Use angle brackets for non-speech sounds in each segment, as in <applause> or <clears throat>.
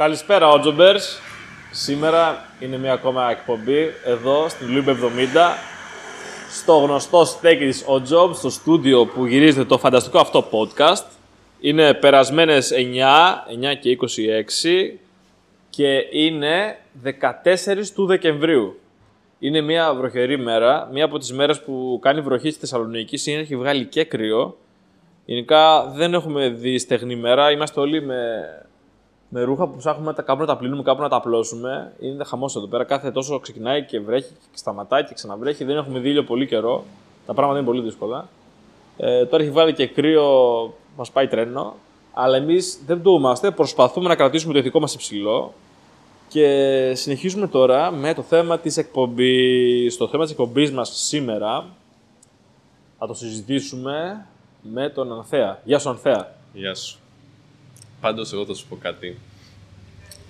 Καλησπέρα, Ότζομπερς. Σήμερα είναι μια ακόμα εκπομπή εδώ στην Λίμπ 70 στο γνωστό στέκι της Ότζομπ, στο στούντιο που γυρίζεται το φανταστικό αυτό podcast. Είναι περασμένες 9, 9 και 26 και είναι 14 του Δεκεμβρίου. Είναι μια βροχερή μέρα, μια από τις μέρες που κάνει βροχή στη Θεσσαλονίκη, είναι έχει βγάλει και κρύο. Γενικά δεν έχουμε δει στεγνή μέρα, είμαστε όλοι με με ρούχα που ψάχνουμε κάπου να τα πλύνουμε, κάπου να τα απλώσουμε. Είναι χαμός εδώ πέρα. Κάθε τόσο ξεκινάει και βρέχει και σταματάει και ξαναβρέχει. Δεν έχουμε δίλιο πολύ καιρό. Τα πράγματα είναι πολύ δύσκολα. Ε, τώρα έχει βάλει και κρύο, μας πάει τρένο. Αλλά εμείς δεν το είμαστε. Προσπαθούμε να κρατήσουμε το ηθικό μας υψηλό. Και συνεχίζουμε τώρα με το θέμα της εκπομπής. Στο θέμα της εκπομπής μας σήμερα θα το συζητήσουμε με τον Ανθέα. Γεια σου, Ανθέα. Γεια σου. Πάντως, εγώ θα σου πω κάτι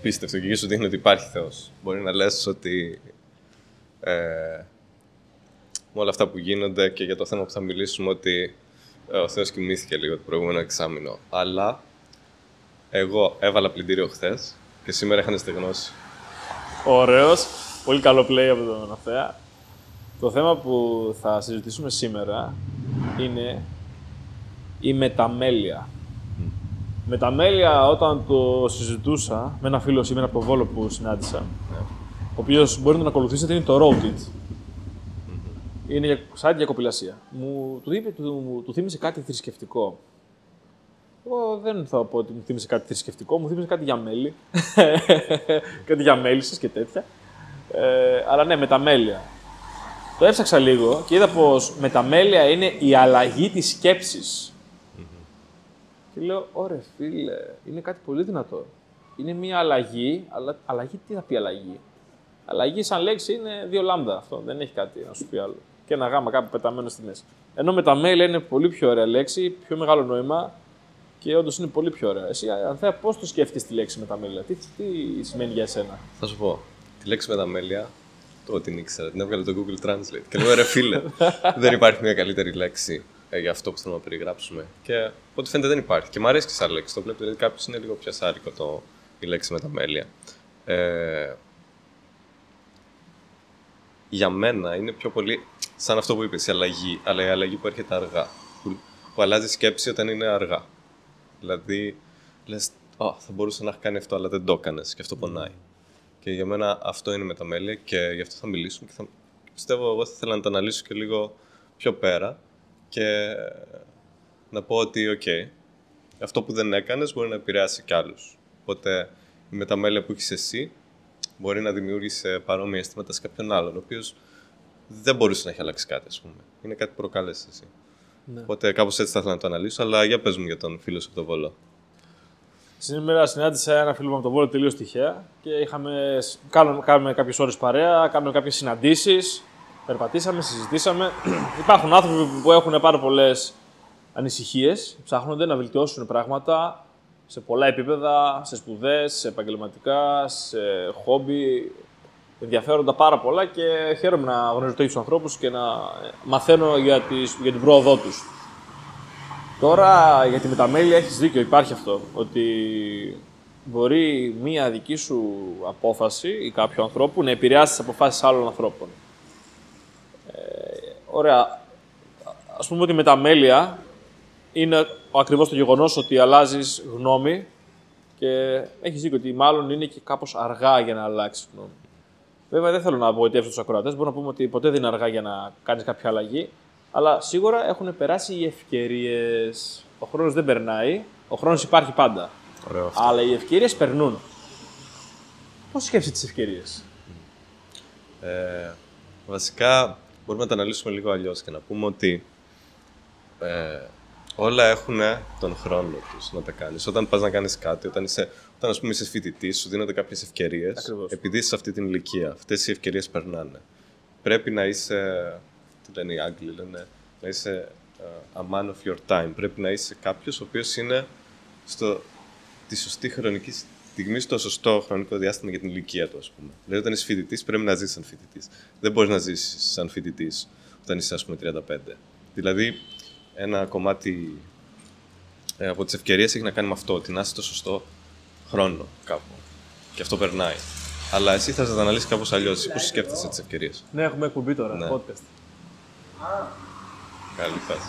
πίστευτο και σου δείχνει ότι υπάρχει Θεός. Μπορεί να λες ότι ε, με όλα αυτά που γίνονται και για το θέμα που θα μιλήσουμε ότι ε, ο Θεός κοιμήθηκε λίγο το προηγούμενο εξάμεινο. Αλλά εγώ έβαλα πλυντήριο χθες και σήμερα είχαν στεγνώσει. Ωραίος. Πολύ καλό play από τον Αναθέα. Το θέμα που θα συζητήσουμε σήμερα είναι η μεταμέλεια. Με τα μέλια, όταν το συζητούσα με ένα φίλο σήμερα από το Βόλο που συνάντησα, ναι. ο οποίος μπορεί να τον ακολουθήσετε, είναι το Road It. Είναι σαν διακοπηλασία. Μου του, είπε, του, του θύμισε κάτι θρησκευτικό. Εγώ δεν θα πω ότι μου θύμισε κάτι θρησκευτικό, μου θύμισε κάτι για μέλη. <laughs> κάτι για μέλισσες και τέτοια. Ε, αλλά ναι, με τα μέλια. Το έψαξα λίγο και είδα πως με τα μέλια είναι η αλλαγή της σκέψης. Και λέω, ωραία φίλε, είναι κάτι πολύ δυνατό. Είναι μια αλλαγή, αλλά αλλαγή τι θα πει αλλαγή; Αλλαγή σαν λέξη είναι δύο λάμδα αυτό, δεν έχει κάτι να σου πει άλλο. Και ένα γάμα κάπου πεταμένο στη μέση. Ενώ με τα mail είναι πολύ πιο ωραία λέξη, πιο μεγάλο νόημα και όντως είναι πολύ πιο ωραία. Εσύ, Ανθέα, πώς το σκέφτεσαι τη λέξη με τα mail, τι, τι σημαίνει για εσένα; Θα σου πω. Τη λέξη με τα μέλια, το την ήξερα, την έβγαλε το Google Translate. Και λέω, ρε φίλε, δεν υπάρχει μια καλύτερη λέξη ε, για αυτό που θέλουμε να περιγράψουμε. Και από ό,τι φαίνεται δεν υπάρχει. Και μου αρέσει και σαν λέξη. Το βλέπω, δηλαδή κάποιος είναι λίγο πιο σάρικο το, η λέξη με τα μέλια. Ε, για μένα είναι πιο πολύ σαν αυτό που είπες, η αλλαγή, αλλά η αλλαγή που έρχεται αργά. Που, που αλλάζει σκέψη όταν είναι αργά. Δηλαδή, λες, oh, θα μπορούσα να έχει κάνει αυτό, αλλά δεν το έκανες και αυτό πονάει. Και για μένα αυτό είναι μεταμέλεια και γι' αυτό θα μιλήσουμε και θα, πιστεύω εγώ θα ήθελα να το αναλύσω και λίγο πιο πέρα και να πω ότι, οκ, αυτό που δεν έκανες μπορεί να επηρεάσει κι άλλους. Οπότε, η μεταμέλεια που έχεις εσύ μπορεί να δημιούργησε παρόμοια αισθήματα σε κάποιον άλλον, ο οποίος δεν μπορούσε να έχει αλλάξει κάτι, ας πούμε. Είναι κάτι που προκάλεσες εσύ. Ναι. Οπότε, κάπως έτσι θα ήθελα να το αναλύσω, αλλά για πες μου για τον φίλο σου από το Βόλο. Σήμερα συνάντησα ένα φίλο μου από το Βόλο τελείως τυχαία και είχαμε, κάνουμε, κάνουμε κάποιες ώρες παρέα, κάνουμε κάποιες συναντήσεις Περπατήσαμε, συζητήσαμε. <clears throat> Υπάρχουν άνθρωποι που έχουν πάρα πολλές ανησυχίες, ψάχνονται να βελτιώσουν πράγματα σε πολλά επίπεδα, σε σπουδές, σε επαγγελματικά, σε χόμπι. Ενδιαφέροντα πάρα πολλά και χαίρομαι να γνωρίζω τέτοιους ανθρώπους και να μαθαίνω για, τις, για την πρόοδό τους. Τώρα για τη μεταμέλεια έχεις δίκιο, υπάρχει αυτό. Ότι μπορεί μία δική σου απόφαση ή κάποιου ανθρώπου να επηρεάσει τις αποφάσεις άλλων ανθρώπων. Ωραία. Ας πούμε ότι με τα μέλια είναι ακριβώς το γεγονός ότι αλλάζεις γνώμη και έχεις δίκιο ότι μάλλον είναι και κάπως αργά για να αλλάξεις γνώμη. Βέβαια δεν θέλω να απογοητεύσω τους ακροατές. Μπορώ να πούμε ότι ποτέ δεν είναι αργά για να κάνεις κάποια αλλαγή. Αλλά σίγουρα έχουν περάσει οι ευκαιρίες. Ο χρόνος δεν περνάει. Ο χρόνος υπάρχει πάντα. Ωραίο Αλλά οι ευκαιρίες περνούν. Πώς σκέφτεσαι τις ευκαιρίες, ε, Βασικά μπορούμε να τα αναλύσουμε λίγο αλλιώς και να πούμε ότι ε, όλα έχουν τον χρόνο τους να τα κάνεις. Όταν πας να κάνεις κάτι, όταν, είσαι, όταν ας πούμε, είσαι φοιτητής, σου δίνονται κάποιες ευκαιρίες. Επειδή είσαι σε αυτή την ηλικία, αυτές οι ευκαιρίες περνάνε. Πρέπει να είσαι. Τι λένε οι Άγγλοι, λένε. Να είσαι uh, a man of your time. Πρέπει να είσαι κάποιος ο οποίος είναι στο, τη σωστή χρονική στιγμή στο σωστό χρονικό διάστημα για την ηλικία του, ας πούμε. Δηλαδή, όταν είσαι φοιτητής, πρέπει να ζήσει σαν φοιτητής. Δεν μπορείς να ζήσει σαν φοιτητής όταν είσαι, ας πούμε, 35. Δηλαδή, ένα κομμάτι ε, από τις ευκαιρίες έχει να κάνει με αυτό, ότι να είσαι στο σωστό χρόνο κάπου. Και αυτό περνάει. Αλλά εσύ θα τα αναλύσεις κάπως αλλιώς. Πώς σκέφτεσαι τις ευκαιρίες; Ναι, έχουμε εκπομπή τώρα, Ναι. podcast. Καλή φάση.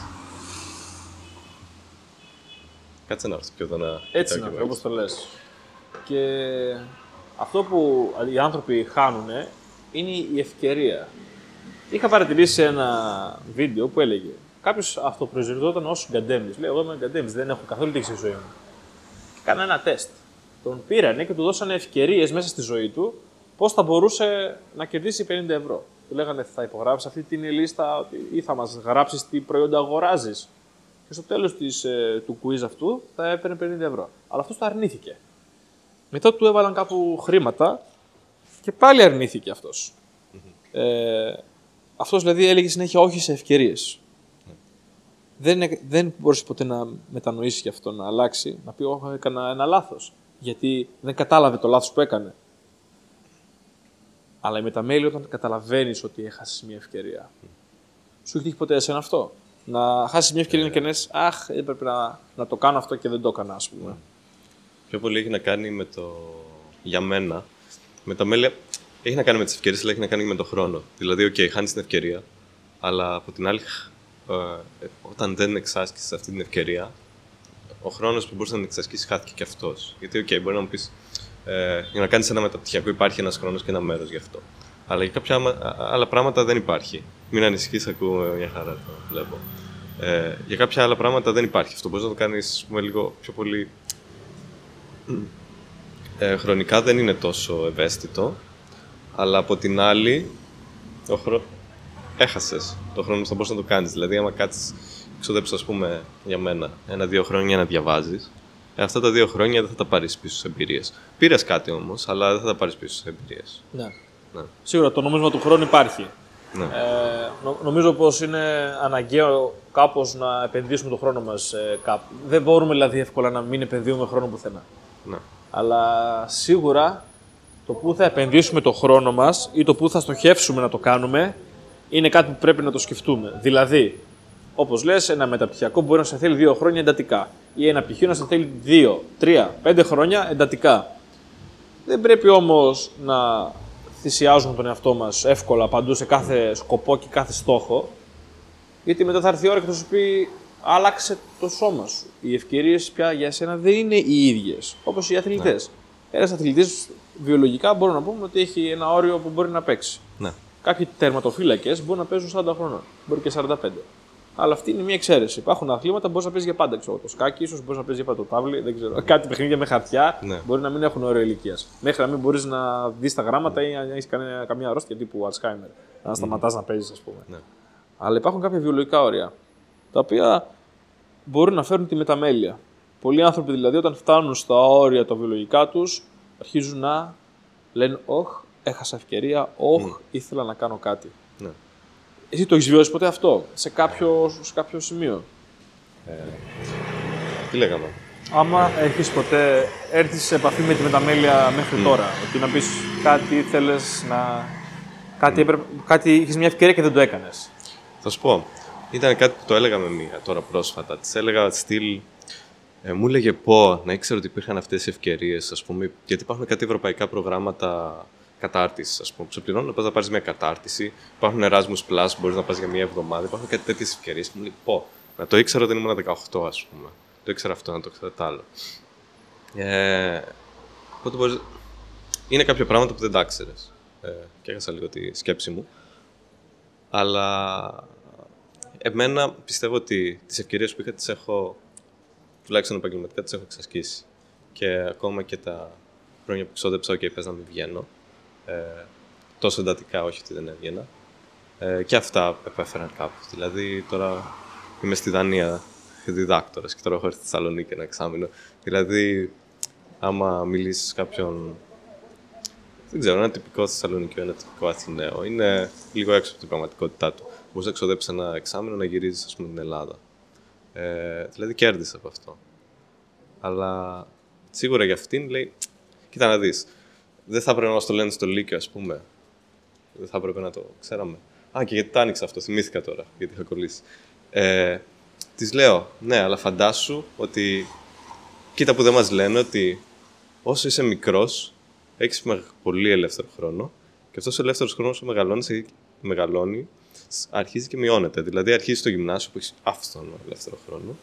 Κάτσε να έρθει πιο εδώ να. Έτσι κοιτάω είναι, κι εγώ. όπως το λες. Και αυτό που οι άνθρωποι χάνουν είναι η ευκαιρία. Είχα παρατηρήσει σε ένα βίντεο που έλεγε κάποιος αυτοπροσδιοριζόταν ως γκαντέμι. Λέει: Εγώ είμαι γκαντέμι, δεν έχω καθόλου τύχη στη ζωή μου. Και κάνα ένα τεστ. Τον πήρανε και του δώσανε ευκαιρίες μέσα στη ζωή του πώς θα μπορούσε να κερδίσει 50 ευρώ. Του λέγανε: Θα υπογράψεις αυτή την λίστα ότι- ή θα μας γράψεις τι προϊόντα αγοράζεις. Και στο τέλος ε, του quiz αυτού θα έπαιρνε 50 ευρώ. Αλλά αυτός το αρνήθηκε. Μετά του έβαλαν κάπου χρήματα και πάλι αρνήθηκε αυτός. Ε, αυτός δηλαδή έλεγε συνέχεια όχι σε ευκαιρίες. Δεν, έ- δεν μπορούσε ποτέ να μετανοήσεις γι' αυτό, να αλλάξει, να πει: Όχι, έκανα ένα λάθος. Γιατί δεν κατάλαβε το λάθος που έκανε. Αλλά η μεταμέλεια όταν καταλαβαίνεις ότι έχασες μια ευκαιρία. Σου έχει τύχει ποτέ εσένα αυτό; Να χάσεις μια ευκαιρία και να λες, Αχ, έπρεπε να, να το κάνω αυτό και δεν το έκανα, ας πούμε. Πιο πολύ έχει να κάνει με το. Για μένα, μεταμέλεια. Έχει να κάνει με τις ευκαιρίες, αλλά έχει να κάνει και με το χρόνο. Δηλαδή, οκ, χάνεις την ευκαιρία, αλλά από την άλλη, ε, όταν δεν εξάσκησες αυτή την ευκαιρία, ο χρόνος που μπορούσες να την εξασκήσεις χάθηκε και αυτός. Γιατί, οκ, μπορεί να μου πεις, ε, για να κάνεις ένα μεταπτυχιακό υπάρχει ένας χρόνος και ένα μέρος γι' αυτό. Αλλά για κάποια άμα- α- άλλα πράγματα δεν υπάρχει. Μην ανησυχείς, ακούω μια χαρά το βλέπω. Ε, για κάποια άλλα πράγματα δεν υπάρχει αυτό. Μπορείς να το κάνεις λίγο πιο πολύ ε, χρονικά δεν είναι τόσο ευαίσθητο, αλλά από την άλλη, το χρο... έχασες το χρόνο που θα μπορούσε να το κάνεις. Δηλαδή, άμα κάτσεις, ξοδέψεις, ας πούμε, για μένα, ένα-δύο χρόνια να διαβάζεις, ε, αυτά τα δύο χρόνια δεν θα τα πάρεις πίσω σε εμπειρίες. Πήρες κάτι όμως, αλλά δεν θα τα πάρεις πίσω σε εμπειρίες. Ναι. Ναι. Σίγουρα το νόμισμα του χρόνου υπάρχει. Ναι. Ε, νο- νομίζω πως είναι αναγκαίο κάπως να επενδύσουμε τον χρόνο μας ε, κάπου. Δεν μπορούμε δηλαδή εύκολα να μην επενδύουμε χρόνο πουθενά. Ναι. Αλλά σίγουρα το που θα επενδύσουμε το χρόνο μας ή το που θα στοχεύσουμε να το κάνουμε είναι κάτι που πρέπει να το σκεφτούμε. Δηλαδή, όπως λες, ένα μεταπτυχιακό μπορεί να σε θέλει δύο χρόνια εντατικά ή ένα πτυχίο να σε θέλει δύο, τρία, πέντε χρόνια εντατικά. Δεν πρέπει όμως να θυσιάζουμε τον εαυτό μας εύκολα παντού σε κάθε σκοπό και κάθε στόχο, γιατί μετά θα έρθει η ώρα και θα σου πει άλλαξε το σώμα σου. Οι ευκαιρίες πια για σένα δεν είναι οι ίδιες. Όπως οι αθλητές. Ένας αθλητής βιολογικά μπορούμε να πούμε ότι έχει ένα όριο που μπορεί να παίξει. ναι. Κάποιοι τερματοφύλακες μπορούν να παίζουν 40 χρονών. Μπορεί και 45. Αλλά αυτή είναι μια εξαίρεση. Υπάρχουν αθλήματα που μπορείς να παίζεις για πάντα. Ξέρω, το σκάκι, ίσως μπορείς να παίζεις για πάντα το τάβλι, δεν ξέρω. Κάτι παιχνίδια με χαρτιά Ναι. μπορεί να μην έχουν όριο ηλικίας. Μέχρι να μην μπορείς να δεις τα γράμματα ή αν έχεις καμία αρρώστια τύπου Alzheimer. Να σταματάς να παίζεις, ας πούμε. Ναι. Αλλά υπάρχουν κάποια βιολογικά όρια τα οποία μπορούν να φέρουν τη μεταμέλεια. Πολλοί άνθρωποι δηλαδή όταν φτάνουν στα όρια τα βιολογικά τους αρχίζουν να λένε Ωχ, έχασα ευκαιρία, Ωχ, ήθελα να κάνω κάτι. ναι. Εσύ το έχεις βιώσει ποτέ αυτό, σε κάποιο, σε κάποιο σημείο; Τι λέγαμε; Άμα έχεις ποτέ έρθει σε επαφή με τη μεταμέλεια μέχρι τώρα, ότι να πεις κάτι ήθελε να. Κάτι, έπρεπε... κάτι είχες μια ευκαιρία και δεν το έκανες. Θα σου πω, ήταν κάτι που το έλεγα με μία τώρα πρόσφατα. Της έλεγα στυλ. Ε, μου έλεγε πω να ήξερα ότι υπήρχαν αυτές οι ευκαιρίες, ας πούμε, γιατί υπάρχουν κάτι ευρωπαϊκά προγράμματα κατάρτισης, ας πούμε, που σε πληρώνουν να πα να πάρεις μια κατάρτιση. Υπάρχουν Erasmus Plus, μπορείς να πας για μια εβδομάδα. Υπάρχουν κάτι τέτοιες ευκαιρίες. Μου λέει πω, να το ήξερα όταν ήμουν 18, ας πούμε. Το ήξερα αυτό, να το ήξερα το άλλο. Ε, οπότε μπορείς... Είναι κάποια πράγματα που δεν τα ήξερες. Ε, και έχασα λίγο τη σκέψη μου. Αλλά εμένα πιστεύω ότι τις ευκαιρίες που είχα τις έχω, τουλάχιστον επαγγελματικά, τις έχω εξασκήσει. Και ακόμα και τα χρόνια που ξόδεψα, ok, πες να μην βγαίνω. Ε, τόσο εντατικά, όχι ότι δεν έβγαινα. Ε, και αυτά επέφεραν κάπου. Δηλαδή, τώρα είμαι στη Δανία διδάκτορας και τώρα έχω έρθει στη Θεσσαλονίκη ένα εξάμεινο. Δηλαδή, άμα μιλήσεις σε κάποιον δεν ξέρω, ένα τυπικό Θεσσαλονικιό, ένα τυπικό Αθηναίο. Είναι λίγο έξω από την πραγματικότητά του. Μπορεί να ξοδέψει ένα εξάμεινο να γυρίζεις, ας πούμε, την Ελλάδα. Ε, δηλαδή κέρδισε από αυτό. Αλλά σίγουρα για αυτήν λέει: Κοίτα να δεις. Δεν θα έπρεπε να μας το λένε στο Λύκειο, ας πούμε. Δεν θα έπρεπε να το ξέραμε. Α, και γιατί το άνοιξα αυτό, θυμήθηκα τώρα, γιατί είχα κολλήσει. Ε, της λέω: Ναι, αλλά φαντάσου ότι. Κοίτα που δεν μας λένε ότι όσο είσαι μικρός, έχεις πολύ ελεύθερο χρόνο και αυτός ο ελεύθερος χρόνος που μεγαλώνεις, μεγαλώνει, αρχίζει και μειώνεται. Δηλαδή, αρχίζει το γυμνάσιο που έχεις αυτόν ελεύθερο χρόνο.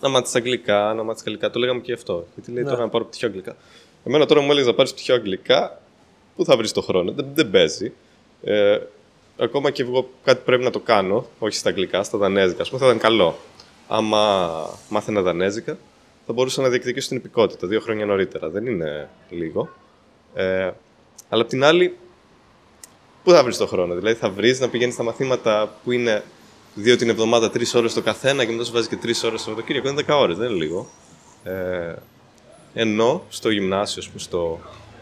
Να μάθεις αγγλικά, να μάθεις αγγλικά. Το λέγαμε και αυτό. Γιατί λέει Ναι. τώρα να πάρω πτυχίο αγγλικά. Εμένα τώρα μου έλεγες να πάρεις πτυχίο αγγλικά, πού θα βρεις το χρόνο; Δεν, δεν παίζει. Ε, ακόμα και εγώ κάτι πρέπει να το κάνω, όχι στα αγγλικά, στα δανέζικα, ας πούμε, θα ήταν καλό. Άμα μάθαινα δανέζικα, θα μπορούσα να διεκδικήσω την υπηκότητα δύο χρόνια νωρίτερα. Δεν είναι λίγο. Ε, αλλά απ' την άλλη, πού θα βρεις το χρόνο. Δηλαδή, θα βρεις να πηγαίνεις στα μαθήματα που είναι δύο την εβδομάδα, τρεις ώρες το καθένα και μετά σου βάζει και τρεις ώρες το Σαββατοκύριακο. Είναι 10 ώρες, δεν είναι λίγο. Ε, ενώ στο γυμνάσιο, ας πούμε, στο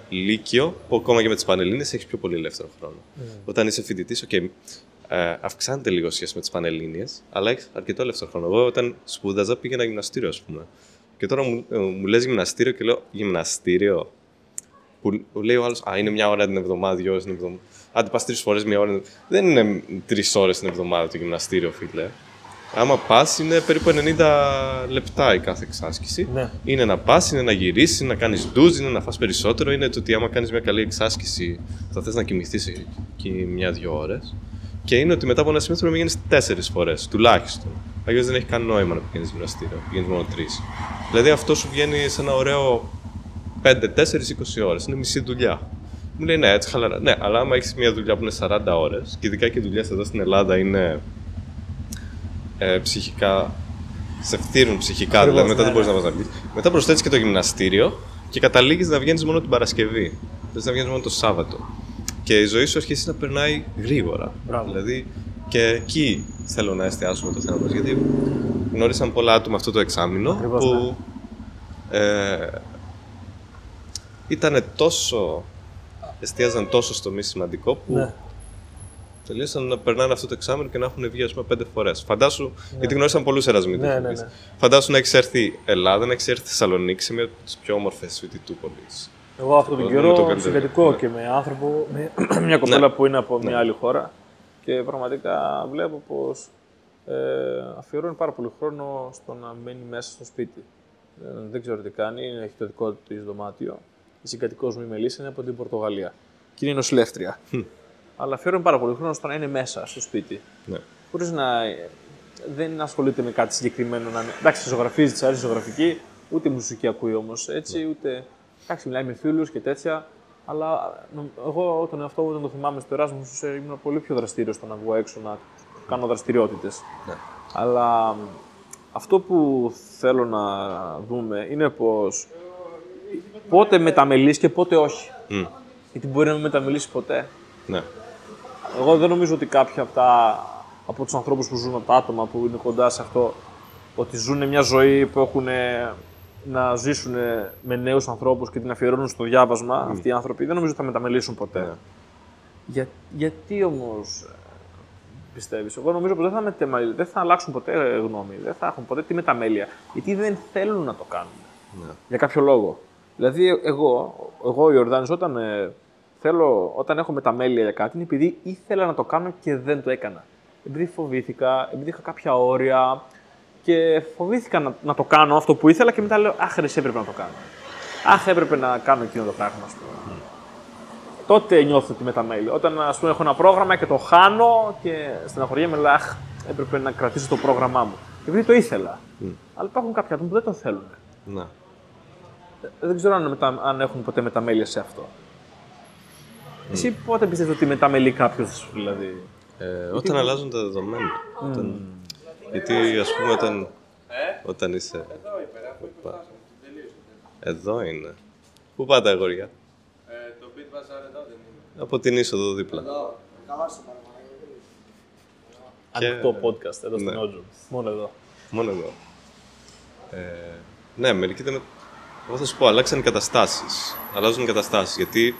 Λύκειο, που ακόμα και με τις Πανελλήνιες έχεις πιο πολύ ελεύθερο χρόνο. Όταν είσαι φοιτητής, οκ, ε, αυξάνεται λίγο σχέση με τις Πανελλήνιες, αλλά έχεις αρκετό ελεύθερο χρόνο. Εγώ όταν σπούδαζα πήγαινα γυμναστήριο, ας πούμε. Και τώρα μου, ε, μου λες γυμναστήριο και λέω γυμναστήριο. Που, που λέει ο άλλος, Α, είναι μια ώρα την εβδομάδα, δύο ώρες την εβδομάδα. Άντε πας τρεις φορές μια ώρα. Δεν είναι τρεις ώρες την εβδομάδα το γυμναστήριο, φίλε. Άμα πας, είναι περίπου 90 λεπτά η κάθε εξάσκηση. Ναι. Είναι να πας, είναι να γυρίσεις, να κάνεις ντουζ, είναι να φας περισσότερο. Είναι το ότι άμα κάνεις μια καλή εξάσκηση, θα θες να κοιμηθείς εκεί μια-δυο ώρες. Και είναι ότι μετά από ένα σημείο πρέπει να γίνεις τέσσερις φορές τουλάχιστον. Αλλιώς δεν έχει καν νόημα να πηγαίνεις γυμναστήριο. Πηγαίνεις μόνο τρεις. Δηλαδή αυτό σου βγαίνει σε ένα ωραίο 5, 4, 20 ώρες. Είναι μισή δουλειά. Μου λέει ναι, έτσι χαλαρά. Ναι, αλλά άμα έχεις μια δουλειά που είναι 40 ώρες, και ειδικά και οι δουλειές εδώ στην Ελλάδα είναι ε, ψυχικά. Σε φτύρουν ψυχικά, Ακριβώς, δηλαδή μετά ναι, δεν μπορείς ναι. να πας να βγει. Μετά προσθέτεις και το γυμναστήριο και καταλήγεις να βγαίνεις μόνο την Παρασκευή. Θες να βγαίνεις μόνο το Σάββατο. Και η ζωή σου αρχίζει να περνάει γρήγορα. Μπράβο. Δηλαδή και εκεί θέλω να εστιάσουμε το θέμα μας, γιατί γνώρισαν πολλά άτομα αυτό το εξάμεινο Ακριβώς, που ε, ήταν τόσο, εστίαζαν τόσο στο μη σημαντικό που Ναι. τελείωσαν να περνάνε αυτό το εξάμεινο και να έχουν βγει ας πούμε πέντε φορές. Φαντάσου, γιατί γνώρισαν πολλούς ερασμίτες. Ναι, ναι, ναι. Φαντάσου να έχει έρθει Ελλάδα, να έχει έρθει Θεσσαλονίκη σε μια από τις πιο όμορφες φοιτητούπολεις. Εγώ αυτόν τον Το δούμε το καιρό καλύτερο. συγκατοικώ Ναι. και με άνθρωπο, με <clears throat> μια κοπέλα Ναι. που είναι από μια Ναι. άλλη χώρα και πραγματικά βλέπω πως ε, αφιερώνει πάρα πολύ χρόνο στο να μένει μέσα στο σπίτι. Ε, δεν ξέρω τι κάνει, έχει το δικό της δωμάτιο. Η συγκατοικός μου η Μελίσσα είναι από την Πορτογαλία και είναι νοσηλεύτρια. Αλλά αφιερώνει πάρα πολύ χρόνο στο να είναι μέσα στο σπίτι. Ναι. Χωρίς να. δεν ασχολείται με κάτι συγκεκριμένο. Να... Εντάξει, ζωγραφίζει, της αρέσει η ζωγραφική, ούτε μουσική ακούει όμως έτσι, ούτε. Εντάξει, μιλάει με φίλους και τέτοια. Αλλά νο- εγώ τον εαυτό μου όταν το θυμάμαι στο Erasmus ε, ήμουν πολύ πιο δραστήριος στο να βγω έξω να κάνω δραστηριότητες. Ναι. Αλλά μ, αυτό που θέλω να δούμε είναι πως πότε μεταμελείς και πότε όχι. Μμ. Γιατί μπορεί να μην μεταμελήσεις ποτέ. Ναι. Εγώ δεν νομίζω ότι κάποιοι από, τα, από τους ανθρώπους που ζουν, από τα άτομα που είναι κοντά σε αυτό, ότι ζουν μια ζωή που έχουν να ζήσουν με νέους ανθρώπους και την αφιερώνουν στο διάβασμα, αυτοί οι άνθρωποι, δεν νομίζω ότι θα μεταμελήσουν ποτέ. Ναι. Για, γιατί όμως ε, πιστεύεις, εγώ νομίζω πως δεν θα, μετεμελ- δεν θα αλλάξουν ποτέ γνώμη, δεν θα έχουν ποτέ τη μεταμέλεια, γιατί δεν θέλουν να το κάνουν. Ναι. Για κάποιο λόγο. Δηλαδή, εγώ, εγώ ο Ιορδάνης, όταν, ε, θέλω, όταν έχω μεταμέλεια για κάτι, είναι επειδή ήθελα να το κάνω και δεν το έκανα. Επειδή φοβήθηκα, επειδή είχα κάποια όρια και φοβήθηκα να, να το κάνω αυτό που ήθελα και μετά λέω Αχ, ρε, εσύ έπρεπε να το κάνω. Αχ, έπρεπε να κάνω εκείνο το πράγμα, ας πούμε. Τότε νιώθω τη μεταμέλεια. Όταν ας πούμε, έχω ένα πρόγραμμα και το χάνω και στεναχωριέμαι, λέω Αχ, έπρεπε να κρατήσω το πρόγραμμά μου. Επειδή το ήθελα. Αλλά υπάρχουν κάποια άτομα που δεν το θέλουν. Ναι. Δεν ξέρω αν, μετα... αν έχουν ποτέ μεταμέλεια σε αυτό. Εσύ πότε πιστεύεις ότι μεταμελεί κάποιος, δηλαδή; Ε, όταν αλλάζουν τα δεδομένα. Όταν... Γιατί ας πούμε όταν, όταν είσαι... Οπα. Εδώ είναι. Πού πάτε αγόρια; το Beat Bazaar εδώ δεν είναι. Από την είσοδο δίπλα. Ανοιχτό podcast εδώ στην Ναι. Ότζο. Μόνο εδώ. Μόνο εδώ. Ε, ναι, μερικοί δεν... Εγώ θα σου πω, αλλάξαν οι καταστάσεις. Αλλάζουν οι καταστάσεις. Γιατί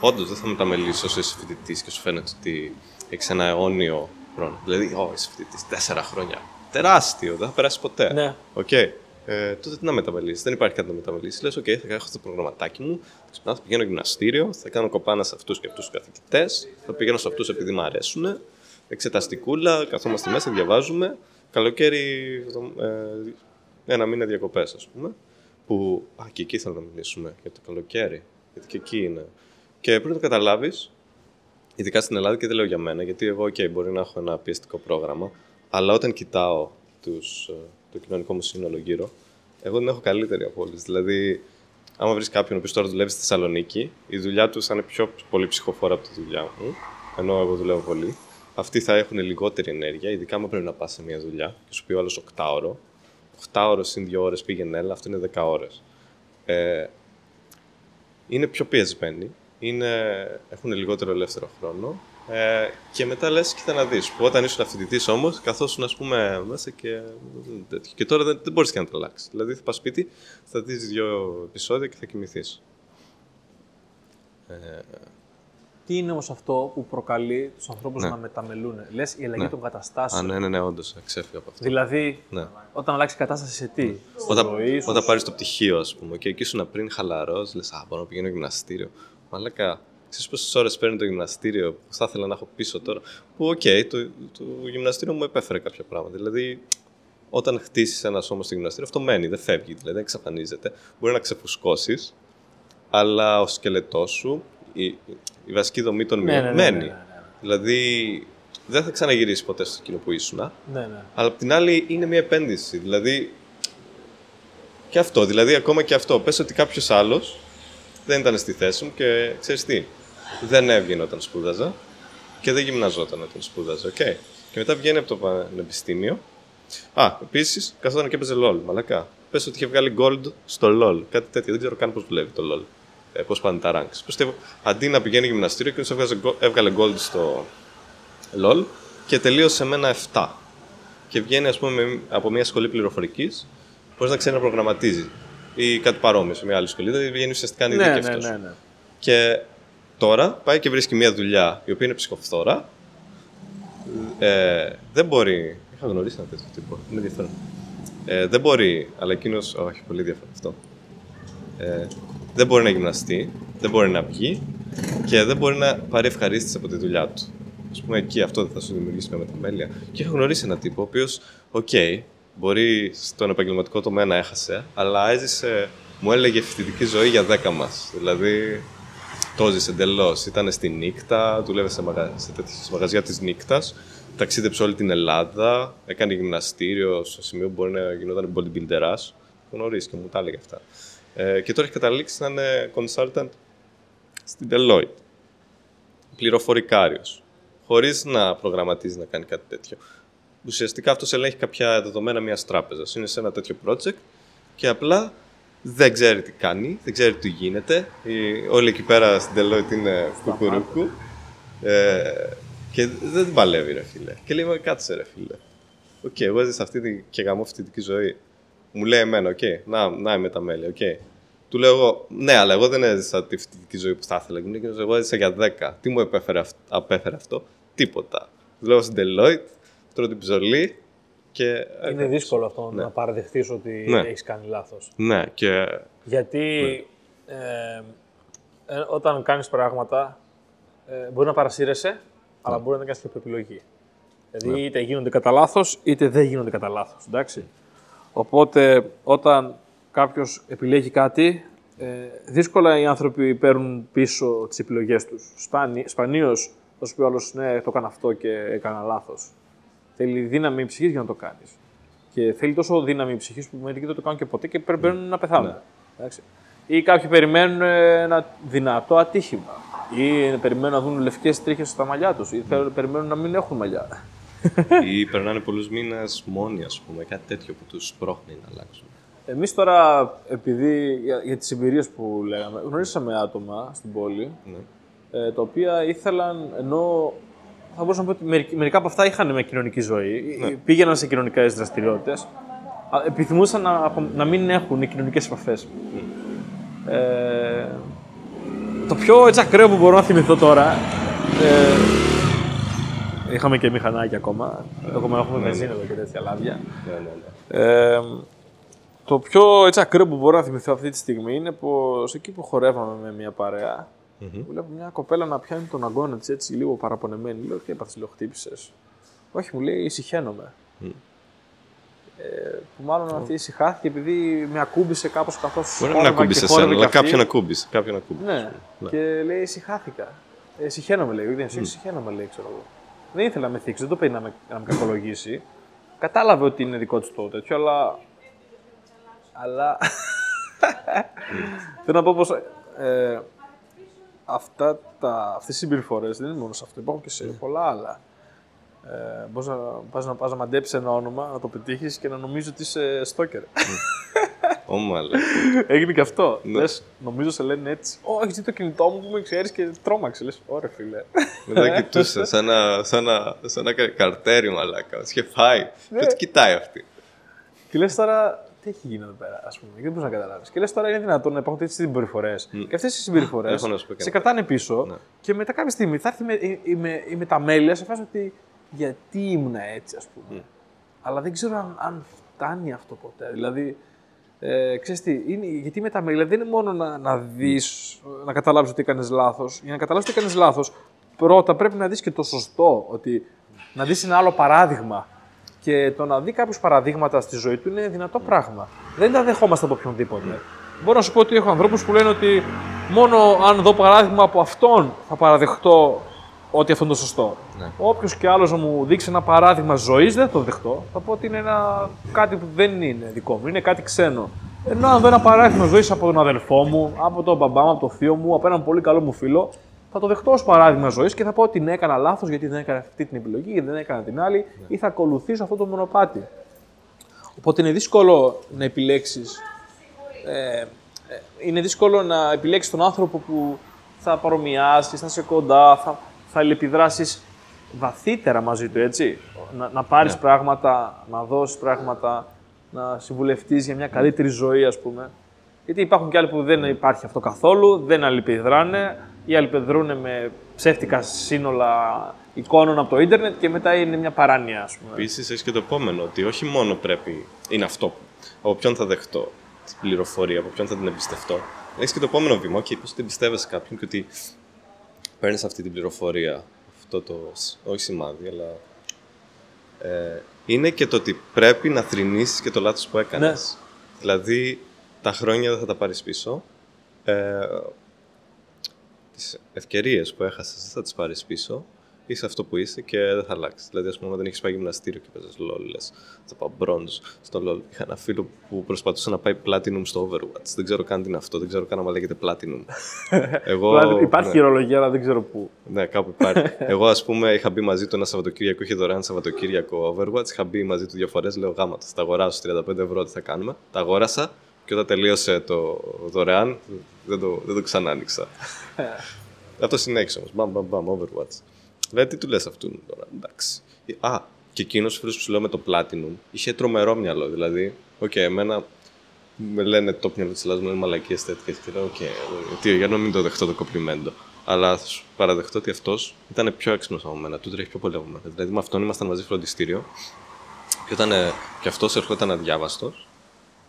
όντως δεν θα μεταμελήσει όσο είσαι φοιτητή και σου φαίνεται ότι έχεις ένα αιώνιο χρόνο. Δηλαδή, Ω, είσαι φοιτητή τέσσερα χρόνια. Τεράστιο, δεν θα περάσει ποτέ. Ναι. Οκ. Ε, τότε τι να μεταμελήσεις. Δεν υπάρχει κάτι να μεταμελήσεις. Λες, οκ, θα έχω το προγραμματάκι μου. Θα ξυπνάω, θα πηγαίνω γυμναστήριο, θα κάνω κοπάνα σε αυτούς και αυτούς τους καθηγητές. Θα πηγαίνω σε αυτούς επειδή μου αρέσουν. Εξεταστικούλα, καθόμαστε μέσα, διαβάζουμε. Καλοκαίρι, ε, ένα μήνα διακοπές, ας πούμε. Που. Α, και εκεί θέλω να μιλήσουμε για το καλοκαίρι. Γιατί και εκεί είναι. Και πρέπει να το καταλάβεις, ειδικά στην Ελλάδα, και δεν λέω για μένα, γιατί εγώ, OK, μπορεί να έχω ένα πιεστικό πρόγραμμα, αλλά όταν κοιτάω τους, ε, το κοινωνικό μου σύνολο γύρω, εγώ δεν έχω καλύτερη από όλου. Δηλαδή, άμα βρεις κάποιον που τώρα δουλεύει στη Θεσσαλονίκη, η δουλειά του θα είναι πιο πολύ ψυχοφόρα από τη δουλειά μου, ενώ εγώ δουλεύω πολύ. Αυτοί θα έχουν λιγότερη ενέργεια, ειδικά άμα πρέπει να πας σε μια δουλειά και σου πει ο άλλος 8 ώρο. 8 ώρες συν 2 ώρες πήγαινε έλα, αυτό είναι 10 ώρες. Ε, είναι πιο πιεσμένοι, είναι, έχουν λιγότερο ελεύθερο χρόνο ε, και μετά λες, κοίτα να δεις. Που όταν ήσουν φοιτητή όμως, καθόσουν ας πούμε μέσα και. Τέτοιο. Και τώρα δεν, δεν μπορείς και να το αλλάξεις. Δηλαδή θα πας σπίτι, θα δεις δύο επεισόδια και θα κοιμηθείς. Ε, τι είναι όμως αυτό που προκαλεί τους ανθρώπους Ναι. να μεταμελούν. Λες η αλλαγή Ναι. των Α, καταστάσεων. ναι, ναι, ναι, όντως, ξέφυγα από αυτό. Δηλαδή, Ναι. όταν αλλάξει η κατάσταση σε τι; Στη Όταν, ζωή σου, όταν πάρεις το πτυχίο, ας πούμε, και εκεί ήσουν πριν χαλαρός, λες: Α, μπορώ να πηγαίνω γυμναστήριο. Μαλάκα, ξέρεις πόσες ώρες παίρνει το γυμναστήριο που θα ήθελα να έχω πίσω τώρα; Που, οκ, το, το γυμναστήριο μου επέφερε κάποια πράγματα. Δηλαδή, όταν χτίσεις ένα σώμα στο γυμναστήριο, αυτό μένει, δεν φεύγει, δηλαδή δεν εξαφανίζεται. Μπορεί να ξεφουσκώσεις, αλλά ο σκελετός σου, η, η βασική δομή των Ναι, μυών ναι, ναι, μένει. ναι, ναι, ναι. Δηλαδή, δεν θα ξαναγυρίσει ποτέ στο εκείνο που ήσουν. Ναι, ναι. Αλλά απ' την άλλη είναι μια επένδυση. Δηλαδή. Και αυτό. Δηλαδή, ακόμα και αυτό. Πες ότι κάποιος άλλος δεν ήταν στη θέση μου και ξέρεις τι. Δεν έβγαινε όταν σπούδαζα και δεν γυμναζόταν όταν σπούδαζα. οκ. Και μετά βγαίνει από το πανεπιστήμιο. Α, επίσης καθόταν και έπαιζε LOL. Μαλακά. Πες ότι είχε βγάλει gold στο LOL. Κάτι τέτοιο. Δεν ξέρω καν πώς δουλεύει το LOL. Ε, πώς πάνε τα ranks. Πιστεύω αντί να πηγαίνει γυμναστήριο και έβγαζε go- έβγαλε gold στο LOL και τελείωσε με ένα 7 και βγαίνει ας πούμε, με- από μια σχολή πληροφορικής, μπορεί να ξέρει να προγραμματίζει. Ή κάτι παρόμοιο σε μια άλλη σχολή. Δηλαδή βγαίνει ουσιαστικά Ναι, ναι, ανειδίκευτος. ναι, ναι. Και τώρα πάει και βρίσκει μια δουλειά η οποία είναι ψυχοφθόρα. Ε, δεν μπορεί. Είχα γνωρίσει ένα τέτοιο τύπο. Είναι ενδιαφέρον. Ε, δεν μπορεί, αλλά εκείνο. Όχι, πολύ ενδιαφέρον αυτό. Ε, δεν μπορεί να γυμναστεί, δεν μπορεί να βγει και δεν μπορεί να πάρει ευχαρίστηση από τη δουλειά του. Α πούμε, εκεί αυτό δεν θα σου δημιουργήσει μια μεταμέλεια. Και είχα γνωρίσει έναν τύπο, ο οποίος, οκ, μπορεί στον επαγγελματικό τομέα να έχασε, αλλά έζησε, μου έλεγε φοιτητική ζωή για 10 μας. Δηλαδή, το έζησε εντελώς. Ήταν στη νύχτα, δούλευε σε, μαγα... σε τέτοια σε μαγαζιά της νύχτας, ταξίδεψε όλη την Ελλάδα, έκανε γυμναστήριο σε σημείο που μπορεί να γινόταν bodybuilder. Γνωρίζει και μου τα έλεγε αυτά. Ε, και τώρα έχει καταλήξει να είναι consultant στην Deloitte. Πληροφορικάριος. Χωρίς να προγραμματίζει να κάνει κάτι τέτοιο. Ουσιαστικά αυτός ελέγχει κάποια δεδομένα μιας τράπεζας. Είναι σε ένα τέτοιο project και απλά δεν ξέρει τι κάνει, δεν ξέρει τι γίνεται. Οι- Όλοι εκεί πέρα στην Deloitte είναι κουκουρούκου. Ε, και δεν την παλεύει, ρε φίλε. Και λέει, «Μα κάτσε, ρε φίλε. Οκ, εγώ έζησα αυτή τη και γαμώ φοιτητική ζωή. Μου λέει εμένα, οκ, να, να, η μεταμέλεια, οκ. Του λέω εγώ, ναι, αλλά εγώ δεν έζησα τη φοιτητική ζωή που θα ήθελα. Και μου λέει, «Εκείνος, εγώ έζησα για 10. Τι μου επέφερε αυ- απέφερε αυτό, τίποτα. Δουλεύω στην Deloitte, τρώω την ψωλή και. Είναι δύσκολο αυτό Ναι. να παραδεχτείς ότι Ναι. έχεις κάνει λάθος. Ναι, και. Γιατί ε, ε, όταν κάνεις πράγματα, ε, μπορεί να παρασύρεσαι, αλλά μπορεί να κάνεις και από επιλογή. Δηλαδή, είτε γίνονται κατά λάθος, είτε δεν γίνονται κατά λάθος. Εντάξει. Οπότε, όταν κάποιος επιλέγει κάτι, ε, δύσκολα οι άνθρωποι παίρνουν πίσω τις επιλογές τους. Σπανίως θα σου πει ο άλλος, ναι, το έκανα αυτό και έκανα λάθος. Θέλει δύναμη ψυχής για να το κάνεις. Και θέλει τόσο δύναμη ψυχής που μερικοί δεν το κάνουν και ποτέ και περιμένουν να πεθάνουν. Ναι. Εντάξει. Ή κάποιοι περιμένουν ε, ένα δυνατό ατύχημα. Ή περιμένουν να δουν λευκές τρίχες στα μαλλιά τους. Ή θέλουν- περιμένουν να μην έχουν μαλλιά. Ή περνάνε πολλούς μήνες μόνοι, ας πούμε, κάτι τέτοιο που τους πρόχνει να αλλάξουν. Εμείς τώρα, επειδή για, για τις εμπειρίες που λέγαμε, γνωρίσαμε άτομα στην πόλη Ναι. ε, τα οποία ήθελαν, ενώ θα μπορούσα να πω ότι μερικ- μερικά από αυτά είχαν μια κοινωνική ζωή, Ναι. πήγαιναν σε κοινωνικές δραστηριότητες, επιθυμούσαν να, απο- να μην έχουν οι κοινωνικές επαφές. Ε, το πιο έτσι ακραίο που μπορώ να θυμηθώ τώρα. Ε, είχαμε και μηχανάκια ακόμα. Ακόμα έχουμε βενζίνη εδώ και τέτοια λάδια. Ναι, ναι, ναι. Ε, το πιο έτσι ακραίο που μπορώ να θυμηθώ αυτή τη στιγμή είναι πως εκεί που χορεύαμε με μια παρέα, βλέπω μια κοπέλα να πιάνει τον αγκώνα της έτσι λίγο παραπονεμένη. Λέω, τι έπαθες, λέω, χτύπησες. Όχι, μου λέει, ησυχαίνομαι. Ε, που μάλλον αυτή ησυχάθηκε επειδή με ακούμπησε κάπως καθώς. Μπορεί να μην ακούμπησες εσένα, αλλά κάποιον ακούμπησε. Κάποιον ακούμπησε. Ναι. Ναι. Και λέει ησυχάθηκα. Ε, συχαίνομαι λέει. Δεν mm. συχαίνομαι λέει, ξέρω εγώ. Δεν ήθελα να με θίξει, δεν το παίρνει να με, να με κακολογήσει. Κατάλαβε ότι είναι δικό της το τέτοιο, αλλά. Αλλά. <laughs> Θέλω να πω πως. Ε, αυτά τα, αυτές οι συμπεριφορές δεν είναι μόνο σε αυτό, υπάρχουν και σε πολλά άλλα. Ε, Μπορείς να πας να, πας να μαντέψεις ένα όνομα, να το πετύχεις και να νομίζεις ότι είσαι στόκερ. Όμα, αλλά. Έγινε και αυτό. Ναι. Λες, νομίζω σε λένε έτσι. Ω, έχει δει το κινητό μου που με ξέρεις και τρόμαξε. Λες, ωραία φίλε. Μετά κοιτούσε σαν ένα, σαν ένα, σαν ένα κα- καρτέρι, μαλάκα. Μας είχε φάει. Και τι κοιτάει αυτή. και λες τώρα, τι έχει γίνει εδώ πέρα, ας πούμε, και δεν μπορείς να καταλάβεις. Και λες τώρα είναι δυνατόν να υπάρχουν τέτοιες συμπεριφορές. Και αυτές οι συμπεριφορές Έχω να σου πω και σε ένα κρατάνε πίσω Ναι. και μετά κάποια στιγμή θα έρθει με, η, η, με- η μεταμέλεια σε φάση ότι γιατί ήμουν έτσι, ας πούμε. Αλλά δεν ξέρω αν, αν φτάνει αυτό ποτέ. Δηλαδή, ε, ξέρεις τι, είναι, γιατί η μεταμέλεια δεν είναι μόνο να, να δεις, να καταλάβεις ότι έκανες λάθος. Για να καταλάβεις ότι έκανες λάθος, πρώτα πρέπει να δεις και το σωστό, ότι να δεις ένα άλλο παράδειγμα. Και το να δει κάποιους παραδείγματα στη ζωή του είναι δυνατό πράγμα. Δεν τα δεχόμαστε από οποιονδήποτε. Μπορώ να σου πω ότι έχω ανθρώπους που λένε ότι μόνο αν δω παράδειγμα από αυτόν θα παραδεχτώ ότι αυτό είναι το σωστό. Ναι. Όποιος και άλλος να μου δείξει ένα παράδειγμα ζωής δεν θα το δεχτώ. Θα πω ότι είναι ένα, κάτι που δεν είναι δικό μου, είναι κάτι ξένο. Ενώ αν δω ένα παράδειγμα ζωής από τον αδελφό μου, από τον μπαμπά μου, από τον θείο μου, από έναν πολύ καλό μου φίλο, θα το δεχτώ ως παράδειγμα ζωής και θα πω ότι ναι, έκανα λάθος γιατί δεν έκανα αυτή την επιλογή, γιατί δεν έκανα την άλλη, ή θα ακολουθήσω αυτό το μονοπάτι. Οπότε είναι δύσκολο να επιλέξεις. Ε, ε, είναι δύσκολο να επιλέξεις τον άνθρωπο που θα παρομοιάσεις, θα είσαι κοντά, θα, θα αλληλεπιδράσει βαθύτερα μαζί του, έτσι; Να, να πάρεις πράγματα, να δώσεις πράγματα, να συμβουλευτείς για μια καλύτερη ζωή, ας πούμε. Γιατί υπάρχουν και άλλοι που δεν υπάρχει αυτό καθόλου, δεν αλληλεπιδράνε ή αλληλεπιδρούν με ψεύτικα σύνολα εικόνων από το ίντερνετ και μετά είναι μια παράνοια, ας πούμε. Επίσης έχεις και το επόμενο, ότι όχι μόνο πρέπει. είναι αυτό. που- Από ποιον θα δεχτώ την πληροφορία, από ποιον θα την εμπιστευτώ. Έχεις και το επόμενο βήμα, και πώς ότι εμπιστεύεσαι κάποιον και ότι παίρνεις αυτή την πληροφορία. Αυτό το. σ- όχι σημάδι, αλλά. Ε, είναι και το ότι πρέπει να θρυνήσεις και το λάθος που έκανες. Δηλαδή, τα χρόνια δεν θα τα πάρεις πίσω. Ε, τις ευκαιρίες που έχασες δεν θα τις πάρεις πίσω. Είσαι αυτό που είσαι και δεν θα αλλάξεις. Δηλαδή, ας πούμε, δεν έχεις πάει γυμναστήριο και παίζεις LOL, λες. Θα πάω bronze στο LOL. Είχα ένα φίλο που προσπαθούσε να πάει platinum στο Overwatch. Δεν ξέρω καν τι είναι αυτό. Δεν ξέρω καν αν λέγεται platinum. <laughs> Εγώ. Δηλαδή, υπάρχει ναι. χειρολογία, αλλά δεν ξέρω πού. Ναι, κάπου υπάρχει. <laughs> Εγώ, ας πούμε, είχα μπει μαζί του ένα Σαββατοκύριακο, είχε δωρεάν Σαββατοκύριακο Overwatch. Είχα μπει μαζί του δύο φορές, λέω γάμα, τα αγοράσω 35 ευρώ, τι θα κάνουμε. Τα αγόρασα και όταν τελείωσε το δωρεάν, δεν το, δεν το ξανά άνοιξα. <laughs> Αυτό συνέχισε όμως. Μπαμ, μπαμ, μπαμ, Overwatch. Δηλαδή, τι του λες αυτού τώρα, εντάξει. Α, και εκείνος ο φίλος που σου λέω με το Platinum είχε τρομερό μυαλό. Δηλαδή, οκ, εμένα με λένε το μυαλό της Ελλάδας μου είναι μαλακίες τέτοιες. Και λέω, οκ, τι, για να μην το δεχτώ το κομπλιμέντο. Αλλά θα σου παραδεχτώ ότι αυτός ήταν πιο έξυπνο από μένα, του τρέχει πιο πολύ από μένα. Δηλαδή, με αυτόν ήμασταν μαζί φροντιστήριο. Και, όταν, ε, και αυτός ερχόταν αδιάβαστος.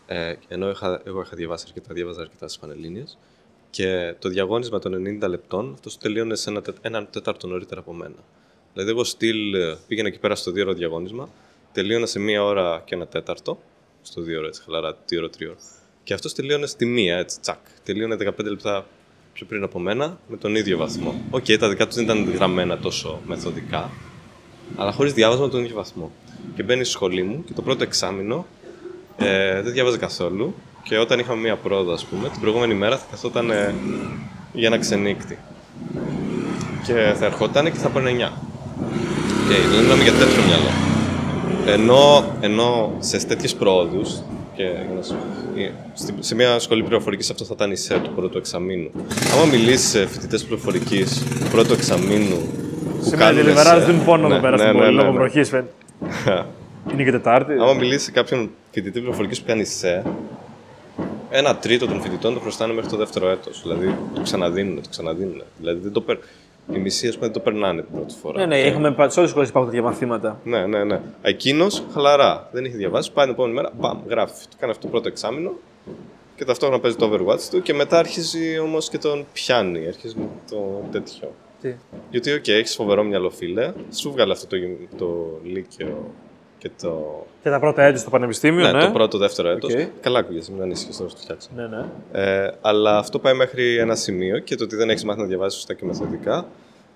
Ε, ενώ είχα, εγώ είχα διαβάσει αρκετά, διάβαζα αρκετά στις Πανελλήνιες. Και το διαγώνισμα των 90 λεπτών, αυτός τελείωνε σε ένα, τε- έναν τέταρτο νωρίτερα από μένα. Δηλαδή, εγώ στυλ ε, πήγαινα εκεί πέρα στο δύο ώρο διαγώνισμα, τελείωνα σε μία ώρα και ένα τέταρτο. Στο δύο ώρο, έτσι χαλαρά, δύο ώρο, τρία ώρο. Και αυτός τελείωνε στη μία, έτσι, τσακ. Τελείωνε 15 λεπτά πιο πριν από μένα, με τον ίδιο βαθμό. Οκ, τα δικά τους δεν ήταν γραμμένα τόσο μεθοδικά, αλλά χωρίς διάβασμα τον ίδιο βαθμό. Και μπαίνει στη σχολή μου και το πρώτο εξάμεινο ε, δεν διάβαζε καθόλου. Και όταν είχαμε μία πρόοδο, ας πούμε, την προηγούμενη μέρα θα καθόταν ε, για ένα ξενύκτη. Και θα ερχόταν και θα παίρνει 9. Και okay, μιλάμε για τέτοιο μυαλό. Ενώ, ενώ σε τέτοιες προόδου, και για να σου, ε, στη- σε μια σχολή πληροφορικής αυτό θα ήταν η ΣΕ του πρώτου εξαμήνου. Άμα μιλήσεις σε φοιτητές πληροφορικής του πρώτου εξαμήνου. που Σε μένα κάνουν τηλεβεράζει ΣΕ- δεν πόνο Ναι, εδώ πέρα ναι, στην ναι, πόλη ναι, λόγω ναι. βροχής. φαίνεται. <laughs> Είναι και Τετάρτη. Άμα μιλήσεις σε κάποιον φοιτητή πληροφορικής που κάνει ΣΕ, ένα τρίτο των φοιτητών το χρωστάνε μέχρι το δεύτερο έτος. Δηλαδή το ξαναδίνουν, το ξαναδίνουν. Δηλαδή δεν το περ... οι μισοί ας πούμε, δεν το περνάνε την πρώτη φορά. Ναι, ναι, Και- έχουμε πα- σε όλες τις σχολέ υπάρχουν τέτοια μαθήματα. Ναι, ναι, ναι. Εκείνος χαλαρά. Δεν είχε διαβάσει. Πάει την επόμενη μέρα, μπαμ, γράφει. Το κάνει αυτό το πρώτο εξάμεινο και ταυτόχρονα παίζει το Overwatch του και μετά αρχίζει όμως και τον πιάνει. Αρχίζει με το τέτοιο. Τι; Γιατί, οκ, έχεις φοβερό μυαλό, φίλε. Σου 'βγαλε αυτό το, γυμ- το λύκειο και το. Και τα πρώτα έτη στο πανεπιστήμιο, Ναι, ναι. το πρώτο, δεύτερο έτος. Οκ. Καλά ακούγεσαι, μην ανησυχείς τώρα στο φτιάξω. Ναι, ναι. Ε, αλλά αυτό πάει μέχρι ένα σημείο και το ότι δεν έχεις μάθει να διαβάζεις σωστά και μεθοδικά.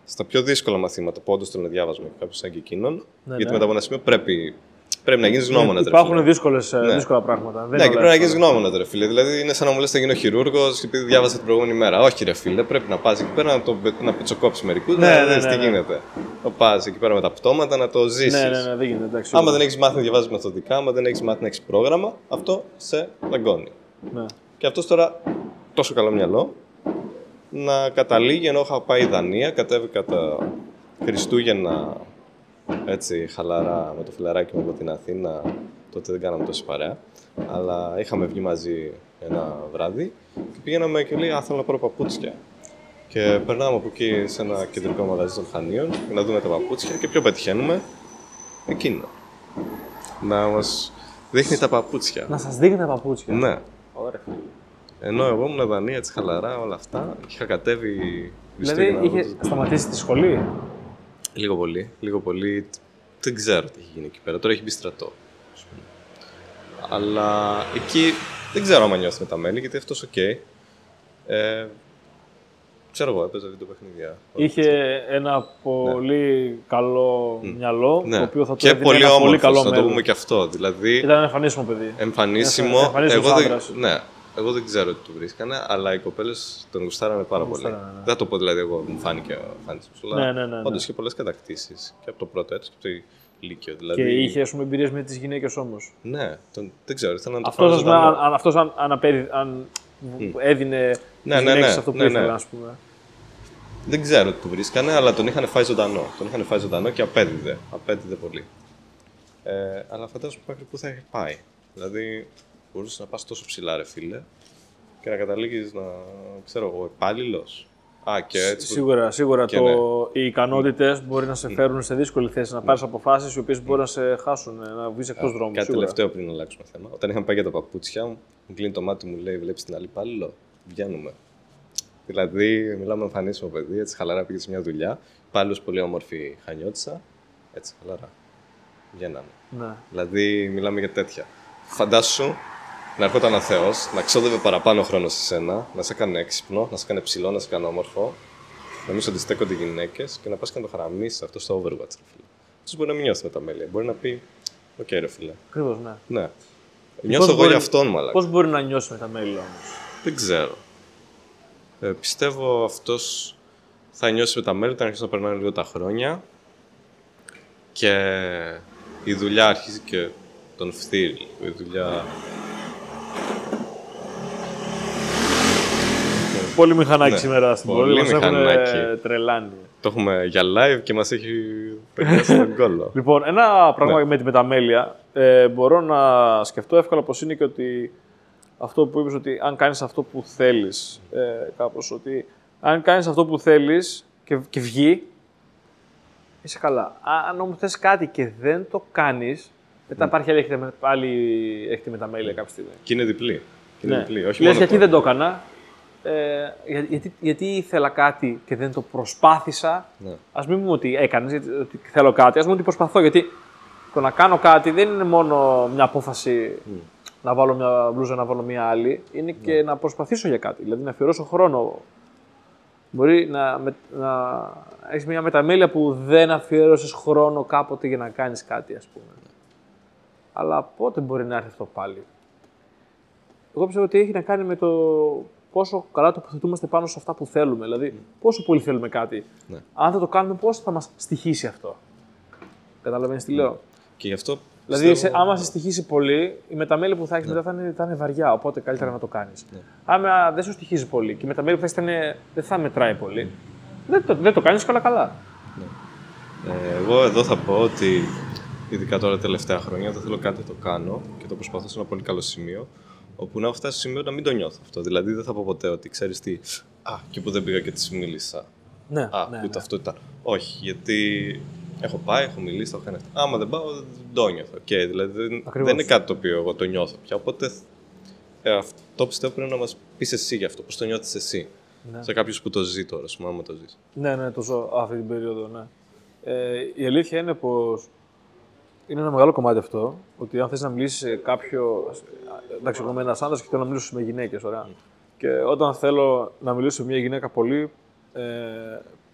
Στα πιο δύσκολα μαθήματα που όντως θέλουν διάβασμα και κάποιο σαν και εκείνον. Ναι, γιατί ναι. μετά από ένα σημείο πρέπει, πρέπει να γίνεις γνώμονας. Υπάρχουν δύσκολες, ε, Ναι. δύσκολα πράγματα. Δεν Ναι, είναι και όλα πρέπει να γίνεις εύκολα. γνώμονας, ρε φίλε. Δηλαδή είναι σαν να μου λες: Θα γίνω χειρουργός επειδή διάβασα την προηγούμενη μέρα. Όχι, ρε φίλε, πρέπει να πας εκεί πέρα να, το, να πιτσοκόψεις μερικούς, Ναι, να ναι, δεις ναι, τι ναι. γίνεται. Να πας εκεί πέρα με τα πτώματα να το ζήσεις. Ναι, ναι, ναι, δεν γίνεται. Εντάξει, Άμα σίγουρα. δεν έχεις μάθει να διαβάζεις μεθοδικά, άμα δεν έχεις μάθει να έχεις πρόγραμμα, αυτό σε δαγκώνει. Ναι. Και αυτός τώρα τόσο καλό μυαλό να καταλήγει ενώ είχα πάει Δανία, κατέβηκα τα Χριστούγεννα έτσι χαλαρά με το φιλαράκι μου από την Αθήνα. Τότε δεν κάναμε τόση παρέα. Αλλά είχαμε βγει μαζί ένα βράδυ και πήγαμε και λέει: Α, θέλω να πάρω παπούτσια. Και περνάμε από εκεί σε ένα κεντρικό μαγαζί των Χανίων για να δούμε τα παπούτσια και ποιο πετυχαίνουμε. Εκείνο. Να μας δείχνει τα παπούτσια. Να σας δείχνει τα παπούτσια. Ναι. Ωραία. Ενώ εγώ ήμουν Δανία έτσι χαλαρά όλα αυτά. Είχα κατέβει. Δηλαδή Χριστούγεννα, είχε οπότε- σταματήσει τη σχολή; Λίγο πολύ. Λίγο πολύ. Δεν ξέρω τι έχει γίνει εκεί πέρα. Τώρα έχει μπει στρατό. ας πούμε. Αλλά εκεί δεν ξέρω αν νιώθει μεταμέλεια γιατί αυτός οκ. Ε, ξέρω εγώ, έπαιζα βίντεο παιχνίδια. Είχε ένα πολύ καλό μυαλό, Ναι. το οποίο θα του και έδινε πολύ ένα πολύ όμορφος, καλό να το μέλλον. πούμε και αυτό. Δηλαδή, Ήταν εμφανίσιμο παιδί. εμφανίσιμο. εμφανίσιμος εγώ, δεν, άντρας. ναι, εγώ δεν ξέρω τι του βρίσκανε, αλλά οι κοπέλες τον γουστάρανε πάρα πολύ. γουστάρανε, ναι. Δεν θα το πω δηλαδή εγώ, μου φάνηκε εμφανίσιμο. Αλλά Ναι, ναι, ναι, ναι. όντως είχε πολλές κατακτήσεις και από το πρώτο έτος και από το Λύκειο. Δηλαδή, Και είχε ας πούμε, εμπειρίες με τις γυναίκες όμως. Ναι, τον, δεν ξέρω, ήθελα να το Αυτός, φάω ας πούμε, ζωντανό. αν, αν, αυτός αν, αν, απέδι- αν έδινε Ναι, τις ναι, γυναίκες ναι, αυτό που ναι, ήθελε, ναι. ας πούμε. Δεν ξέρω τι του βρίσκανε, αλλά τον είχαν φάει ζωντανό. Τον είχαν φάει ζωντανό και απέδιδε. Απέδιδε πολύ. Ε, αλλά φαντάζομαι μέχρι πού θα έχει πάει. Δηλαδή, μπορούσες να πας τόσο ψηλά, ρε φίλε, και να καταλήγεις να ξέρω εγώ, υπάλληλος. Α, και έτσι. που- Σίγουρα, σίγουρα και το, ναι. οι ικανότητες μπορεί να σε φέρουν σε δύσκολη θέση, να πάρεις αποφάσεις οι οποίες μπορεί να σε χάσουν, να βγεις εκτός δρόμου. Κάτι σίγουρα. τελευταίο πριν αλλάξουμε θέμα. Όταν είχαμε πάει για τα παπούτσια μου, μου κλείνει το μάτι μου, λέει: Βλέπεις την άλλη υπάλληλο; Βγαίνουμε. Δηλαδή, μιλάμε εμφανίσιμο παιδί, έτσι χαλαρά πήγε σε μια δουλειά. Υπάλληλος πολύ όμορφη χανιώτησα. Έτσι χαλαρά. Βγαίναμε. Ναι. Δηλαδή, μιλάμε για τέτοια. Φαντάσου να έρχονταν ένα Θεός, να ξόδευε παραπάνω χρόνο σε σένα, να σε έκανε έξυπνο, να σε έκανε ψηλό, να σε έκανε όμορφο, να μην σου αντιστέκονται οι γυναίκες και να πας και να το χαραμίσεις αυτό στο Overwatch, ρε φίλε. Αυτός μπορεί να μην νιώθει μεταμέλεια. Μπορεί να πει: Οκ, ρε φίλε. Ακριβώς, ναι. Ναι. Νιώθω εγώ μπορεί- για αυτόν, μαλάκα. Πώς μπορεί να νιώσει μεταμέλεια όμως; Δεν ξέρω. Ε, πιστεύω αυτός θα νιώσει μεταμέλεια όταν αρχίσουν να περνάνε λίγο τα χρόνια και η δουλειά αρχίζει και τον φθείρει. λίγο. Η δουλειά... Πολύ μηχανάκι Ναι, σήμερα στην πολύ πόλη. Μας έχουν μηχανάκι. ε, τρελάνει. Το έχουμε για live και μας έχει περάσει τον <laughs> κόλλο. Λοιπόν, ένα πράγμα Ναι. με τη μεταμέλεια. Ε, μπορώ να σκεφτώ εύκολα πως είναι και ότι αυτό που είπες ότι αν κάνεις αυτό που θέλεις, ε, κάπως ότι αν κάνεις αυτό που θέλεις και, και βγει, είσαι καλά. Α- Αν όμως θες κάτι και δεν το κάνεις, μετά υπάρχει άλλη, έχετε με- άλλη έχετε μεταμέλεια κάποια στιγμή. και είναι διπλή. Και είναι Ναι. διπλή. Όχι Λες μόνο γιατί το- δεν το έκανα, ε, για- γιατί, γιατί ήθελα κάτι και δεν το προσπάθησα. Ναι. Α μην πούμε ότι έκανες, ότι θέλω κάτι, ας πούμε ότι προσπαθώ. Γιατί το να κάνω κάτι δεν είναι μόνο μια απόφαση να βάλω μια μπλούζα, να βάλω μια άλλη. Είναι και να προσπαθήσω για κάτι. Δηλαδή να αφιερώσω χρόνο. Μπορεί να, με, να έχεις μια μεταμέλεια που δεν αφιέρωσες χρόνο κάποτε για να κάνεις κάτι, ας πούμε. Αλλά πότε μπορεί να έρθει αυτό πάλι; Εγώ πιστεύω ότι έχει να κάνει με το πόσο καλά τοποθετούμαστε πάνω σε αυτά που θέλουμε. Δηλαδή, πόσο πολύ θέλουμε κάτι. Ναι. Αν δεν το κάνουμε, πώς θα μας στοιχήσει αυτό; Καταλαβαίνει τι λέω; Και γι' αυτό Δηλαδή, πιστεύω- σε, άμα σε στοιχήσει πολύ, η μεταμέλεια που θα έχεις μετά θα είναι, θα είναι βαριά. Οπότε καλύτερα να το κάνεις. Άμα δεν σου στοιχίζει πολύ και η μεταμέλεια που θα έχεις δεν θα μετράει πολύ, δεν το, δεν το κάνεις καλά καλά. Ε, εγώ εδώ θα πω ότι ειδικά τώρα τα τελευταία χρόνια όταν θέλω κάτι να το κάνω και το προσπαθώ σε ένα πολύ καλό σημείο όπου να έχω φτάσει στο σημείο να μην το νιώθω αυτό. Δηλαδή δεν θα πω ποτέ ότι ξέρεις τι, Α, και που δεν πήγα και της μίλησα. Ναι, Α, ναι, ούτε ναι. αυτό ήταν. Όχι, γιατί έχω πάει, έχω μιλήσει, το έχω κάνει αυτό. Άμα δεν πάω, δεν το νιώθω. Okay, δηλαδή δεν, Ακριβώς. δεν είναι κάτι το οποίο εγώ το νιώθω πια. Οπότε ε, αυτό πιστεύω πρέπει να μας πεις εσύ γι' αυτό, πώς το νιώθεις εσύ. Ναι. Σε κάποιο που το ζει τώρα, ας πούμε, άμα το ζεις. Ναι, ναι, το ζω αυτή την περίοδο, ναι. Ε, η αλήθεια είναι πως είναι ένα μεγάλο κομμάτι αυτό. Ότι αν θες να μιλήσεις σε κάποιο. Εντάξει, εγώ είμαι ένας άντρα και θέλω να μιλήσω με γυναίκες, ωραία. Και όταν θέλω να μιλήσω με μια γυναίκα πολύ, ε,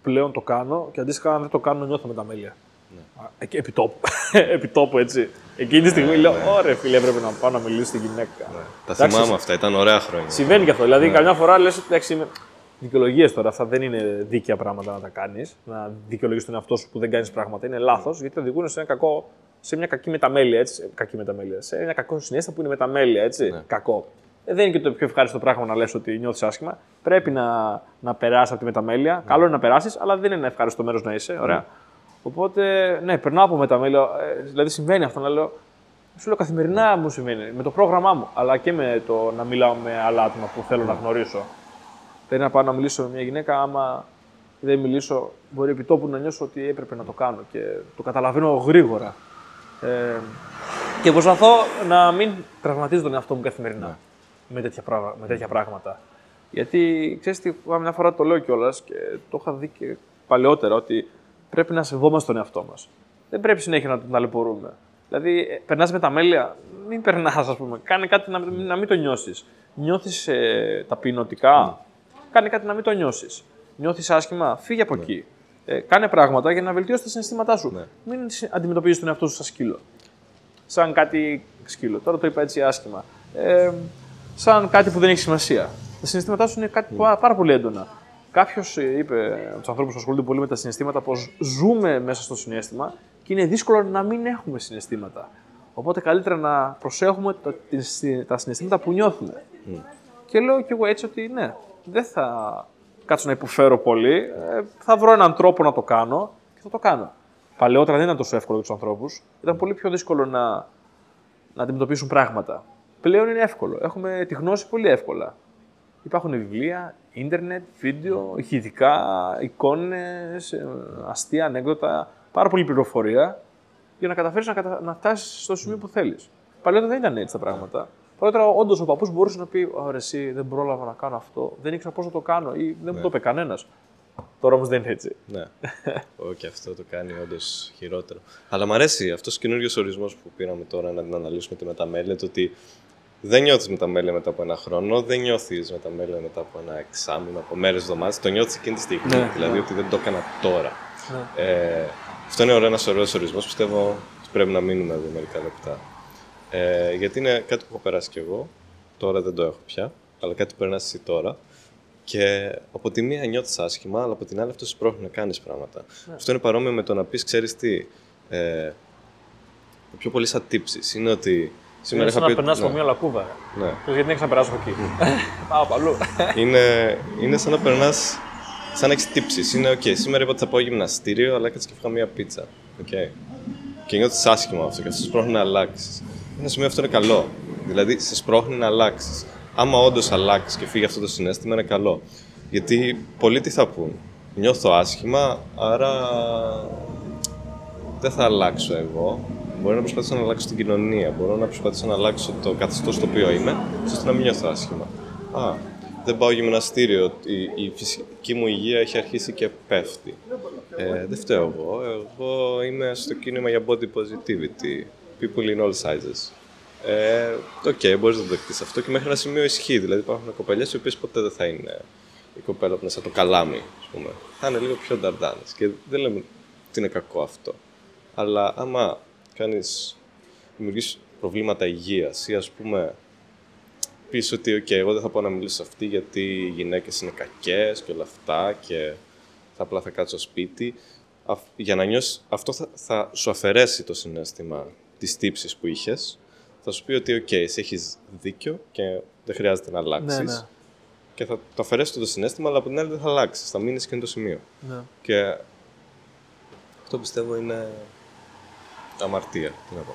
πλέον το κάνω και αντίστοιχα αν δεν το κάνω νιώθω με τα μέλια. Ναι. Εκεί, επί τόπου. <laughs> επί τόπου, έτσι. Εκείνη τη στιγμή λέω: Ωραία, φίλε, έπρεπε να πάω να μιλήσω στη γυναίκα. Ναι. Τα θυμάμαι αυτά, ήταν ωραία χρόνια. Συμβαίνει και αυτό. Δηλαδή, καμιά φορά λες: Εντάξει, δικαιολογίες τώρα. Αυτά δεν είναι δίκαια πράγματα να τα κάνεις. Να δικαιολογήσει τον εαυτό σου που δεν κάνεις πράγματα. Είναι λάθος γιατί οδηγούν σε, ένα κακό, σε μια κακή μεταμέλεια. Έτσι. Κακή μεταμέλεια. Σε ένα κακό συνέστημα που είναι μεταμέλεια. Έτσι. Ναι. Κακό. Ε, δεν είναι και το πιο ευχάριστο πράγμα να λες ότι νιώθεις άσχημα. Πρέπει να, να περάσεις από τη μεταμέλεια. Καλό είναι να περάσεις, αλλά δεν είναι ένα ευχάριστο μέρος να είσαι. Ωραία. Οπότε, ναι, περνάω από μεταμέλεια. Ε, δηλαδή συμβαίνει αυτό να λέω. Σου λέω καθημερινά μου συμβαίνει με το πρόγραμμά μου, αλλά και με το να μιλάω με άλλα άτομα που θέλω να γνωρίσω. Δεν να πάω να μιλήσω με μια γυναίκα, άμα δεν μιλήσω, μπορεί επί τόπου να νιώσω ότι έπρεπε να το κάνω και το καταλαβαίνω γρήγορα. Ε, και προσπαθώ να μην τραυματίζω τον εαυτό μου καθημερινά με, τέτοια πράγμα, με τέτοια πράγματα. Γιατί ξέρεις τι, μια φορά το λέω κιόλας και το είχα δει και παλαιότερα ότι πρέπει να σεβόμαστε τον εαυτό μας. Δεν πρέπει συνέχεια να τον ταλαιπωρούμε. Δηλαδή, περνάς με τα μέλια, μην περνάς, ας πούμε. Κάνε κάτι να, να μην το νιώσεις. Νιώθεις ε, ταπεινωτικά, κάνε κάτι να μην το νιώσεις. Νιώθεις άσχημα, φύγε από εκεί. Ε, κάνε πράγματα για να βελτιώσεις τα συναισθήματά σου. Μην αντιμετωπίζεις τον εαυτό σου σαν σκύλο. Σαν κάτι σκύλο. Τώρα το είπα έτσι άσχημα. Ε, σαν κάτι που δεν έχει σημασία. Τα συναισθήματά σου είναι κάτι πάρα, πάρα πολύ έντονα. Κάποιος είπε από τους ανθρώπους που ασχολούνται πολύ με τα συναισθήματα πως ζούμε μέσα στο συνέστημα και είναι δύσκολο να μην έχουμε συναισθήματα. Οπότε καλύτερα να προσέχουμε τα, τα συναισθήματα που νιώθουμε. Και λέω κι εγώ έτσι ότι ναι, δεν θα κάτσω να υποφέρω πολύ. Ε, θα βρω έναν τρόπο να το κάνω και θα το κάνω. Παλαιότερα δεν ήταν τόσο εύκολο για τους ανθρώπους. Ήταν πολύ πιο δύσκολο να, να αντιμετωπίσουν πράγματα. Πλέον είναι εύκολο. Έχουμε τη γνώση πολύ εύκολα. Υπάρχουν βιβλία, ίντερνετ, βίντεο, ηχητικά, εικόνες, ε, αστεία, ανέκδοτα, πάρα πολλή πληροφορία για να καταφέρεις να, κατα... να φτάσεις στο σημείο που θέλεις. Παλιότερα δεν ήταν έτσι τα πράγματα. Παλιότερα, όντως, ο παππούς μπορούσε να πει: Ωραία, εσύ δεν πρόλαβα να κάνω αυτό, δεν ήξερα πώς να το κάνω ή δεν μου το είπε κανένας. Τώρα όμως δεν είναι έτσι. Ναι. Όχι, αυτό το κάνει όντως χειρότερο. Αλλά μου αρέσει αυτός ο καινούριο ορισμός που πήραμε τώρα να την αναλύσουμε τη μεταμέλεια, το ότι δεν νιώθεις μεταμέλεια μετά από ένα χρόνο, δεν νιώθεις μεταμέλεια μετά από ένα εξάμεινο, από μέρες, εβδομάδες. Το νιώθεις εκείνη τη στιγμή. Ναι, δηλαδή ναι. ότι δεν το έκανα τώρα. Ναι. Ε, αυτό είναι ωραίο, ένας ωραίος ορισμός. Πιστεύω ότι πρέπει να μείνουμε εδώ μερικά λεπτά. Ε, γιατί είναι κάτι που έχω περάσει κι εγώ. Τώρα δεν το έχω πια. Αλλά κάτι που περνά εσύ τώρα. Και από τη μία νιώθεις άσχημα, αλλά από την άλλη αυτό σου πρόχνει να κάνεις πράγματα. Αυτό είναι παρόμοιο με το να πεις, ξέρεις τι. Ε, πιο πολύ σαν τύψεις. Είναι ότι Σήμερα είχα να πει- περνάς από ναι. μια λακκούβα. Ναι. Ξέρεις, γιατί δεν έχεις να περάσω από εκεί. <laughs> Πάω από αλλού. είναι, είναι σαν να περνάς. σαν να έχεις τύψεις. Είναι, OK, σήμερα είπα ότι θα πάω γυμναστήριο, αλλά έκατσα και φάγα μία πίτσα. Okay. Και νιώθεις άσχημα αυτό και αυτό σε σπρώχνει να αλλάξεις. Ένα σημείο αυτό είναι καλό. Δηλαδή, σε σπρώχνει να αλλάξεις. Άμα όντως αλλάξεις και φύγει αυτό το συνέστημα, είναι καλό. Γιατί πολλοί τι θα πούν; Νιώθω άσχημα, άρα δεν θα αλλάξω εγώ. Μπορώ να προσπαθήσω να αλλάξω την κοινωνία. Μπορώ να προσπαθήσω να αλλάξω το καθεστώς στο οποίο είμαι, ώστε να μην νιώθω άσχημα. Α, δεν πάω γυμναστήριο. Η, η φυσική μου υγεία έχει αρχίσει και πέφτει. Ε, δεν φταίω εγώ. Εγώ είμαι στο κίνημα για body positivity. People in all sizes. Ε, OK, okay, μπορείς να το δεχτείς αυτό και μέχρι ένα σημείο ισχύει. Δηλαδή υπάρχουν κοπελιές οι οποίες ποτέ δεν θα είναι η κοπέλα που είναι σαν το καλάμι, ας πούμε. Θα είναι λίγο πιο νταρντάνες. Και δεν λέμε ότι είναι κακό αυτό. Αλλά άμα κάνεις δημιουργήσει προβλήματα υγείας ή ας πούμε πεις ότι, OK, εγώ δεν θα πάω να μιλήσω σε αυτή γιατί οι γυναίκες είναι κακές και όλα αυτά και θα απλά θα κάτσω σπίτι. Αυ- Για να νιώσεις, αυτό θα, θα σου αφαιρέσει το συνέστημα τη τύψη που είχες. Θα σου πει ότι, OK, εσύ έχεις δίκιο και δεν χρειάζεται να αλλάξεις. ναι, ναι. Και θα το αφαιρέσει το συναίσθημα, αλλά από την άλλη δεν θα αλλάξεις. Θα μείνεις και είναι το σημείο. ναι. Και αυτό πιστεύω είναι αμαρτία. Τι να πω.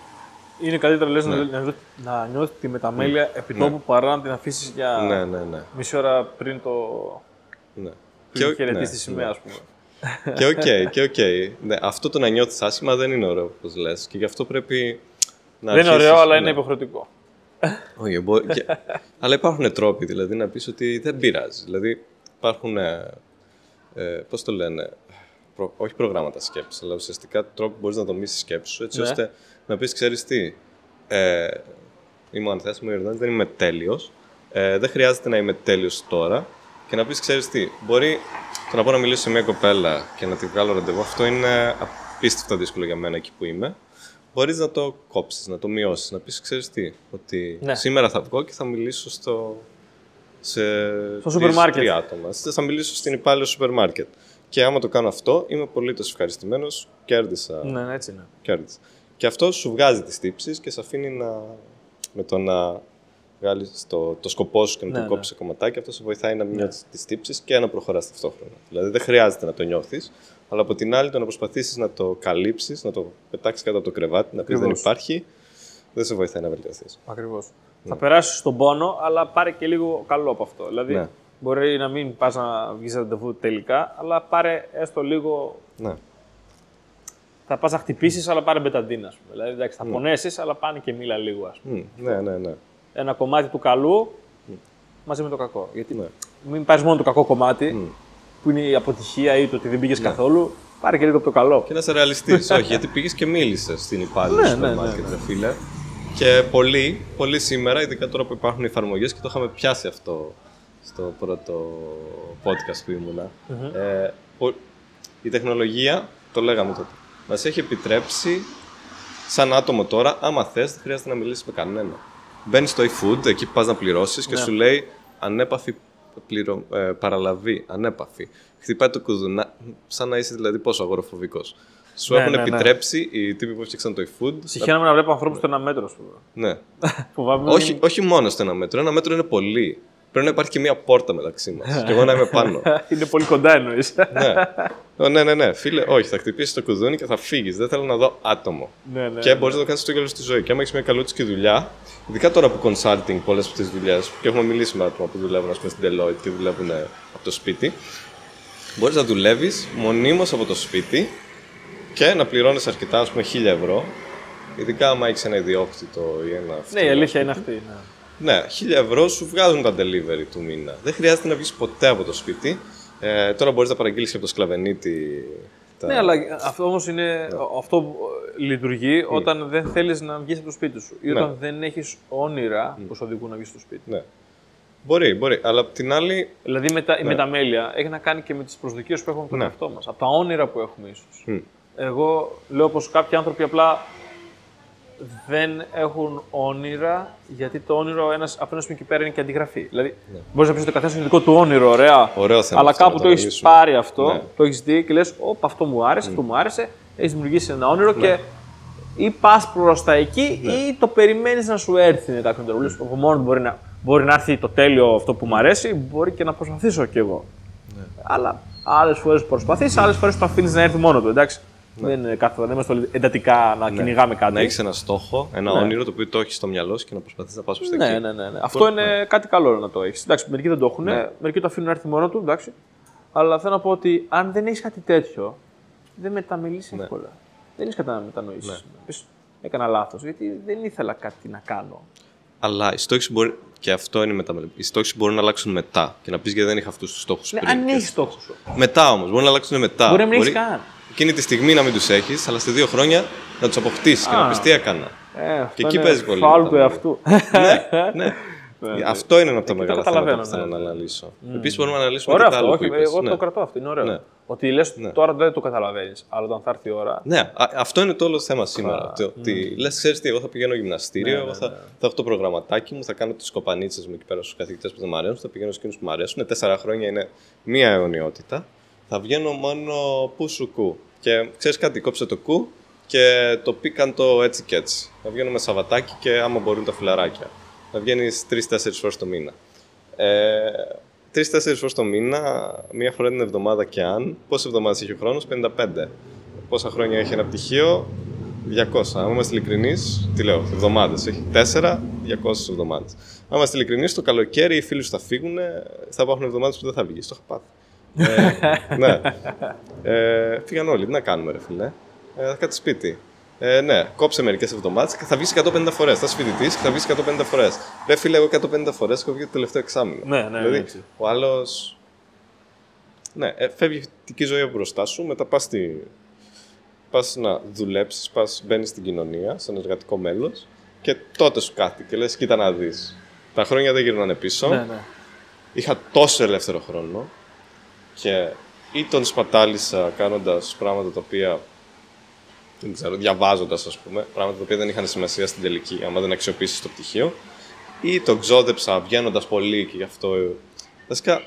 Είναι καλύτερα λες, Ναι. να, να, να νιώθεις τη μεταμέλεια επί τόπου παρά να την αφήσεις για Ναι, ναι, ναι. μισή ώρα πριν το. ναι. πριν ο- χαιρετήσει ναι, τη σημαία, ας πούμε. Και οκ, και οκ. Ναι, αυτό το να νιώθεις άσχημα δεν είναι ωραίο, όπως λες. Και γι' αυτό πρέπει να. Δεν είναι αρχίσεις- ωραίο, αλλά ναι. είναι υποχρεωτικό. Όχι, μπο- και- αλλά υπάρχουν τρόποι δηλαδή να πεις ότι δεν πειράζει. Δηλαδή υπάρχουν. Ε, ε, Πώς το λένε. προ- όχι προγράμματα σκέψης, αλλά ουσιαστικά τρόπο που μπορείς να δομήσεις σκέψη σου έτσι Ναι. ώστε να πεις: Ξέρεις τι, ε, είμαι ο Ανθέας, είμαι ο Ιορδάνης, δεν είμαι τέλειος. Ε, δεν χρειάζεται να είμαι τέλειος τώρα. Και να πεις: Ξέρεις τι, μπορεί το να πάω να μιλήσω σε μια κοπέλα και να τη βγάλω ραντεβού, αυτό είναι απίστευτα δύσκολο για μένα εκεί που είμαι. Μπορείς να το κόψεις, να το μειώσεις, να πεις: Ξέρεις τι, ότι Ναι. σήμερα θα βγω και θα μιλήσω στο, σε Στο σούπερ μάρκετ. τρία άτομα. Θα μιλήσω στην υπάλληλο σούπερ μάρκετ. Και άμα το κάνω αυτό, είμαι πολύ ευχαριστημένος. Κέρδισα. Ναι, ναι, έτσι είναι. κέρδισα. Και αυτό σου βγάζει τις τύψεις και σε αφήνει να. με το να βγάλει το, το σκοπό σου και να Ναι, το ναι. κόψεις σε κομματάκια, αυτό σε βοηθάει να μειώσεις τις τύψεις και να προχωράς ταυτόχρονα. Δηλαδή δεν χρειάζεται να το νιώθεις, αλλά από την άλλη το να προσπαθήσεις να το καλύψεις, να το πετάξεις κάτω από το κρεβάτι, να πεις δεν Ακριβώς. υπάρχει, δεν σε βοηθάει να βελτιωθείς. Ακριβώς. Θα περάσεις στον πόνο, αλλά πάρε και λίγο καλό από αυτό. Δηλαδή, Ναι. μπορεί να μην πας να βγεις ραντεβού τελικά, αλλά πάρε έστω λίγο. Ναι. Θα πας να χτυπήσεις, αλλά πάρε μπεταντίνα. ας πούμε. Δηλαδή, εντάξει, θα Ναι. πονέσεις, αλλά πάνε και μίλα λίγο. Ας πούμε. Μμ, ναι, ναι, ναι. Ένα κομμάτι του καλού μαζί με το κακό. Γιατί Ναι. μην πάρεις μόνο το κακό κομμάτι, Μμ. που είναι η αποτυχία ή το ότι δεν πήγες καθόλου. Πάρε και λίγο από το καλό. Και να είσαι ρεαλιστής. <laughs> Όχι, γιατί πήγες και μίλησες στην υπάλληλο Ναι, στο ναι, σούπερ ναι, μάρκετ, ναι. ρε φίλε. Και πολλοί, πολλοί σήμερα, ειδικά τώρα που υπάρχουν εφαρμογές και το είχαμε πιάσει αυτό στο πρώτο podcast που ήμουνα. Ε, πο- η τεχνολογία, το λέγαμε τότε, μας έχει επιτρέψει σαν άτομο τώρα, άμα θες, δεν χρειάζεται να μιλήσεις με κανένα. Μπαίνεις στο eFood, εκεί που πας να πληρώσεις και Ναι. σου λέει ανέπαφη πληρο... ε, παραλαβή, ανέπαφη. Χτυπάει το κουδουνά, σαν να είσαι δηλαδή πόσο αγοροφοβικός. Σου Ναι, έχουν ναι, ναι. επιτρέψει οι τύποι που έφτιαξαν το eFood. Συχαίνομαι να βλέπω ανθρώπους στο ένα μέτρο, ας πούμε. Ναι. <laughs> Φοβάμαι. όχι, όχι μόνο στο ένα μέτρο. Ένα μέτρο είναι πολύ. Πρέπει να υπάρχει και μία πόρτα μεταξύ μας. <laughs> και εγώ να είμαι πάνω. είναι πολύ κοντά εννοείς. ναι. Ω, ναι, ναι, ναι. Φίλε, όχι, θα χτυπήσεις το κουδούνι και θα φύγεις. Δεν θέλω να δω άτομο. ναι, ναι. και μπορείς να το κάνεις στο τέλο της ζωής. Και άμα έχεις μια καλούτσικη δουλειά, ειδικά τώρα που consulting πολλές από τις δουλειές, και έχουμε μιλήσει με άτομα που δουλεύουν ας πούμε, στην Deloitte και δουλεύουν ε, από το σπίτι, μπορείς να δουλεύεις μονίμως από το σπίτι και να πληρώνεις αρκετά, ας πούμε, 1000 ευρώ. Ειδικά άμα έχεις ένα ιδιόκτητο ή ένα. Ναι, η αλήθεια είναι αυτή. Ναι. Ναι, 1000 ευρώ σου βγάζουν τα delivery του μήνα. Δεν χρειάζεται να βγεις ποτέ από το σπίτι. Ε, τώρα μπορείς να παραγγείλεις από το σκλαβενίτη. Τα... Ναι, αλλά αυτό όμως είναι. Αυτό που λειτουργεί όταν δεν θέλεις να βγεις από το σπίτι σου ή Ναι. όταν δεν έχεις όνειρα που σε οδηγούν να βγεις στο σπίτι. Ναι. Μπορεί, μπορεί. Αλλά απ' την άλλη. Δηλαδή με τα, η μεταμέλεια έχει να κάνει και με τις προσδοκίες που έχουμε από τον Ναι. εαυτό μας. Από τα όνειρα που έχουμε ίσως. Μ. Εγώ λέω πως κάποιοι άνθρωποι απλά δεν έχουν όνειρα γιατί το όνειρο ένας, από ένας σημείο και πέρα είναι και αντιγραφή. Δηλαδή μπορείς να πεις ότι ο καθένας είναι δικό του όνειρο, ωραία. Ναι. Ωραίο θέμα αλλά αυτό, κάπου να το το έχεις αναλύσουμε. πάρει αυτό, Ναι. το έχεις δει και λες: Ωπ, αυτό μου άρεσε, αυτό μου άρεσε. Έχεις δημιουργήσει ένα όνειρο και ή πας προς τα εκεί Ναι. ή το περιμένεις να σου έρθει μετά από τον Από μόνο του μπορεί να, μπορεί να έρθει το τέλειο αυτό που μου αρέσει, μπορεί και να προσπαθήσω κι εγώ. Ναι. Αλλά άλλες φορές προσπαθείς, άλλες φορές το αφήνεις να έρθει μόνο του. Εντάξει. Δεν, είναι κάθε, δεν είμαστε εντατικά να κυνηγάμε κάτι. Ναι. Να έχεις ένα στόχο, ένα όνειρο το οποίο το έχεις στο μυαλό σου και να προσπαθείς να πας προς τα Ναι, εκεί. ναι, ναι, ναι. Αυτό είναι κάτι καλό να το έχεις. Εντάξει, μερικοί δεν το έχουν, μερικοί το αφήνουν να έρθει μόνο του, εντάξει. Αλλά θέλω να πω ότι αν δεν έχεις κάτι τέτοιο, δεν μεταμιλήσεις εύκολα. Δεν έχεις κάτι να μετανοήσεις. Να πεις, έκανα λάθος, γιατί δεν ήθελα κάτι να κάνω. Αλλά οι στόχοι σου μπορεί. Και αυτό είναι μετά. Οι στόχοι σου μπορούν να αλλάξουν μετά. Και να πεις γιατί δεν είχα αυτούς τους στόχους Ναι, πριν. αν Και- έχεις στόχο σου. Μετά όμως, μπορεί να αλλάξουν μετά. Μπορεί να μην έχεις καν. Εκείνη τη στιγμή να μην τους έχεις, αλλά σε δύο χρόνια να τους αποκτήσεις και να Α. πεις τι έκανα. Ε, αυτό Και εκεί είναι παίζει πολύ Φάουλ η του εαυτού. <laughs> ναι, ναι. Αυτό είναι ένα από τα Εκεί το μεγάλα θέματα καταλαβαίνω, που θέλω ναι, να αναλύσω. Επίσης, μπορούμε να αναλύσουμε Ωραίο και τα αυτό, άλλα που όχι. είπες. Εγώ Ναι. το κρατώ αυτό. Είναι ωραίο. Ναι. Ότι λες τώρα δεν το καταλαβαίνεις, αλλά όταν θα έρθει η ώρα. Ναι, α- αυτό είναι το όλο θέμα σήμερα. Το Ότι λες, ξέρεις τι, εγώ θα πηγαίνω γυμναστήριο, εγώ θα, θα έχω το προγραμματάκι μου, θα κάνω τις κοπανίτσες μου εκεί πέρα στους καθηγητές που δεν μου αρέσουν, θα πηγαίνω στου που μου αρέσουν. Τέσσερα χρόνια είναι μία αιωνιότητα. Θα βγαίνω μόνο που σου κου. Και ξέρεις κάτι, κόψε το κου και το πήκαν το έτσι και έτσι. Θα βγαίνω με σαβατάκι και άμα μπορούν τα φιλαράκια. Να βγαίνεις τρει-τέσσερι φορές το μήνα. Ε, Τρει-τέσσερι φορές το μήνα, μία φορά την εβδομάδα και αν. Πόσες εβδομάδες έχει ο χρόνος, 55. Πόσα χρόνια έχει ένα πτυχίο, 200. Αν είμαστε ειλικρινείς, τι λέω, εβδομάδες. Έχει 4, 200 εβδομάδες. Αν είμαστε ειλικρινείς, το καλοκαίρι οι φίλοι σου θα φύγουν, θα υπάρχουν εβδομάδες που δεν θα βγεις. Το είχα πάθει. ε, <laughs> ναι. Ε, φύγαν όλοι. Τι να κάνουμε, ρε φίλε; Ε, θα κάτσει σπίτι. Ε, ναι, κόψε μερικές εβδομάδες και θα βγεις 150 φορές. Θα είσαι φοιτητής και θα βγεις 150 φορές. Ρε φίλε, εγώ 150 φορές έχω βγει το τελευταίο εξάμεινο. Ναι, ναι, δηλαδή, έτσι. ο άλλο. Ναι, ε, φεύγει η φοιτητική ζωή από μπροστά σου, μετά πας, στη... πας να δουλέψεις, πας, μπαίνεις στην κοινωνία, σαν εργατικό μέλος και τότε σου κάτι και λες, κοίτα να δεις. Τα χρόνια δεν γυρνάνε πίσω. Ναι, ναι. Είχα τόσο ελεύθερο χρόνο και ή τον σπατάλησα κάνοντας πράγματα τα οποία δεν ξέρω, διαβάζοντας, ας πούμε, πράγματα τα οποία δεν είχαν σημασία στην τελική, άμα δεν αξιοποιήσεις το πτυχίο, ή τον ξόδεψα βγαίνοντας πολύ και γι' αυτό. ε, Βασικά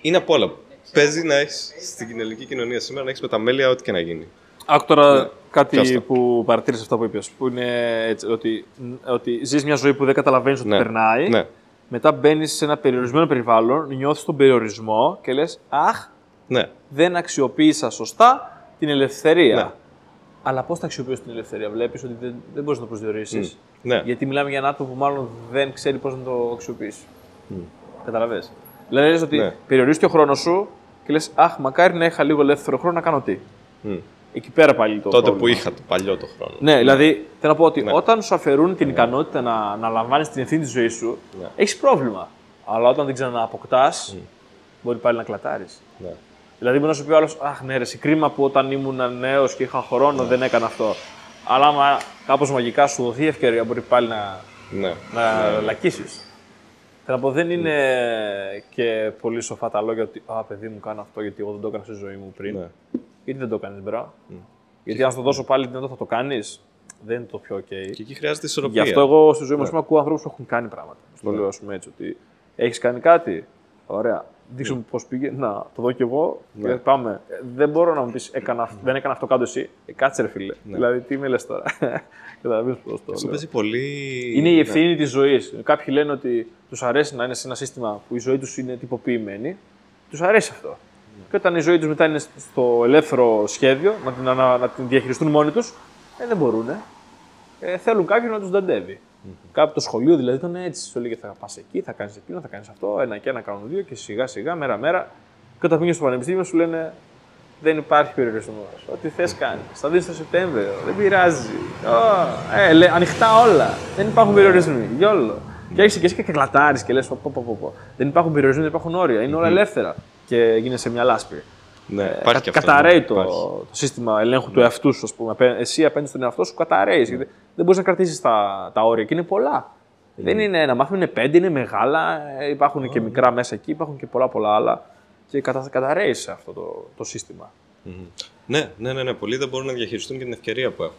είναι απ' όλα. Παίζει να έχεις στην ελληνική κοινωνία σήμερα να έχεις με τα μέλια ό,τι και να γίνει. Άκου τώρα Ναι. κάτι Πιάστα. που παρατήρησε αυτό που είπες, που είναι έτσι, ότι, ότι ζεις μια ζωή που δεν καταλαβαίνεις ότι Ναι. περνάει. Ναι. Μετά μπαίνεις σε ένα περιορισμένο περιβάλλον, νιώθεις τον περιορισμό και λες: Αχ, Ναι. δεν αξιοποίησα σωστά την ελευθερία. Ναι. Αλλά πώς θα αξιοποιήσει την ελευθερία, βλέπεις ότι δεν, δεν μπορείς να το προσδιορίσεις. Ναι. Γιατί μιλάμε για ένα άτομο που μάλλον δεν ξέρει πώς να το αξιοποιήσει. Καταλαβες. Δηλαδή λες ότι Ναι. περιορίζεις το χρόνο σου και λες: Αχ, μακάρι να είχα λίγο ελεύθερο χρόνο να κάνω τι. Μμ. Εκεί πέρα πάλι το. Τότε που πρόβλημα. είχα το παλιό το χρόνο. Ναι, δηλαδή θέλω να πω ότι Ναι. όταν σου αφαιρούν την ικανότητα να, να λαμβάνεις την ευθύνη της ζωής σου, Ναι. έχεις πρόβλημα. Αλλά όταν την ξανααποκτάς, μπορεί πάλι να κλατάρεις. Ναι. Δηλαδή, μπορεί να σου πει ο άλλος: Αχ, ναι, ρε, σε κρίμα που όταν ήμουν νέος και είχα χρόνο δεν έκανα αυτό. Αλλά άμα κάπως μαγικά σου δοθεί η ευκαιρία, μπορεί πάλι να, Ναι. να λακίσει. Θέλω να πω, δεν είναι και πολύ σοφά τα λόγια ότι Α, παιδί μου, κάνω αυτό γιατί εγώ δεν το έκανα στη ζωή μου πριν. Ναι. Γιατί δεν το έκανε, μπρά. Γιατί αν σου το δώσω πάλι δυνατό θα το κάνεις, δεν είναι το πιο OK. Και εκεί χρειάζεται Γι' ισορροπία. αυτό εγώ στη ζωή μου Ναι. ας πούμε, ακούω ανθρώπους που έχουν κάνει πράγματα. Στο Ναι. λέω ας πούμε έτσι ότι έχεις κάνει κάτι. Ωραία. Δείξου μου πώς πήγε. Να το δω κι εγώ. Ναι. Και πάμε. Ε, Δεν μπορώ να μου πεις δεν έκανα αυτό κάτω εσύ. Ε, κάτσε ρε φίλε. Δηλαδή τι με λες τώρα. <laughs> Καταλαβαίνεις πώς το Αυτό λέω. παίζει πολύ. Είναι η Ναι. ευθύνη της ζωής. Κάποιοι λένε ότι τους αρέσει να είναι σε ένα σύστημα που η ζωή τους είναι τυποποιημένη. Τους αρέσει αυτό. Και όταν η ζωή τους μετά είναι στο ελεύθερο σχέδιο, να την, ανα- να την διαχειριστούν μόνοι τους, ε, δεν μπορούν. Ε, θέλουν κάποιον να τους δαντεύει. Κάποιο το σχολείο δηλαδή ήταν έτσι. Σου έλεγε θα πας εκεί, θα κάνεις εκείνο, θα κάνεις αυτό, ένα και ένα κάνουν δύο και σιγά σιγά, μέρα μέρα. Και όταν πήγες στο πανεπιστήμιο σου λένε δεν υπάρχει περιορισμός. Ό,τι θες κάνεις. Θα δεις το Σεπτέμβριο. Δεν πειράζει. Ω, ε, λέ, ανοιχτά όλα. Δεν υπάρχουν περιορισμοί. Γιόλο. Και έχει και εσύ και κλατάρεις και λες: πω, πω, πω, πω. Δεν υπάρχουν περιορισμοί, δεν υπάρχουν όρια. Είναι όλα ελεύθερα. Και γίνεσαι μια λάσπη. Ναι, Ε, υπάρχει κα- και αυτό. καταραίει ναι, το, υπάρχει. το σύστημα ελέγχου του εαυτούς σου, ας πούμε. Απέ- Εσύ απέναντι στον εαυτό σου καταραίεις. γιατί Δεν μπορείς να κρατήσεις τα, τα όρια και είναι πολλά. Δεν είναι ένα μάθημα, είναι πέντε, είναι μεγάλα. ε, Υπάρχουν και μικρά μέσα εκεί, υπάρχουν και πολλά πολλά άλλα. Και κατα, καταραίεις σε αυτό το, το σύστημα. Μμμ. Ναι, ναι, ναι, ναι. Πολλοί δεν μπορούν να διαχειριστούν και την ευκαιρία που έχουν.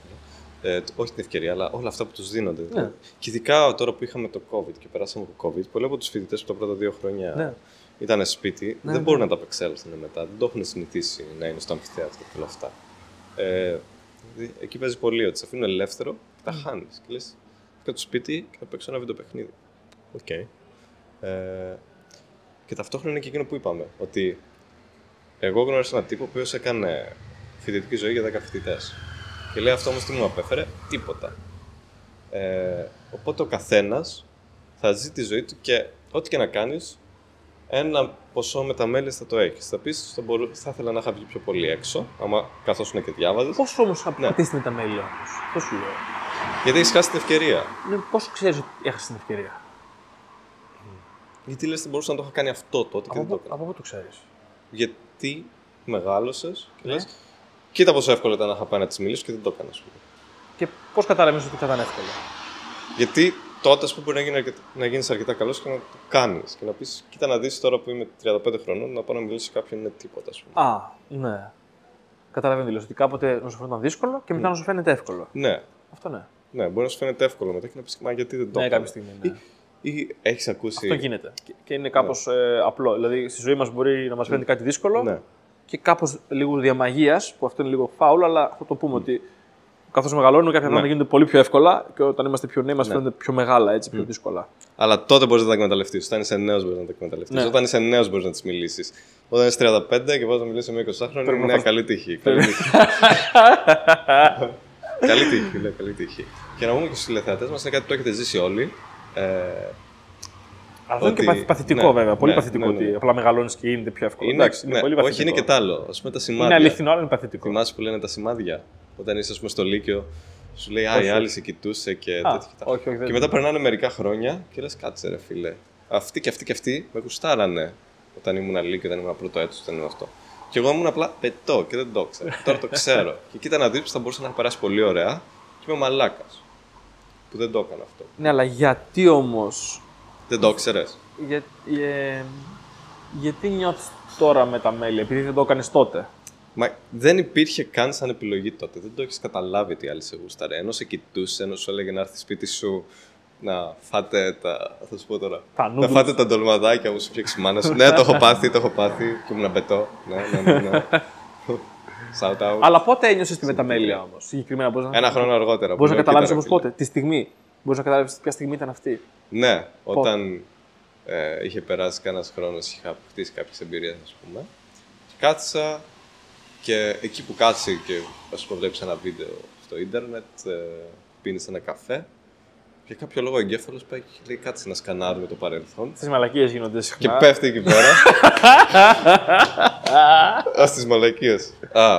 Ε, τ- όχι την ευκαιρία, αλλά όλα αυτά που τους δίνονται. Ναι. Και ειδικά τώρα που είχαμε το COVID και περάσαμε από COVID, πολλοί από τους φοιτητές που τα πρώτα δύο χρόνια Ναι. Ήταν σπίτι, δεν μπορούν να ανταπεξέλθουν μετά. Δεν το έχουν συνηθίσει να είναι στο αμφιθέατρο και όλα αυτά. Ε, δηλαδή, εκεί παίζει πολύ ότι σε αφήνουν ελεύθερο και τα χάνεις. Και λες, και το σπίτι και να παίξω ένα βιντεοπαιχνίδι. Οκ. Ε, και ταυτόχρονα είναι και εκείνο που είπαμε, ότι εγώ γνώρισα έναν τύπο που έκανε φοιτητική ζωή για 10 φοιτητές. Και λέει αυτό όμως τι μου απέφερε, τίποτα. Ε, οπότε ο καθένας θα ζει τη ζωή του και ό,τι και να κάνεις, ένα ποσό με τα μέλη θα το έχεις. Θα πεις, θα, μπορού- θα ήθελα να είχα βγει πιο πολύ έξω, άμα καθώ είναι και διάβαζες. Πόσο όμως θα Ναι. πατήσει με τα μέλη όμως; Πώ σου λέω. Γιατί έχεις χάσει την ευκαιρία. Ναι, πόσο ξέρεις ότι έχασες την ευκαιρία; Γιατί λες, δεν μπορούσα να το είχα κάνει αυτό τότε και Από δεν το πού- έκανα. από πού το ξέρεις; Γιατί μεγάλωσες και Ναι. λες, κοίτα πόσο εύκολο ήταν να είχα πάει να τη μιλήσω και δεν το έκανα. ας πούμε. Και πώς κατάλαβες ότι θα ήταν εύκολο; Γιατί τότε, α πούμε, μπορεί να, γίνει αρκετά, να γίνεις αρκετά καλός και να το κάνεις. Και να πεις: Κοίτα, να δεις τώρα που είμαι 35 χρονών, να πάω να μιλήσω σε κάποιον είναι τίποτα, ας πούμε. Α, ναι. Καταλαβαίνω δηλαδή ότι κάποτε να σου φαίνονταν δύσκολο και μετά να σου φαίνεται εύκολο. Ναι, Αυτό ναι. ναι, μπορεί να σου φαίνεται εύκολο μετά και να πεις: Μα γιατί δεν το Ναι, έκανα». κάποια στιγμή. Ναι. Ή, ή έχεις ακούσει. Αυτό γίνεται. Και, και είναι κάπως απλό. Δηλαδή στη ζωή μας μπορεί να μας φαίνεται κάτι δύσκολο Ναι. και κάπως λίγο διαμαγείας, που αυτό είναι λίγο φάουλ, αλλά θα το πούμε ότι καθώς μεγαλώνουμε κάποια πράγματα γίνονται πολύ πιο εύκολα και όταν είμαστε πιο νέοι μας φαίνονται πιο μεγάλα, έτσι, πιο δύσκολα. Αλλά τότε μπορείς να τα εκμεταλλευτείς. Όταν είσαι νέος, μπορείς να τα εκμεταλλευτείς. Ναι. Όταν είσαι νέος, μπορείς να τις μιλήσεις. Όταν είσαι 35 και πα να μιλήσεις με 20 χρόνια, Πρέπει είναι να μια φας- καλή τύχη. Καλή τύχη. <laughs> καλή τύχη, λέει, καλή τύχη. Και να πούμε και στους τηλεθεατές μας είναι κάτι που το έχετε ζήσει όλοι. Ε, Αλλά αυτό είναι και Ότι- παθ- παθητικό ναι, βέβαια. Πολύ ναι, παθητικό ναι, ναι. ότι απλά μεγαλώνεις και γίνεται πιο εύκολο. είναι, Εντάξει, είναι ναι, πολύ όχι, παθητικό. είναι και τ' άλλο. Α πούμε τα σημάδια. Είναι αληθινό, αλλά είναι παθητικό. Θυμάσαι που λένε τα σημάδια; Όταν είσαι ας πούμε, στο Λύκειο, σου λέει Α, Όχι. η άλλη σε κοιτούσε και Α, τέτοια. όχι, όχι, δεν- και μετά περνάνε μερικά χρόνια και λες, κάτσε ρε φίλε. Αυτοί και αυτοί και αυτοί με γουστάρανε όταν ήμουν Λύκειο, όταν ήμουν πρώτο έτος, όταν ήμουν αυτό. Και εγώ ήμουν απλά πετώ και δεν το ήξερα. Τώρα το ξέρω. <laughs> και κοίτα να δεις που θα μπορούσε να περάσει πολύ ωραία και είμαι μαλάκας. Που δεν το έκανα αυτό. Ναι, αλλά γιατί όμως; Δεν το ήξερες; Για, ε, γιατί νιώθεις τώρα με τα μέλη, επειδή δεν το έκανες τότε; Μα δεν υπήρχε καν σαν επιλογή τότε. Δεν το έχεις καταλάβει τι άλλη σε γούσταρε. Ενώ σε κοιτούσε, ενώ σου έλεγε να έρθει σπίτι σου να φάτε τα. Θα σου πω τώρα. Τα να φάτε τα ντολμαδάκια που σου φτιάξει η μάνα σου. ναι, το έχω πάθει, το έχω πάθει και ήμουν πετώ. Ναι, ναι, ναι. ναι. Shout out. Αλλά πότε ένιωσες τη μεταμέλεια όμως, συγκεκριμένα μπορείς να. Ένα χρόνο αργότερα. Μπορείς να Λέω, καταλάβεις «Κοίτα, όμως ρε, πότε, τη στιγμή. Μπορείς να καταλάβεις ποια στιγμή ήταν αυτή. φίλε». Ναι, όταν ε, είχε περάσει κανένας χρόνος, είχα αποκτήσει κάποιες εμπειρίες, ας πούμε. Και κάθισα και εκεί που κάτσε και ας πούμε βλέπεις ένα βίντεο στο ίντερνετ, ε, πίνεις ένα καφέ. Για κάποιο λόγο ο εγκέφαλος πάει και λέει κάτσε να σκανάρουμε το παρελθόν. Τι μαλακίες γίνονται Και συχνά. πέφτει εκεί πέρα. <laughs> Α τις μαλακίες. Α,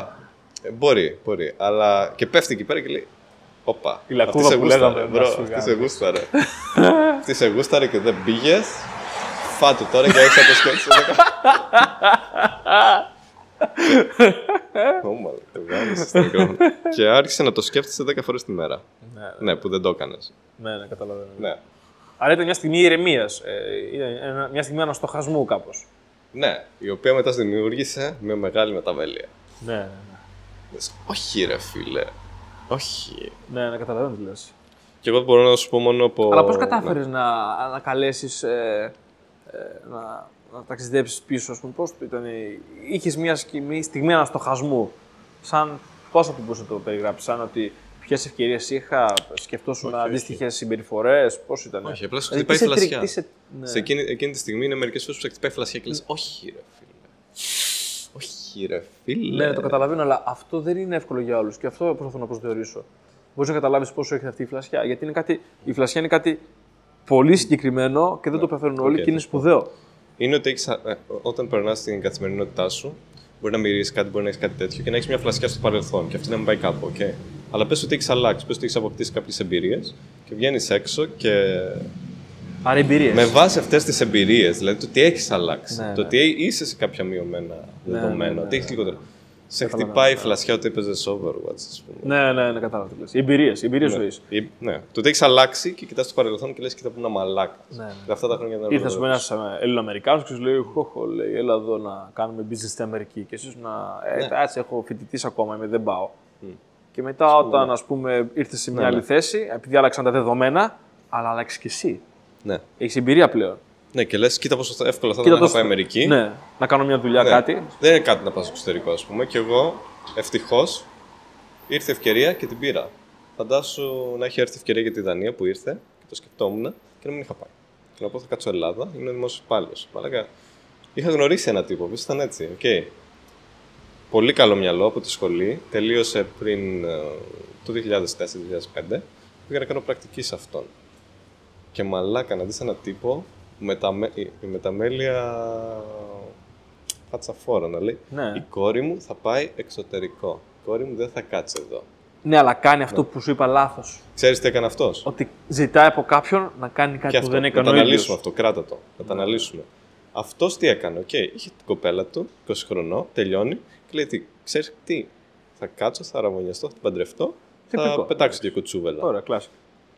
ε, μπορεί, μπορεί. Αλλά και πέφτει εκεί πέρα και λέει. Όπα. Η λακκούβα αυτή σε που γούσταρε, λέγαμε, μπρο, να σου Αυτή γάμει. σε γούσταρε. <laughs> Αυτή σε γούσταρε και δεν πήγες. Φάτου τώρα και έχει να το σκέφτεσαι. <laughs> Ω, μαλάκα, το γάμισες στο μικρόφωνο. Και άρχισε να το σκέφτεσαι 10 φορές τη μέρα. Ναι, ναι, Ναι, που δεν το έκανες. ναι, ναι, καταλαβαίνω. Ναι. Αλλά ήταν μια στιγμή ηρεμίας. Ε, ήταν ένα- μια στιγμή αναστοχασμού κάπως. ναι, η οποία μετά δημιούργησε με μεγάλη μεταβέλεια. Ναι, ναι, ναι. Λες, Όχι, ρε φίλε. Όχι. Ναι, ναι, καταλαβαίνω τι λες. Και εγώ μπορώ να σου πω μόνο από. Αλλά πώς κατάφερες να ανακαλέσεις. Ε, ε, να, να ταξιδέψεις πίσω, ας πούμε, πώς ήταν. Είχες μια στιγμή, στιγμή αναστοχασμού. Σαν. Πώς θα μπορούσε να το περιγράψεις, σαν ότι ποιες ευκαιρίες είχα, σκεφτόσουν Όχι, αντίστοιχες συμπεριφορές, πώς ήταν. Όχι, απλά σου Δηλαδή, χτυπάει τι σε τρι- φλασιά. τι σε- ναι. Σε εκείνη, εκείνη τη στιγμή είναι μερικές φορές που σε χτυπάει φλασιά και λες: Όχι, ρε φίλε. Όχι, ρε φίλε. Ναι, το καταλαβαίνω, αλλά αυτό δεν είναι εύκολο για όλους. Και αυτό προσπαθώ να προσδιορίσω. Μπορείς να καταλάβεις πόσο έχει αυτή η φλασιά. Γιατί είναι κάτι, η φλασιά είναι κάτι πολύ συγκεκριμένο και δεν το παθαίνουν όλοι οκ, και είναι θα σου πω. σπουδαίο. Είναι ότι έχεις, ε, όταν περνάς την καθημερινότητά σου, μπορεί να μυρίσει κάτι, μπορεί να έχεις κάτι τέτοιο και να έχεις μια φλασιά στο παρελθόν και αυτή να μην πάει κάπου. Okay. Αλλά πες ότι έχεις αλλάξει, πες ότι έχεις αποκτήσει κάποιες εμπειρίες και βγαίνεις έξω και Άρα εμπειρίες. με βάση αυτές τις εμπειρίες, δηλαδή το ότι έχεις αλλάξει, Ναι, το ναι. ότι είσαι σε κάποια μειωμένα Ναι, δεδομένα, ναι, ναι, ότι έχεις λιγότερο. Σε Καταλαβαίνω, χτυπάει η ναι. φλασιά ότι έπαιζε Overwatch, ας πούμε. Ναι, ναι, ναι, κατάλαβα τι λες. Οι εμπειρίε, οι εμπειρίε ζωής. Ή- ναι. Το ότι έχεις αλλάξει και κοιτάς το παρελθόν και λες: Κοίτα που είναι μαλάκας. Ναι, ναι. Αυτά τα χρόνια δεν Ήρθε σου ρωτήσω. ένας Έλληνα-Αμερικάνο και σου λέει: Χοχο, λέει, έλα εδώ να κάνουμε business στην Αμερική. Και εσύ να. Ε, Ναι. έτσι, έχω φοιτητής ακόμα, είμαι, δεν πάω. Και μετά, όταν ας πούμε, ήρθες σε μια Ναι, άλλη ναι. θέση, επειδή άλλαξαν τα δεδομένα, αλλά άλλαξες και εσύ. Ναι. Έχεις εμπειρία πλέον. Ναι, και λες: Κοίτα πόσο εύκολα θα Κοίτα ήταν να τόσο- πάει Αμερική. Ναι, να κάνω μια δουλειά, Ναι. κάτι. Δεν είναι κάτι να πας στο εξωτερικό, ας πούμε. Και εγώ ευτυχώς ήρθε ευκαιρία και την πήρα. Φαντάσου να έχει έρθει ευκαιρία για τη Δανία που ήρθε και το σκεφτόμουν και να μην είχα πάει. Και να πω θα κάτσω Ελλάδα, είμαι δημόσιος υπάλληλος. Μαλάκα. Είχα γνωρίσει ένα τύπο, που ήταν έτσι. οκ. Πολύ καλό μυαλό από τη σχολή. Τελείωσε πριν ε, το 2004-2005. Πήγα να κάνω πρακτική σε αυτόν. Και μαλάκα να δεις ένα τύπο με τα, με, η μεταμέλεια φάτσα φόρα να λέει Ναι. η κόρη μου θα πάει εξωτερικό. Η κόρη μου δεν θα κάτσει εδώ. Ναι, αλλά κάνει αυτό που σου είπα λάθος. Ξέρεις τι έκανε αυτός; Ότι ζητάει από κάποιον να κάνει κάτι Και που αυτό, δεν να έκανε το ο αναλύσουμε ίδιος. αυτό, κράτα το. Να το αναλύσουμε. Αυτός τι έκανε, οκ, είχε την κοπέλα του, 20 χρονών, τελειώνει και λέει: τι, Ξέρεις τι, θα κάτσω, θα αρραβωνιαστώ, θα την παντρευτώ, Τυπικό. θα πετάξω και κουτσούβελα. Ωραία, classic.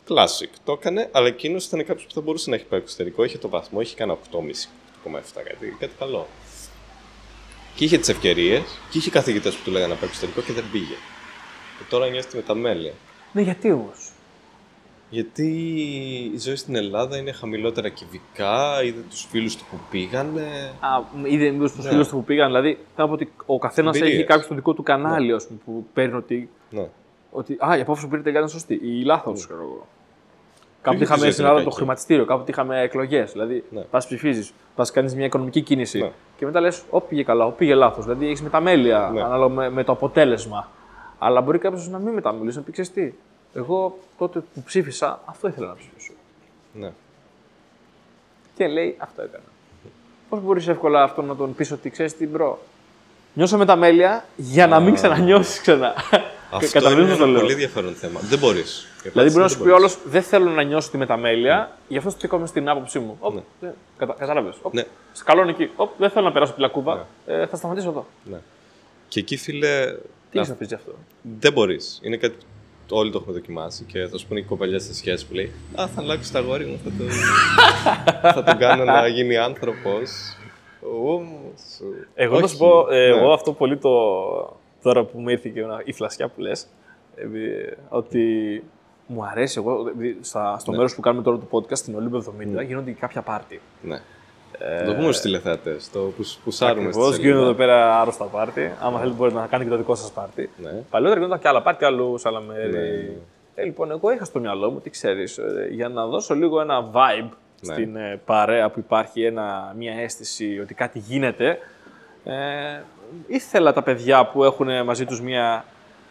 Classic. Το έκανε, αλλά εκείνος ήταν κάποιος που θα μπορούσε να έχει πάει εξωτερικό. Είχε το βαθμό, είχε κάνει 8,5, 8,7 κάτι, κάτι καλό. Και είχε τις ευκαιρίες και είχε καθηγητές που του λέγανε να πάει εξωτερικό και δεν πήγε. Και τώρα νιώθει τη μεταμέλεια. Ναι, γιατί όμως; Γιατί η ζωή στην Ελλάδα είναι χαμηλότερα κυβικά, είδε τους φίλους του που πήγανε. Α, είδε μήπως τους Ναι. φίλους του που πήγαν. Δηλαδή, θέλω να πω ότι ο καθένας Εμπειρίες. έχει κάποιο το δικό του κανάλι ας πούμε, που παίρνει ότι, Ναι. ότι. Α, η απόφαση που πήρε ήταν σωστή ή λάθος, ξέρω εγώ. Κάποτε είχε τη είχαμε ζωή στην Ελλάδα τελικά το εκεί. χρηματιστήριο, κάποτε είχαμε εκλογές. Δηλαδή, Ναι. πας ψηφίζεις, πας κάνεις μια οικονομική κίνηση Ναι. και μετά λες: Ω πήγε καλά, ω πήγε λάθος. Δηλαδή, έχεις μεταμέλεια Ναι. ανάλογα με, με το αποτέλεσμα. Αλλά μπορεί κάποιος να μην μεταμελήσει, να πει: «Ξέρεις τι, εγώ τότε που ψήφισα, αυτό ήθελα να ψηφίσω. ναι. Και λέει αυτό έκανα. Πώς μπορείς εύκολα αυτό να τον πεις ότι ξέρεις τι bro. Νιώσε μεταμέλεια για να μην ξανανιώσεις ξανά. Αυτό καταλαβαίνεις είναι πώς το ένα λέω. πολύ ενδιαφέρον θέμα. Δεν μπορείς. Δηλαδή, μπορεί να σου πει όλο: Δεν θέλω να νιώσω τη μεταμέλεια, γι' αυτό στέκομαι στην άποψη μου. Οπ, Ναι. ε, κατα, Κατάλαβες. Ναι. Σκαλώνει εκεί. Οπ, δεν θέλω να περάσω τη λακκούβα. Ε, θα σταματήσω εδώ. Ναι. Και εκεί, φίλε, Τι έχει να πεις γι' αυτό; δεν μπορείς. Είναι κάτι που όλοι το έχουμε δοκιμάσει και θα σου πούνε και κοπελιέ στη σχέση που λέει Α, θα αλλάξω τα αγόρι μου, θα τον, θα τον κάνω να <laughs> γίνει άνθρωπος. Εγώ θα σου πω, ε, εγώ αυτό πολύ το. Τώρα που μου ήρθε και ένα- η φλασιά που λες, ότι μου αρέσει. Εγώ, επειδή στα, στο Ναι. μέρος που κάνουμε τώρα το podcast, στην Ολύμπιο 70, γίνονται και κάποια πάρτι. Ναι. Θα το πούμε στους τηλεθεατές, το πους πουσάρουμε στη Ακριβώς σελίδα. γίνονται εδώ πέρα άρρωστα πάρτι. Άμα θέλετε, μπορείτε να κάνετε και το δικό σας πάρτι. Ναι. Παλιότερα γινόταν και άλλα πάρτι, αλλού, σε άλλα μέρη. Ναι. Ε, λοιπόν, εγώ είχα στο μυαλό μου, τι ξέρεις, για να δώσω λίγο ένα vibe Ναι. στην ε, παρέα που υπάρχει ένα, μια αίσθηση ότι κάτι γίνεται. Ε, ήθελα τα παιδιά που έχουν μαζί τους μια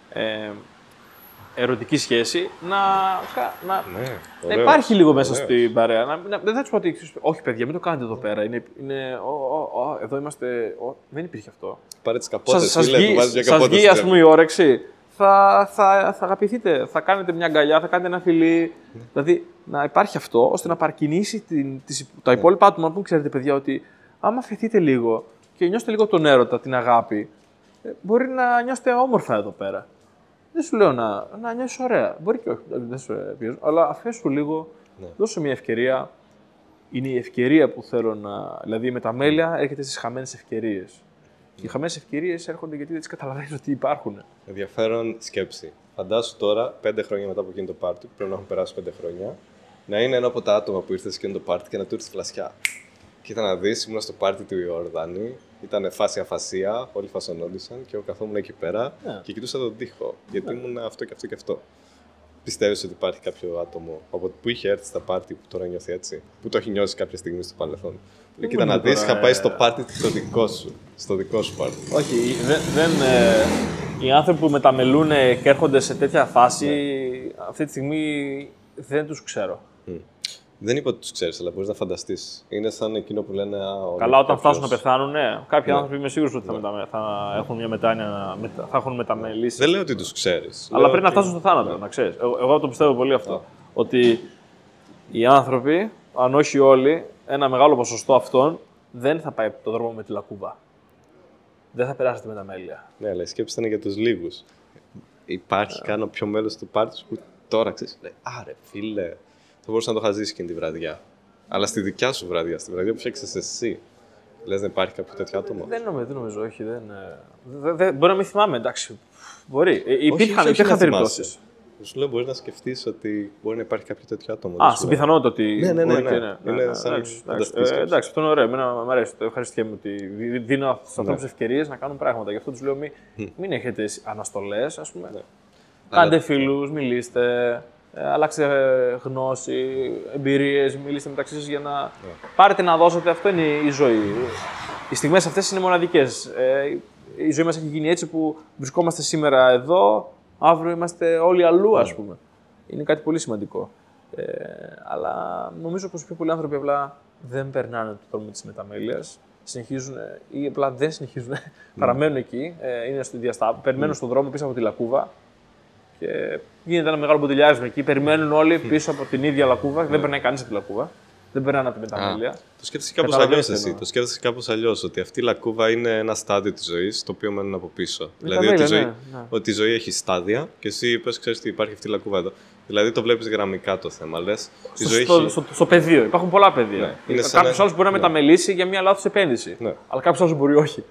ε, ερωτική σχέση να, κα- να, Ναι, να ωραίος, υπάρχει λίγο μέσα ωραίος. στην παρέα. Να, να- δεν θα τους πω ότι. Όχι, παιδιά, μην το κάνετε εδώ πέρα. Είναι, είναι, ο, ο, ο, εδώ είμαστε. ο». δεν υπήρχε αυτό. Πάρε τις καπότες, Σας, σας φίλε, βγει, του βάζεις μια σας καπότα. βγει στην ας πούμε, η όρεξη. Θα, θα, θα αγαπηθείτε. Θα κάνετε μια αγκαλιά, θα κάνετε ένα φιλί. Δηλαδή να υπάρχει αυτό ώστε να παρκινήσει την, τις, τα υπόλοιπα άτομα που ξέρετε, παιδιά, ότι άμα αφαιθείτε λίγο και νιώσετε λίγο τον έρωτα, την αγάπη, ε, μπορεί να νιώσετε όμορφα εδώ πέρα. Δεν σου λέω να, να νιώσεις ωραία. Μπορεί και όχι, δηλαδή, δεν σου ε, πιέζω, αλλά αφήσου λίγο, Ναι. δώσε μια ευκαιρία. Είναι η ευκαιρία που θέλω να. Δηλαδή, η μεταμέλεια έρχεται στις χαμένες ευκαιρίες. Και οι χαμένες ευκαιρίες έρχονται γιατί δεν τις καταλαβαίνεις ότι υπάρχουν. Ενδιαφέρον σκέψη. Φαντάσου τώρα, πέντε χρόνια μετά από εκείνο το πάρτι, που πρέπει να έχουν περάσει πέντε χρόνια, να είναι ένα από τα άτομα που ήρθες σε εκείνο το πάρτι και να του ήρθε φλασιά. Κοίτα να δει, ήμουν στο πάρτι του Ιορδάνη, ήταν φάση αφασία, όλοι φασωνόντουσαν και εγώ καθόμουν εκεί πέρα Ναι. και κοιτούσα τον τοίχο. Γιατί ήμουν αυτό και αυτό και αυτό. Πιστεύεις ότι υπάρχει κάποιο άτομο από που είχε έρθει στα πάρτι που τώρα νιώθει έτσι, που το έχει νιώσει κάποια στιγμή στο παρελθόν; Λέει, Κοίτα μου να είναι δει, τώρα, είχα πάει ε, στο πάρτι στο δικό σου. Στο δικό σου πάρτι. Όχι, δεν. δεν ε, οι άνθρωποι που μεταμελούν και έρχονται σε τέτοια φάση, αυτή τη στιγμή δεν τους ξέρω. Μμ. Δεν είπα ότι τους ξέρεις, αλλά μπορείς να φανταστείς. Είναι σαν εκείνο που λένε. Α, ο Καλά, όταν κάποιος- φτάσουν να πεθάνουν, ναι. Κάποιοι Ναι. άνθρωποι είμαι σίγουρος ότι θα, μεταμε- θα έχουν μια μετάνοια, να- μετα- θα έχουν μεταμελήσεις. Δεν λέω ότι τους ξέρεις. Αλλά πρέπει να φτάσουν στο θάνατο, να ξέρεις. Εγώ, εγώ το πιστεύω πολύ αυτό. Ότι οι άνθρωποι, αν όχι όλοι, ένα μεγάλο ποσοστό αυτών δεν θα πάει το δρόμο με τη λακκούβα. Δεν θα περάσει τη μεταμέλεια. Ναι, αλλά η σκέψη ήταν για τους λίγους. Υπάρχει κανένα πιο μέλος του πάρτι που τώρα ξέρεις. Λέει, Άρε, φίλε, θα μπορούσα να το είχα ζήσει εκείνη τη βραδιά. Αλλά στη δικιά σου βραδιά, στη βραδιά που φτιάξες εσύ. Λες να υπάρχει κάποιο τέτοιο άτομο; Δεν νομίζω, δεν νομίζω όχι. Δεν, ε, δεν, δεν- μπορεί να μην θυμάμαι, εντάξει. Μπορεί. Ε, υπήρχαν, όχι, όχι υπήρχαν να περιπτώσεις. θυμάσαι. Σου λέω, μπορείς να σκεφτείς ότι μπορεί να υπάρχει κάποιο τέτοιο άτομο. Α, Δεν σου στην λέω. πιθανότητα ότι. Ναι, ναι, ναι, μπορεί ναι. και Είναι σαν εντάξει, φανταστική εντάξει, σκέψη. ε, εντάξει, αυτό είναι ωραίο. Εμένα μου αρέσει. Το ευχαριστιέμαι ότι δι- δίνω στου ανθρώπους ευκαιρίες να κάνουν πράγματα. Γι' αυτό τους λέω: μην, μην έχετε αναστολές, ας πούμε. Ναι. Κάντε Αλλά- φίλους, μιλήστε, ε, αλλάξτε γνώση, εμπειρίες, μιλήστε μεταξύ σας για να Ναι. πάρετε να δώσετε. Αυτό είναι η ζωή. Οι στιγμές αυτές είναι μοναδικές. η ζωή μας έχει γίνει έτσι που βρισκόμαστε σήμερα εδώ, αύριο είμαστε όλοι αλλού, ας πούμε. Είναι κάτι πολύ σημαντικό. Ε, αλλά νομίζω πως πιο πολλοί άνθρωποι απλά δεν περνάνε το δρόμο της μεταμέλειας. Συνεχίζουν ε, ή απλά δεν συνεχίζουν, παραμένουν εκεί, ε, είναι στη διαστά, περιμένουν στον δρόμο πίσω από τη λακκούβα και γίνεται ένα μεγάλο μποτιλιάρισμα εκεί. Περιμένουν όλοι πίσω από την ίδια λακκούβα. Δεν περνάει κανείς από τη λακκούβα. Δεν περνάνε από τη μεταμέλεια. Το σκέφτεσαι κάπως αλλιώς Καταλαβαίνεις τι εσύ. εννοώ. Το σκέφτεσαι κάπως αλλιώς. Ότι αυτή η λακκούβα είναι ένα στάδιο της ζωής το οποίο μένουν από πίσω. δηλαδή ότι η, Μεταμέλεια, ζωή, ναι, ναι. ότι η ζωή έχει στάδια και εσύ είπες, ξέρεις ότι υπάρχει αυτή η λακκούβα εδώ. Δηλαδή το βλέπεις γραμμικά το θέμα. Λες, η Στο, ζωή στο, έχει. στο, στο πεδίο. Υπάρχουν πολλά πεδία. Ναι, είναι σαν Κάποιο να- άλλος μπορεί να ναι. μεταμελήσει για μια λάθος επένδυση. Ναι. Αλλά κάποιος άλλος μπορεί όχι.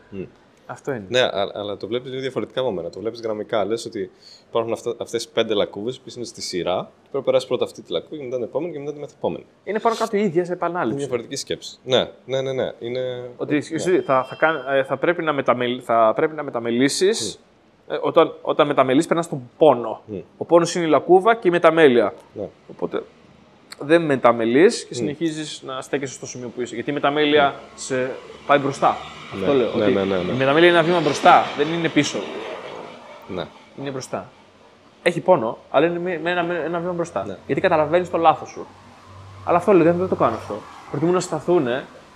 Μμ. Αυτό είναι. Ναι, α- αλλά το βλέπεις διαφορετικά από μένα. Το βλέπεις γραμμικά. Λες ότι υπάρχουν αυτές οι πέντε λακκούβες που είναι στη σειρά. και Πρέπει να περάσει πρώτα αυτή τη λακκούβα και μετά την επόμενη και μετά την μεθεπόμενη. Είναι πάνω κάτω η ίδια σε Είναι επανάληψη. διαφορετική σκέψη. Ναι, ναι, ναι. ναι. Είναι... Ότι εσύ θα, θα, κάν- ε, θα πρέπει να, μεταμελ, θα πρέπει να μεταμελήσεις, ε, όταν, όταν μεταμελείς περνάς τον πόνο. Μμ. Ο πόνος είναι η λακκούβα και η μεταμέλεια. Ναι. Οπότε δεν μεταμελείς και συνεχίζεις να στέκεσαι στο σημείο που είσαι. Γιατί η μεταμέλεια σε πάει μπροστά. Αυτό Ναι, λέω. ναι, ότι ναι, ναι, ναι. Η μεταμέλεια είναι ένα βήμα μπροστά, δεν είναι πίσω. ναι. Είναι μπροστά. Έχει πόνο, αλλά είναι με- με ένα, με ένα βήμα μπροστά. Ναι. Γιατί καταλαβαίνεις το λάθος σου. Αλλά αυτό λέω, δεν, δεν το κάνω αυτό. Προτιμούν να σταθούν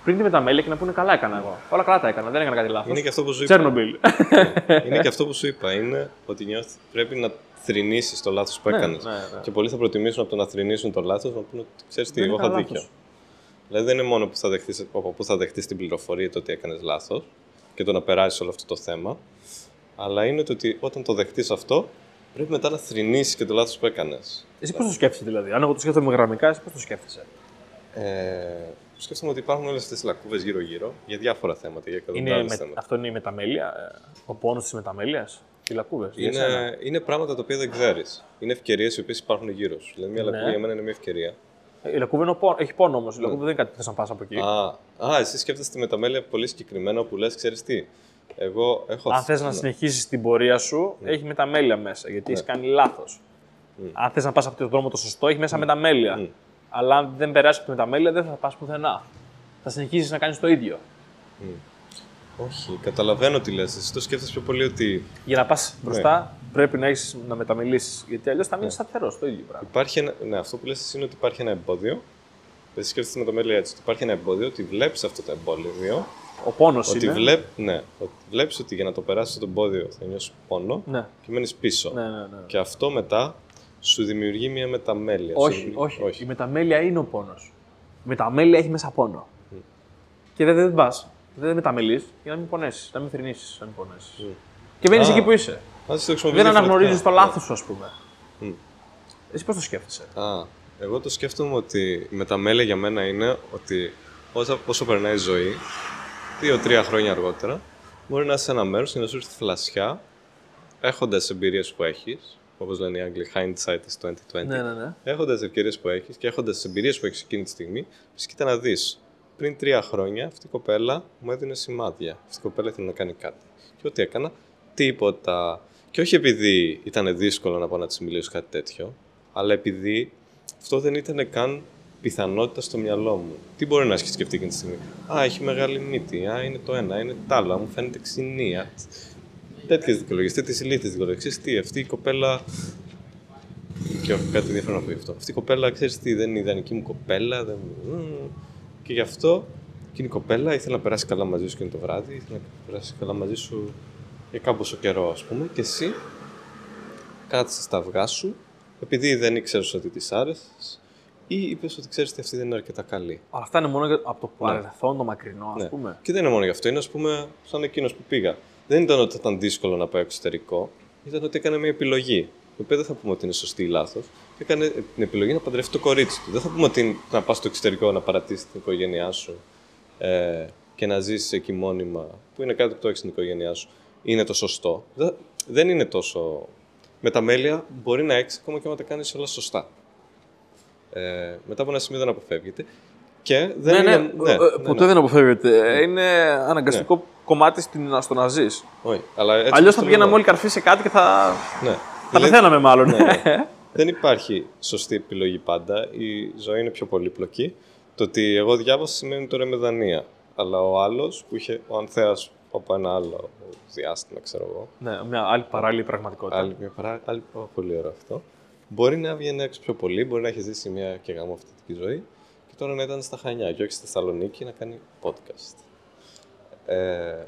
πριν τη μεταμέλεια και να πούνε καλά έκανα εγώ. Όλα καλά τα έκανα, δεν έκανα κάτι λάθος. Είναι και αυτό που σου είπα. Τσέρνομπιλ. είναι και αυτό που σου είπα. Είναι ότι νιώθεις πρέπει να θρυνήσει το λάθος που Ναι, έκανες. ναι, ναι. Και πολλοί θα προτιμήσουν από το να θρυνήσουν το λάθος να πούνε ότι ξέρεις τι, Δεν εγώ είχα έκανα δίκιο. Λάθος. Δηλαδή δεν είναι μόνο που θα δεχτείς, από πού θα δεχτείς την πληροφορία το ότι έκανες λάθος και το να περάσεις όλο αυτό το θέμα, αλλά είναι το ότι όταν το δεχτείς αυτό, πρέπει μετά να θρυνήσει και το λάθος που έκανες. Εσύ πώς το σκέφτεσαι δηλαδή; Αν εγώ το σκέφτομαι γραμμικά, εσύ πώς το σκέφτεσαι; Ε, σκέφτομαι ότι υπάρχουν όλες αυτές τις λακκούβες γύρω-γύρω για διάφορα θέματα, για Είναι εκατοντάδε με... θέματα. Αυτό είναι η μεταμέλεια, ε, ο πόνος της μεταμέλειας, οι λακκούβες; Είναι, είναι πράγματα τα οποία δεν ξέρεις. Είναι ευκαιρίες οι οποίες υπάρχουν γύρω σου. Δηλαδή, μια Ναι. λακκούβα για μένα είναι μια ευκαιρία. Η λακκούβα είναι ο πόνο. έχει πόνο όμως. Η λακκούβα δεν είναι κάτι που θες να πας από εκεί. Α, α, εσύ σκέφτεσαι τη μεταμέλεια πολύ συγκεκριμένα που λες, ξέρεις τι. Εγώ έχω. Αν θες να Ναι. συνεχίσεις την πορεία σου, έχει μεταμέλεια μέσα γιατί έχει κάνει λάθος. Αν θες να πας από τον δρόμο το σωστό, έχει μέσα μεταμέλεια. Μμ. Αλλά αν δεν περάσει από τη μεταμέλεια, δεν θα πας πουθενά. Θα συνεχίσεις να κάνεις το ίδιο. Όχι, καταλαβαίνω τι λες. Εσύ το σκέφτεσαι πιο πολύ ότι Για να πας Ναι. μπροστά, πρέπει να, έχεις, να μεταμελήσει. Γιατί αλλιώς θα μείνεις σταθερός το ίδιο πράγμα. υπάρχει ένα. Ναι, αυτό που λες εσύ είναι ότι υπάρχει ένα εμπόδιο. Εσύ σκέφτεσαι τη μεταμέλεια έτσι. Ότι υπάρχει ένα εμπόδιο, ότι βλέπεις αυτό το εμπόδιο. Ο πόνος Ότι, είναι. βλέπ, ναι, ότι βλέπεις ότι για να το περάσεις το εμπόδιο θα νιώσεις πόνο Ναι. και μένεις πίσω. Ναι, ναι, ναι. Και αυτό μετά σου δημιουργεί μια μεταμέλεια. Σου Όχι, δημιουργεί- όχι, Η μεταμέλεια είναι ο πόνος. Η μεταμέλεια έχει μέσα πόνο. Και δεν, δεν πας. Δεν μεταμελεί για να μην πονέσεις, να μην θρυνήσεις, να μην πονέσεις. Και μένει Α. εκεί που είσαι. Α, το χρησιμοποιείς Δεν αναγνωρίζεις το διαφορετικά. λάθος σου, ας πούμε. Μμ. Εσύ πώς το σκέφτεσαι; Α, εγώ το σκέφτομαι ότι η μεταμέλεια για μένα είναι ότι όσο, όσο περνάει η ζωή, δύο-τρία χρόνια αργότερα, μπορεί να είσαι σε ένα μέρος και να σου έρθει φλασιά, έχοντας εμπειρίες που έχεις, όπως λένε οι Άγγλοι, hindsight is 2020. Ναι, ναι, ναι. Έχοντας ευκαιρίε που έχεις και έχοντας τι εμπειρίες που έχεις εκείνη τη στιγμή, βρίσκεται να δεις. Πριν τρία χρόνια αυτή η κοπέλα μου έδινε σημάδια. Αυτή η κοπέλα ήθελε να κάνει κάτι. Και ό,τι έκανα, τίποτα. Και όχι επειδή ήταν δύσκολο να πάω να της μιλήσω κάτι τέτοιο, αλλά επειδή αυτό δεν ήταν καν πιθανότητα στο μυαλό μου. Τι μπορεί να έχει σκεφτεί εκείνη τη στιγμή; Α, έχει μεγάλη μύτη. Α, είναι το ένα, είναι το άλλο. α, Μου φαίνεται ξυνία. Τέτοιες δικαιολογίες, τέτοιες ηλίθιες δικαιολογίες. Τι, αυτή η κοπέλα και έχω κάτι ενδιαφέρον να πω γι' αυτό. Αυτή η κοπέλα, ξέρεις τι, δεν είναι η ιδανική μου κοπέλα. Δεν... μμμ. Και γι' αυτό εκείνη η κοπέλα ήθελε να περάσει καλά μαζί σου εκείνο το βράδυ, ήθελε να περάσει καλά μαζί σου για κάμποσο καιρό, ας πούμε, και εσύ κάτσε στα αυγά σου, επειδή δεν ήξερες ότι της άρεσες, ή είπες ότι ξέρεις ότι αυτή δεν είναι αρκετά καλή. Αλλά αυτά είναι μόνο για- από το παρελθόν, το μακρινό, ας Ναι. πούμε. Και δεν είναι μόνο γι' αυτό, είναι ας πούμε σαν εκείνος που πήγα. Δεν ήταν ότι ήταν δύσκολο να πάει εξωτερικό, ήταν ότι έκανε μια επιλογή. Η οποία δεν θα πούμε ότι είναι σωστή ή λάθος. Έκανε την επιλογή να παντρευτεί το κορίτσι του. Δεν θα πούμε ότι είναι να πας στο εξωτερικό να παρατήσεις την οικογένειά σου ε, και να ζήσεις εκεί μόνιμα, που είναι κάτι που το έχεις στην οικογένειά σου, είναι το σωστό. Δεν, δεν είναι τόσο. Με τα μέλια μπορεί να έχεις ακόμα και να τα κάνεις όλα σωστά. Ε, μετά από ένα σημείο δεν αποφεύγεται. Και δεν ναι, ναι, είναι. ε, ε, ποτέ δεν αποφεύγεται. Είναι αναγκαστικό κομμάτι στην- στο να ζεις. Όχι, αλλά έτσι Αλλιώς όπως θα το πηγαίναμε λέω. όλοι καρφί σε κάτι και θα, Ναι. θα Δηλαδή, πεθαίναμε μάλλον. <laughs> ναι, ναι. δεν υπάρχει σωστή επιλογή πάντα. Η ζωή είναι πιο πολύπλοκη. Το ότι εγώ διάβασα σημαίνει τώρα είμαι δανεία. Αλλά ο άλλος που είχε, ο Ανθέα από ένα άλλο διάστημα, ξέρω εγώ. ναι, μια άλλη παράλληλη πραγματικότητα. Άλλη, μια παρά, άλλη, ω, πολύ ωραίο αυτό. Μπορεί να βγαίνει έξω πιο πολύ, μπορεί να έχεις ζήσει μια και γάμο αυτή ζωή και τώρα να ήταν στα Χανιά και όχι στη Θεσσαλονίκη να κάνει podcast. Ε,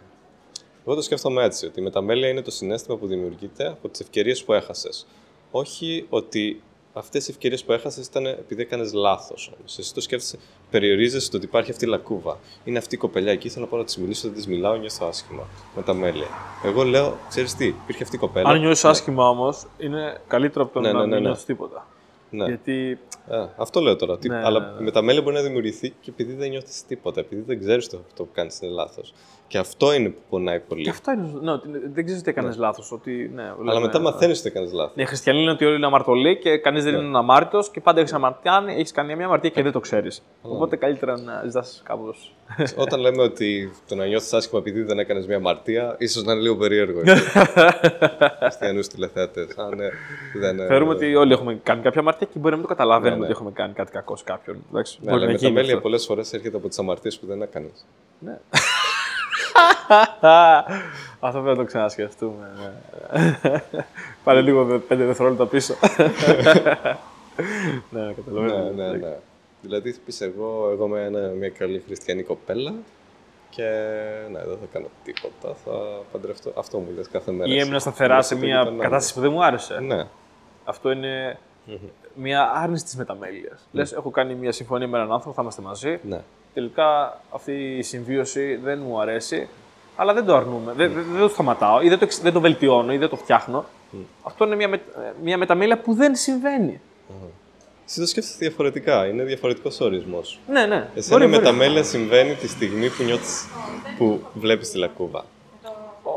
εγώ το σκέφτομαι έτσι, ότι η μεταμέλεια είναι το συνέστημα που δημιουργείται από τις ευκαιρίες που έχασες. Όχι ότι αυτές οι ευκαιρίες που έχασες ήταν επειδή έκανες λάθος όμως. Εσύ το σκέφτεσαι, περιορίζεσαι στο ότι υπάρχει αυτή η λακκούβα. Είναι αυτή η κοπελιά εκεί, θέλω να πάω να της μιλήσω, δεν της μιλάω, νιώθω άσχημα. Μεταμέλεια. Εγώ λέω, ξέρεις τι, υπήρχε αυτή η κοπέλα. Αν νιώσεις Ναι. άσχημα όμως, είναι καλύτερο από το Ναι, να ναι, ναι, μην ναι. νιώθει τίποτα. Ναι. Γιατί Α, αυτό λέω τώρα. Τι- Ναι, αλλά ναι, ναι. η μεταμέλεια μπορεί να δημιουργηθεί και επειδή δεν νιώθεις τίποτα, επειδή δεν ξέρεις το, το που κάνεις είναι λάθος. Και αυτό είναι που πονάει πολύ. Και αυτό είναι. Ναι, ότι δεν ξέρεις ότι έκανες λάθος. Ότι, ναι, Αλλά λέμε- μετά μαθαίνεις ότι έκανες λάθος. Οι χριστιανοί λένε ότι όλοι είναι αμαρτωλοί και κανείς δεν είναι αμάρτητος και πάντα έχεις αμαρτία. Έχεις κάνει μια αμαρτία και δεν το ξέρεις. Οπότε καλύτερα να ζητάς κάπως. Όταν λέμε ότι το να νιώθεις άσχημα επειδή δεν έκανες μια αμαρτία, ίσως να είναι λίγο περίεργο. <laughs> Χριστιανούς τηλεθέτε. Α, ναι, δεν είναι. Θεωρούμε ότι όλοι έχουμε κάνει κάποια αμαρτία και μπορεί να μην το καταλαβαίνουμε Ναι, ναι. ότι έχουμε κάνει κάτι κακό σε κάποιον. Εντάξει, Ναι, μπορεί αλλά η να γίνει μεταμέλεια αυτό. πολλές φορές έρχεται από τις αμαρτίες που δεν έκανες. <laughs> Αυτό πρέπει να το ξανασκεφτούμε. ναι. Πάλι λίγο δε- πέντε δευτερόλεπτα πίσω. <laughs> ναι, καταλαβαίνω. ναι, ναι, ναι. Δηλαδή, θα πεις εγώ, εγώ είμαι ένα- μια καλή χριστιανή κοπέλα και ναι, δεν θα κάνω τίποτα, θα παντρευτώ. Αυτό μου λες κάθε μέρα. Ή εσύ. έμεινα σταθερά σε Αυτό μια ήταν άλλο. κατάσταση που δεν μου άρεσε. Ναι. Αυτό είναι μια άρνηση της μεταμέλειας. Λες, έχω κάνει μια συμφωνία με έναν άνθρωπο, θα είμαστε μαζί. ναι. Τελικά αυτή η συμβίωση δεν μου αρέσει, αλλά δεν το αρνούμε. Δεν, δεν, δεν το σταματάω ή δεν το, εξ- δεν το βελτιώνω ή δεν το φτιάχνω. Αυτό είναι μια, με, μια μεταμέλεια που δεν συμβαίνει. Εσύ το σκέφτεσαι διαφορετικά, είναι διαφορετικός ο ορισμός. Ναι, ναι. Εσένα Μπορεί, η μπορεί. μεταμέλεια συμβαίνει τη στιγμή που νιώθεις, που βλέπεις τη λακκούβα;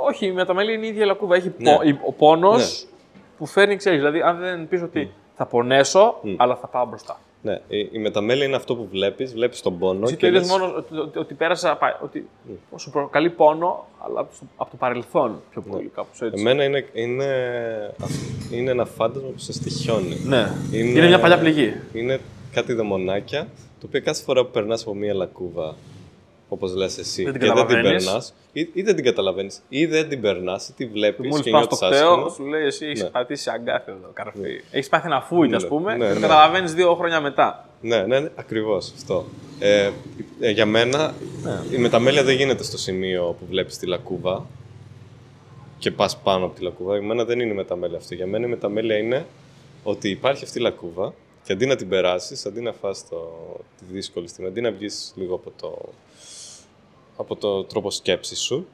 Όχι, η μεταμέλεια είναι η ίδια λακκούβα. Έχει Ναι. πο- η- ο πόνος Ναι. που φέρνει, ξέρεις. Δηλαδή, αν δεν πεις ότι θα πονέσω, αλλά θα πάω μπροστά. Ναι, η, η μεταμέλεια είναι αυτό που βλέπεις, βλέπεις τον πόνο Εσύ και το είδες λες, μόνο ότι, ότι, ότι πέρασα. πα- Ότι σου προκαλεί πόνο, αλλά από το, από το παρελθόν πιο πολύ, κάπως έτσι. Εμένα είναι, είναι, είναι ένα φάντασμα που σε στοιχιώνει. Ναι. Είναι... μια παλιά πληγή. Είναι κάτι δαιμονάκια, το οποίο κάθε φορά που περνάς από μία λακκούβα, όπως λες εσύ, Δεν την και δεν την καταλαβαίνεις. περνάς, ή, ή δεν την καταλαβαίνεις, ή δεν την περνάς, ή τη βλέπεις Μόλις και πας στο νιώθεις κταίο, άσχημα. σου λέει εσύ έχεις Ναι. πατήσει αγκάθι εδώ, καρφί. Έχεις πάθει ένα φούιτ, ας Ναι, πούμε, ναι, και το ναι. καταλαβαίνεις δύο χρόνια μετά. Ναι, ναι, ναι ακριβώς αυτό. Ε, ε, για μένα, Ναι. η μεταμέλεια δεν γίνεται στο σημείο που βλέπεις τη λακκούβα και πας πάνω από τη λακκούβα. Για μένα δεν είναι η μεταμέλεια αυτό. Για μένα η μεταμέλεια είναι ότι υπάρχει αυτή η λακκούβα και αντί να την περάσεις, αντί να φας το, τη δύσκολη στιγμή, αντί να βγεις λίγο από το, από το τρόπο σκέψης σου,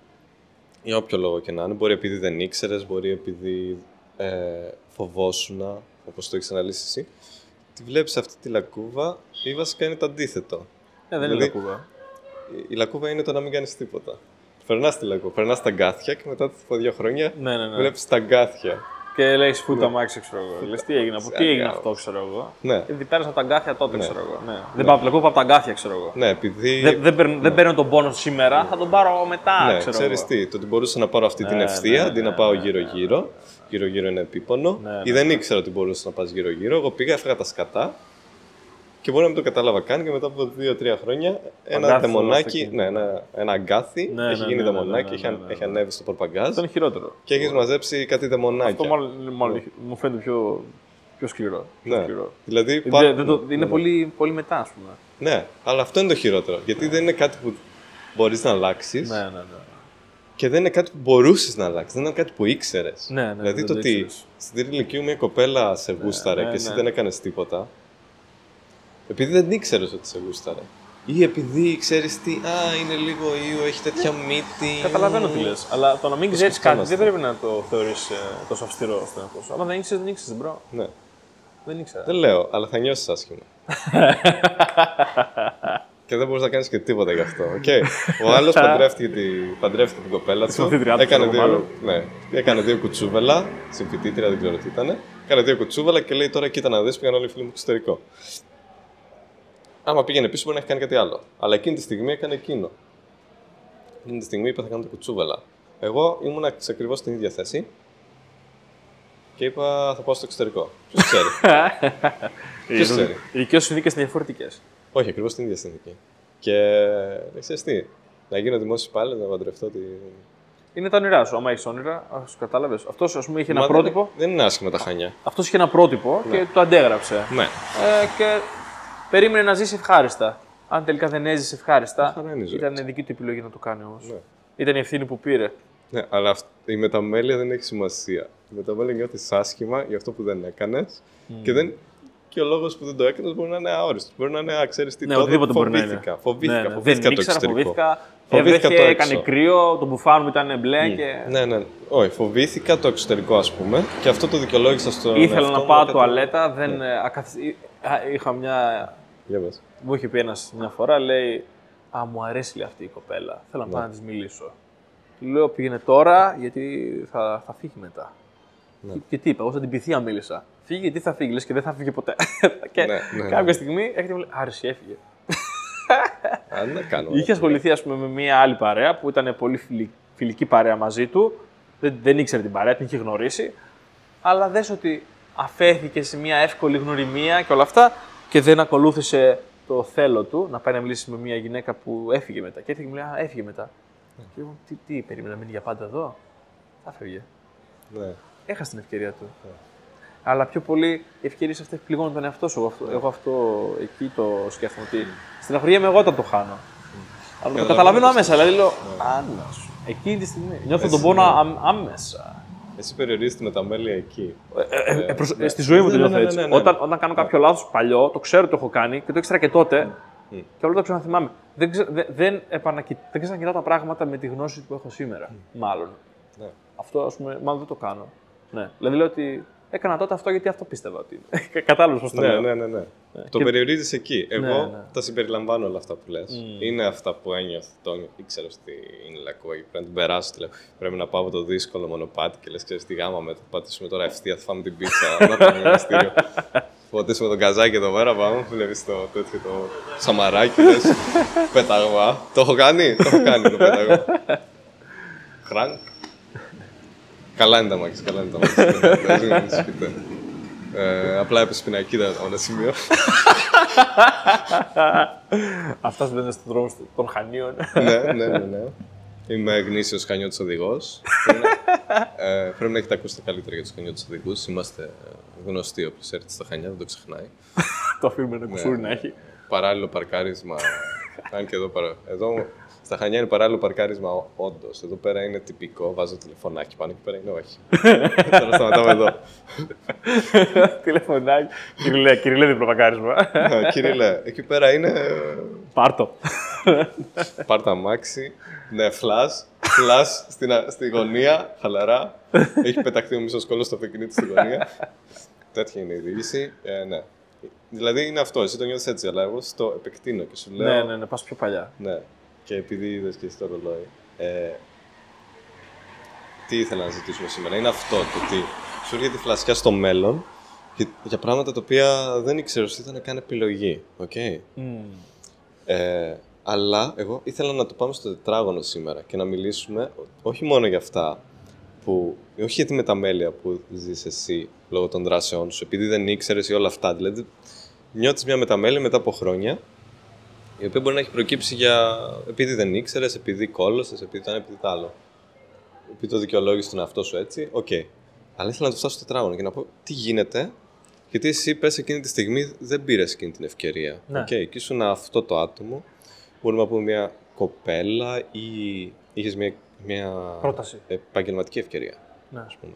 για όποιο λόγο και να είναι, μπορεί επειδή δεν ήξερες, μπορεί επειδή ε, φοβόσουνα, όπως το έχεις αναλύσει εσύ, τη βλέπεις αυτή τη λακκούβα ή βασικά είναι το αντίθετο. Ε, δεν είναι Δηλαδή, λακκούβα. Η- Η λακκούβα είναι το να μην κάνεις τίποτα. Περνάς τη λακκούβα, περνάς τα αγκάθια και μετά από δύο χρόνια Ναι, ναι, ναι. βλέπεις τα αγκάθια. Και λέει φούτα αμάξι, ξέρω εγώ. Λες τι έγινε, από τι έγινε Αγκάθια. αυτό, ξέρω εγώ. Ναι. Γιατί πέρασα από τα αγκάθια τότε, Ναι. ξέρω εγώ. Ναι. Δεν πάω από τη λακκούβα, πάω από τα αγκάθια, ξέρω εγώ. Ναι, επειδή. Δεν, δεν, παίρνω, δεν παίρνω τον πόνο σήμερα, θα τον πάρω μετά, ναι, ξέρω ξέρεις εγώ. τι, το ότι μπορούσα να πάρω αυτή την Ναι, ευθεία ναι, αντί να ναι, πάω ναι, γύρω-γύρω. Γύρω-γύρω είναι επίπονο. Ναι, Ή ναι, δεν ήξερα ότι μπορούσα να πας γύρω-γύρω. Εγώ πήγα, έφεγα τα σκατά και μπορεί να μην το κατάλαβα καν και μετά από 2-3 χρόνια ένα Αγκάθι δαιμονάκι, στο ναι, ένα, ένα αγκάθι Ναι, έχει ναι, γίνει ναι, ναι, δαιμονάκι, ναι, έχει, ναι, αν- ναι, έχει ναι. ανέβει στο πορπαγκάζ Αυτό είναι χειρότερο. και έχεις μαζέψει κάτι δαιμονάκια. Αυτό μάλλον, μάλλον μου φαίνεται πιο, πιο σκληρό. Πιο Ναι. σκληρό. Δηλαδή, Γιατί πά- δεν το- ναι, είναι ναι. πολύ, πολύ μετά, ας πούμε. Ναι, αλλά αυτό είναι το χειρότερο. Γιατί δεν είναι κάτι που μπορείς να αλλάξεις Ναι, ναι, ναι. και δεν είναι κάτι που μπορούσες να αλλάξεις. Δεν είναι κάτι που ήξερες. Ναι, ναι, δηλαδή δεν το το ότι ήξερες. στην τρίτη ηλικία μια κοπέλα σε γούσταρε ναι, και εσύ ναι. δεν έκανες τίποτα. Επειδή δεν ήξερες ότι σε γούσταρε. Ή επειδή ξέρεις τι, Α, είναι λίγο ew, έχει τέτοια μύτη. Καταλαβαίνω τι λες. Αλλά το να μην ξέρεις κάτι σκεφτόμαστε. δεν πρέπει να το θεωρείς τόσο αυστηρό στον εαυτό σου. Άμα δεν ήξερες, δεν ήξερες, bro. Ναι, Δεν ήξερα. δεν λέω, αλλά θα νιώσεις άσχημα. <laughs> και δεν μπορείς να κάνεις και τίποτα γι' αυτό. Okay. Ο άλλος παντρεύτηκε, τη, παντρεύτηκε την κοπέλα του. Συμφοιτητριά του, Έκανε ξέρω εγώ, δύο, ναι, έκανε δύο κουτσούβελα. Συμφιτήτρια, δεν ξέρω τι ήταν. Έκανε δύο κουτσούβελα και λέει τώρα κοίτα να δεις, πήγαν όλοι οι φίλοι μου στο εξωτερικό. Άμα πήγαινε πίσω μπορεί να έχει κάνει κάτι άλλο. Αλλά εκείνη τη στιγμή έκανε εκείνο. Εκείνη τη στιγμή είπε θα κάνω το κουτσούβελα. Εγώ ήμουνα σε ακριβώς την ίδια θέση και είπα θα πάω στο εξωτερικό. Ποιος ξέρει; <laughs> Ποιος ξέρει; Οι δικές σου συνθήκε είναι διαφορετικές. Όχι, ακριβώς την ίδια συνθήκη. Και δεν ξέρεις τι. Να γίνω δημόσιος υπάλληλο, να παντρευτώ τη. Είναι τα όνειρά σου. Άμα έχεις όνειρα, ας κατάλαβες. Αυτός ας πούμε είχε ένα Μα δεν- πρότυπο. Δεν είναι άσχημα τα χανιά. Αυτός είχε ένα πρότυπο και το αντέγραψε. Ναι. Ε, και περίμενε να ζήσει ευχάριστα. Αν τελικά δεν έζησε ευχάριστα, χαρά είναι η ζωή ήταν δική του επιλογή να το κάνει όμως. Ναι. Ήταν η ευθύνη που πήρε. ναι, αλλά αυ- η μεταμέλεια δεν έχει σημασία. Η μεταμέλεια νιώθει άσχημα για αυτό που δεν έκανες και, δεν... και ο λόγος που δεν το έκανες μπορεί να είναι αόριστο. Μπορεί να είναι, α, ξέρεις τι Ναι, τότε οτιδήποτε μπορεί να είναι. φοβήθηκα. Φοβήθηκα, Ναι, ναι. φοβήθηκα δεν το ήξερα, εξωτερικό. φοβήθηκα. Φοβήθηκα Έβρεχε, το έκανε έξω. κρύο, το μπουφάν μου ήταν μπλε και. Ναι, ναι. Όχι, φοβήθηκα το εξωτερικό, ας πούμε, και αυτό το δικαιολόγησα στο. Ήθελα εαυτό να μου πάω κάτι- τουαλέτα, δεν. ε, ακαθ- εί- α, Είχα μια. Για πες. Μου είχε πει ένας μια φορά, λέει Α, μου αρέσει λέει, αυτή η κοπέλα. Θέλω Ναι. να πάω να της μιλήσω. Του λέω πήγαινε τώρα γιατί θα, θα φύγει μετά. Ναι. Και, και τι είπα, εγώ σαν την πυθία μίλησα. Φύγει γιατί θα φύγει, λες και δεν θα φύγει ποτέ. <laughs> και Ναι, ναι, κάποια ναι. στιγμή έρχεται και μου λέει Άρεσε, έφυγε. Α, να κάνω. <laughs> Είχε ασχοληθεί ας πούμε, με μια άλλη παρέα που ήταν πολύ φιλη- φιλική παρέα μαζί του. Δεν, δεν ήξερε την παρέα, την είχε γνωρίσει. Αλλά δες ότι αφέθηκε σε μια εύκολη γνωριμία και όλα αυτά και δεν ακολούθησε το θέλω του να πάει να μιλήσει με μια γυναίκα που έφυγε μετά. Και έφυγε και μου λέει Α, έφυγε μετά. Και εγώ, τι, τι, περίμενα να μείνει για πάντα εδώ. Θα φεύγε. Ναι. Έχασε την ευκαιρία του. Αλλά πιο πολύ οι ευκαιρίες αυτές πληγώνουν τον εαυτό σου. Εγώ αυτό, εγώ αυτό εκεί το σκέφτομαι. Ότι στεναχωριέμαι εγώ όταν το χάνω. Αλλά το καταλαβαίνω άμεσα. Δηλαδή λέω, Άννα σου. Εκείνη τη στιγμή. Νιώθω τον Εσύ, πόνο ναι. Άμ- άμεσα. Εσύ περιορίζεται με τα μέλη εκεί. Ε, ε, ε, προς- ε, στη ζωή μου Ναι, το ναι, νιώθω ναι, έτσι. ναι, ναι. Όταν, όταν κάνω κάποιο λάθος παλιό, το ξέρω ότι το έχω κάνει και το ήξερα και τότε. Και όλο το ξαναθυμάμαι. Δεν, ξε, δεν, δεν, επανακοι, δεν ξανακοιτάω τα πράγματα με τη γνώση που έχω σήμερα. Μάλλον. Ναι. Αυτό, ας πούμε, μάλλον δεν το κάνω. Ναι. Δηλαδή λέω ότι έκανα τότε αυτό γιατί αυτό πίστευα ότι είναι. <laughs> Κατάλαβες πώς το Ναι, λέω. ναι, ναι, ναι. Το Και- περιορίζεις εκεί. Εγώ Ναι, ναι. τα συμπεριλαμβάνω όλα αυτά που λες. Είναι αυτά που ένιωθα. Το ήξερα ότι είναι λακκό. Πρέπει να την περάσω. τη λέω. Πρέπει να πάω από το δύσκολο μονοπάτι και λες: Ξέρεις τι γάμα με. Θα πατήσουμε τώρα ευθεία. Θα φάμε την πίτσα. <laughs> να πάμε ένα στήριο. Φωτίσουμε τον καζάκι εδώ πέρα. Πάμε. Βλέπεις το τέτοιο το σαμαράκι. Λες. <laughs> Πέταγμα. Το έχω κάνει. Το έχω κάνει το πέταγμα. Χρανκ. Καλά είναι τα μάξι, καλά είναι τα μάξι. Δεν ζούμε, μην σου πείτε. Ε, απλά έπεσε πινακίδα από ένα σημείο. <laughs> Αυτά συμβαίνουν στον δρόμο των Χανίων. ναι, ναι, ναι, ναι. Είμαι γνήσιος χανιώτης οδηγός. <laughs> ε, πρέπει να έχετε ακούσει τα καλύτερα για τους χανιώτες οδηγούς. Είμαστε γνωστοί όποιος έρθει στα χανιά, δεν το ξεχνάει. <laughs> το αφήνουμε ένα κουσούρι να έχει. Παράλληλο παρκάρισμα. Αν και εδώ, παρα... εδώ στα χανιά είναι παράλληλο παρκάρισμα, όντως. Εδώ πέρα είναι τυπικό. Βάζω τηλεφωνάκι πάνω και πέρα είναι όχι. <laughs> Τώρα σταματάμε εδώ. <laughs> Τηλεφωνάκι. Κυριλέ, κυριλέ διπλοπακάρισμα. Α, Κύριε, εκεί πέρα είναι. Πάρτο. Πάρτα αμάξι. Ναι, φλας. Φλας στην, α- στη γωνία, χαλαρά. Έχει πεταχτεί ο μισός κώλος στο αυτοκίνητο στη γωνία. Τέτοια είναι η διοίκηση. Ε, ναι. Δηλαδή είναι αυτό, εσύ το νιώθεις έτσι, αλλά εγώ στο επεκτείνω και σου λέω. ναι, ναι, ναι, πας πιο παλιά. Ναι. Και επειδή είδες και εσύ το ρολόι. Ε, τι ήθελα να ζητήσουμε σήμερα; Είναι αυτό το ότι σου έρχεται η φλασιά στο μέλλον για, για πράγματα τα οποία δεν ήξερες ότι ήταν καν επιλογή. οκ; Ε, αλλά εγώ ήθελα να το πάμε στο τετράγωνο σήμερα και να μιλήσουμε όχι μόνο για αυτά που. Όχι για τη μεταμέλεια που ζεις εσύ λόγω των δράσεών σου, επειδή δεν ήξερες ή όλα αυτά. Δηλαδή, νιώθεις μια μεταμέλεια μετά από χρόνια, η οποία μπορεί να έχει προκύψει για. επειδή δεν ήξερες, επειδή κώλωσες, επειδή το ένα, επειδή το άλλο. Επειδή το δικαιολόγησες τον εαυτό σου έτσι, οκ. Αλλά ήθελα να το φτάσω στο τετράγωνο και να πω τι γίνεται, γιατί εσύ πες εκείνη τη στιγμή δεν πήρες εκείνη την ευκαιρία. Ναι. Οκ, και ήσουν αυτό το άτομο, μπορούμε να πούμε μια κοπέλα ή είχες μια, μια Πρόταση. επαγγελματική ευκαιρία Ναι. ας πούμε,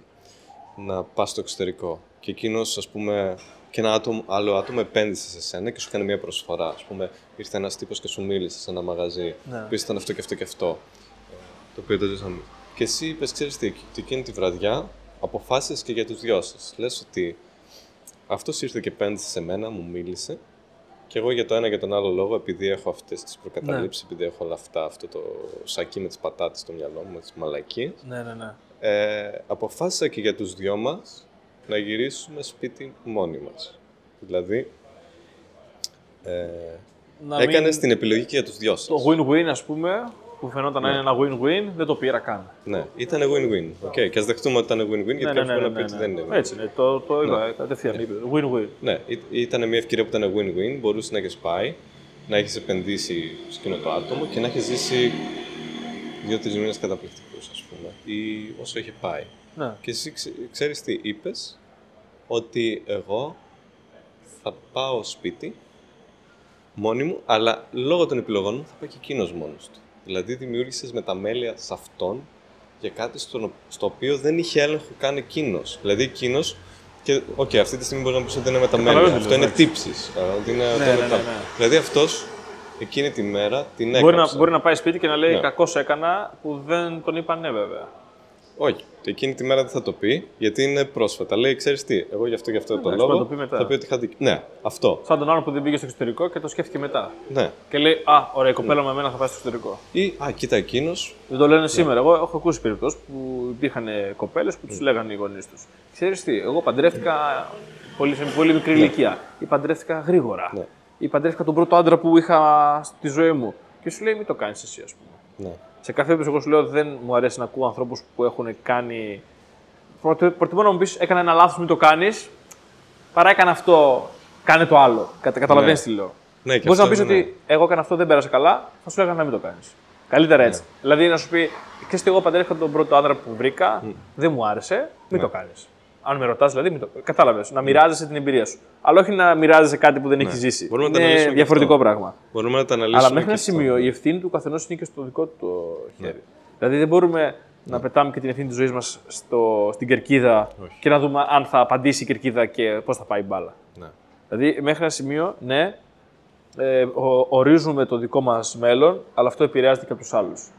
να πας στο εξωτερικό. Και εκείνος, ας πούμε, και ένα άτομο, άλλο άτομο επένδυσε σε σένα και σου έκανε μια προσφορά. Α πούμε, ήρθε ένας τύπος και σου μίλησε σε ένα μαγαζί. Ναι. Που ήταν αυτό και αυτό και αυτό. ε, Το οποίο το ζήσαμε. Και εσύ είπες, ξέρεις τι, και εκείνη τη βραδιά αποφάσισες και για τους δυο σας. Λες ότι αυτός ήρθε και επένδυσε σε μένα, μου μίλησε. Και εγώ για το ένα και τον άλλο λόγο, επειδή έχω αυτές τις προκαταλήψεις, επειδή έχω όλα αυτά, αυτό το σακί με τις πατάτες στο μυαλό μου, με τις μαλακίες, Ναι, ναι, ναι. ε, αποφάσισα και για τους δυο μας να γυρίσουμε σπίτι μόνοι μας. Δηλαδή, ε, Να έκανες μην- την επιλογή και για τους δυο σας. Το win-win, ας πούμε, που φαινόταν να είναι ένα win-win, δεν το πήρα καν. Ναι, ήταν win-win. Okay. Και ας δεχτούμε ότι ήταν win-win, γιατί ναι, κάποιος ναι, μπορεί ναι, να πει ναι, ότι ναι. δεν είναι win. Έτσι είναι, το, το είπα κατευθείαν. είπε, Win-win. Ναι, ή- ήταν μια ευκαιρία που ήταν win-win, μπορούσε να έχεις πάει, να έχεις επενδύσει σε εκείνο το άτομο και να έχεις ζήσει δύο-τρεις μήνες καταπληκτικούς, ας πούμε, ή όσο είχε πάει. Ναι. Και εσύ ξε- ξέρεις τι είπες, ότι εγώ θα πάω σπίτι μόνη μου, αλλά λόγω των επιλογών μου θα πάει και εκείνος μόνος του. Δηλαδή δημιούργησες μεταμέλεια σε αυτόν για κάτι στο, στο οποίο δεν είχε έλεγχο καν εκείνος. Δηλαδή εκείνος. Και, οκ, αυτή τη στιγμή μπορείς να πεις ότι δεν είναι μεταμέλεια. Καταλαβαίνω Αυτό τι είναι λες, τύψεις. Ότι είναι, αυτό Ναι, είναι ναι, τα- ναι, ναι. Δηλαδή αυτός εκείνη τη μέρα την έκαψε. Μπορεί να, μπορεί να πάει σπίτι και να λέει Ναι. κακό έκανα που δεν τον είπα ναι, βέβαια. Όχι. Εκείνη τη μέρα δεν θα το πει, γιατί είναι πρόσφατα. Λέει, ξέρεις τι, εγώ γι' αυτό γι' αυτό το Εντάξει, λόγο. θα το πει μετά. Θα πει ότι είχα δίκιο. Ναι, αυτό. Σαν τον άλλο που δεν πήγε στο εξωτερικό και το σκέφτηκε μετά. Ναι. Και λέει Α, ωραία, η κοπέλα με εμένα θα πάει στο εξωτερικό. Ή, α, κοίτα, εκείνος. Δεν το λένε σήμερα. Εγώ έχω ακούσει περιπτώσεις που υπήρχαν κοπέλες που τους λέγανε οι γονείς τους. Ξέρεις τι, εγώ παντρεύτηκα πολύ, σε πολύ μικρή ηλικία. Ή παντρεύτηκα γρήγορα. Ναι. Ή παντρεύτηκα τον πρώτο άντρα που είχα στη ζωή μου. Και σου λέει, μην το κάνεις εσύ, ας πούμε. Ναι. Σε κάθε περίπτωση, εγώ σου λέω δεν μου αρέσει να ακούω ανθρώπους που έχουν κάνει. Προτε- Προτιμώ να μου πεις: Έκανα ένα λάθος, μην το κάνεις. Παρά έκανα αυτό, κάνε το άλλο. Κατα, Καταλαβαίνεις Ναι. τι λέω. Ναι, και Μπορείς να αυτό πεις είναι- ότι εγώ έκανα αυτό, δεν πέρασε καλά, θα σου έλεγα να μην το κάνεις. Καλύτερα έτσι. Ναι. Δηλαδή να σου πει: Ξέρετε, εγώ παντρεύτηκα τον πρώτο άντρα που βρήκα, δεν μου άρεσε, μην Ναι. το κάνεις. Αν με ρωτάς, δηλαδή, κατάλαβες. Να μοιράζεσαι την εμπειρία σου. Αλλά όχι να μοιράζεσαι κάτι που δεν έχεις ζήσει. Ναι. Μπορούμε να το είναι αναλύσουμε και διαφορετικό αυτό. πράγμα. Μπορούμε να τα αναλύσουμε. Αλλά μέχρι και ένα αυτό. σημείο η ευθύνη του καθενός είναι και στο δικό του το χέρι. Δηλαδή δεν μπορούμε να πετάμε και την ευθύνη της ζωής μας στην κερκίδα Όχι. και να δούμε αν θα απαντήσει η κερκίδα και πώς θα πάει η μπάλα. Ναι. Δηλαδή μέχρι ένα σημείο, ναι, ε, ο- ορίζουμε το δικό μας μέλλον, αλλά αυτό επηρεάζεται και από τους άλλους.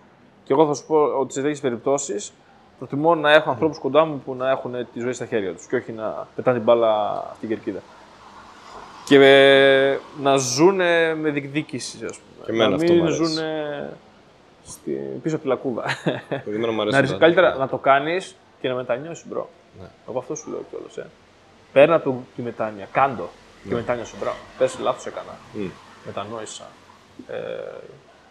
Και εγώ θα σου πω ότι σε τέτοιες περιπτώσεις προτιμώ να έχω ανθρώπους κοντά μου που να έχουν τη ζωή στα χέρια τους και όχι να πετάνε την μπάλα στην κερκίδα. Και ε, να ζουν με διεκδίκηση, ας πούμε. Και εμένα να αυτό μην μ' αρέσει. ζουν στη... πίσω από τη λακκούβα. Εμένα μου αρέσει να ρίξεις να- καλύτερα να το κάνεις και να μετανιώσεις, bro. Ναι. Εγώ αυτό σου λέω κιόλας. Ε. Παίρνα το, τη μετάνοια, κάντο και Ναι. μετάνιωσε, bro. Πες λάθος έκανα. Μμ. Μετανόησα. Ε,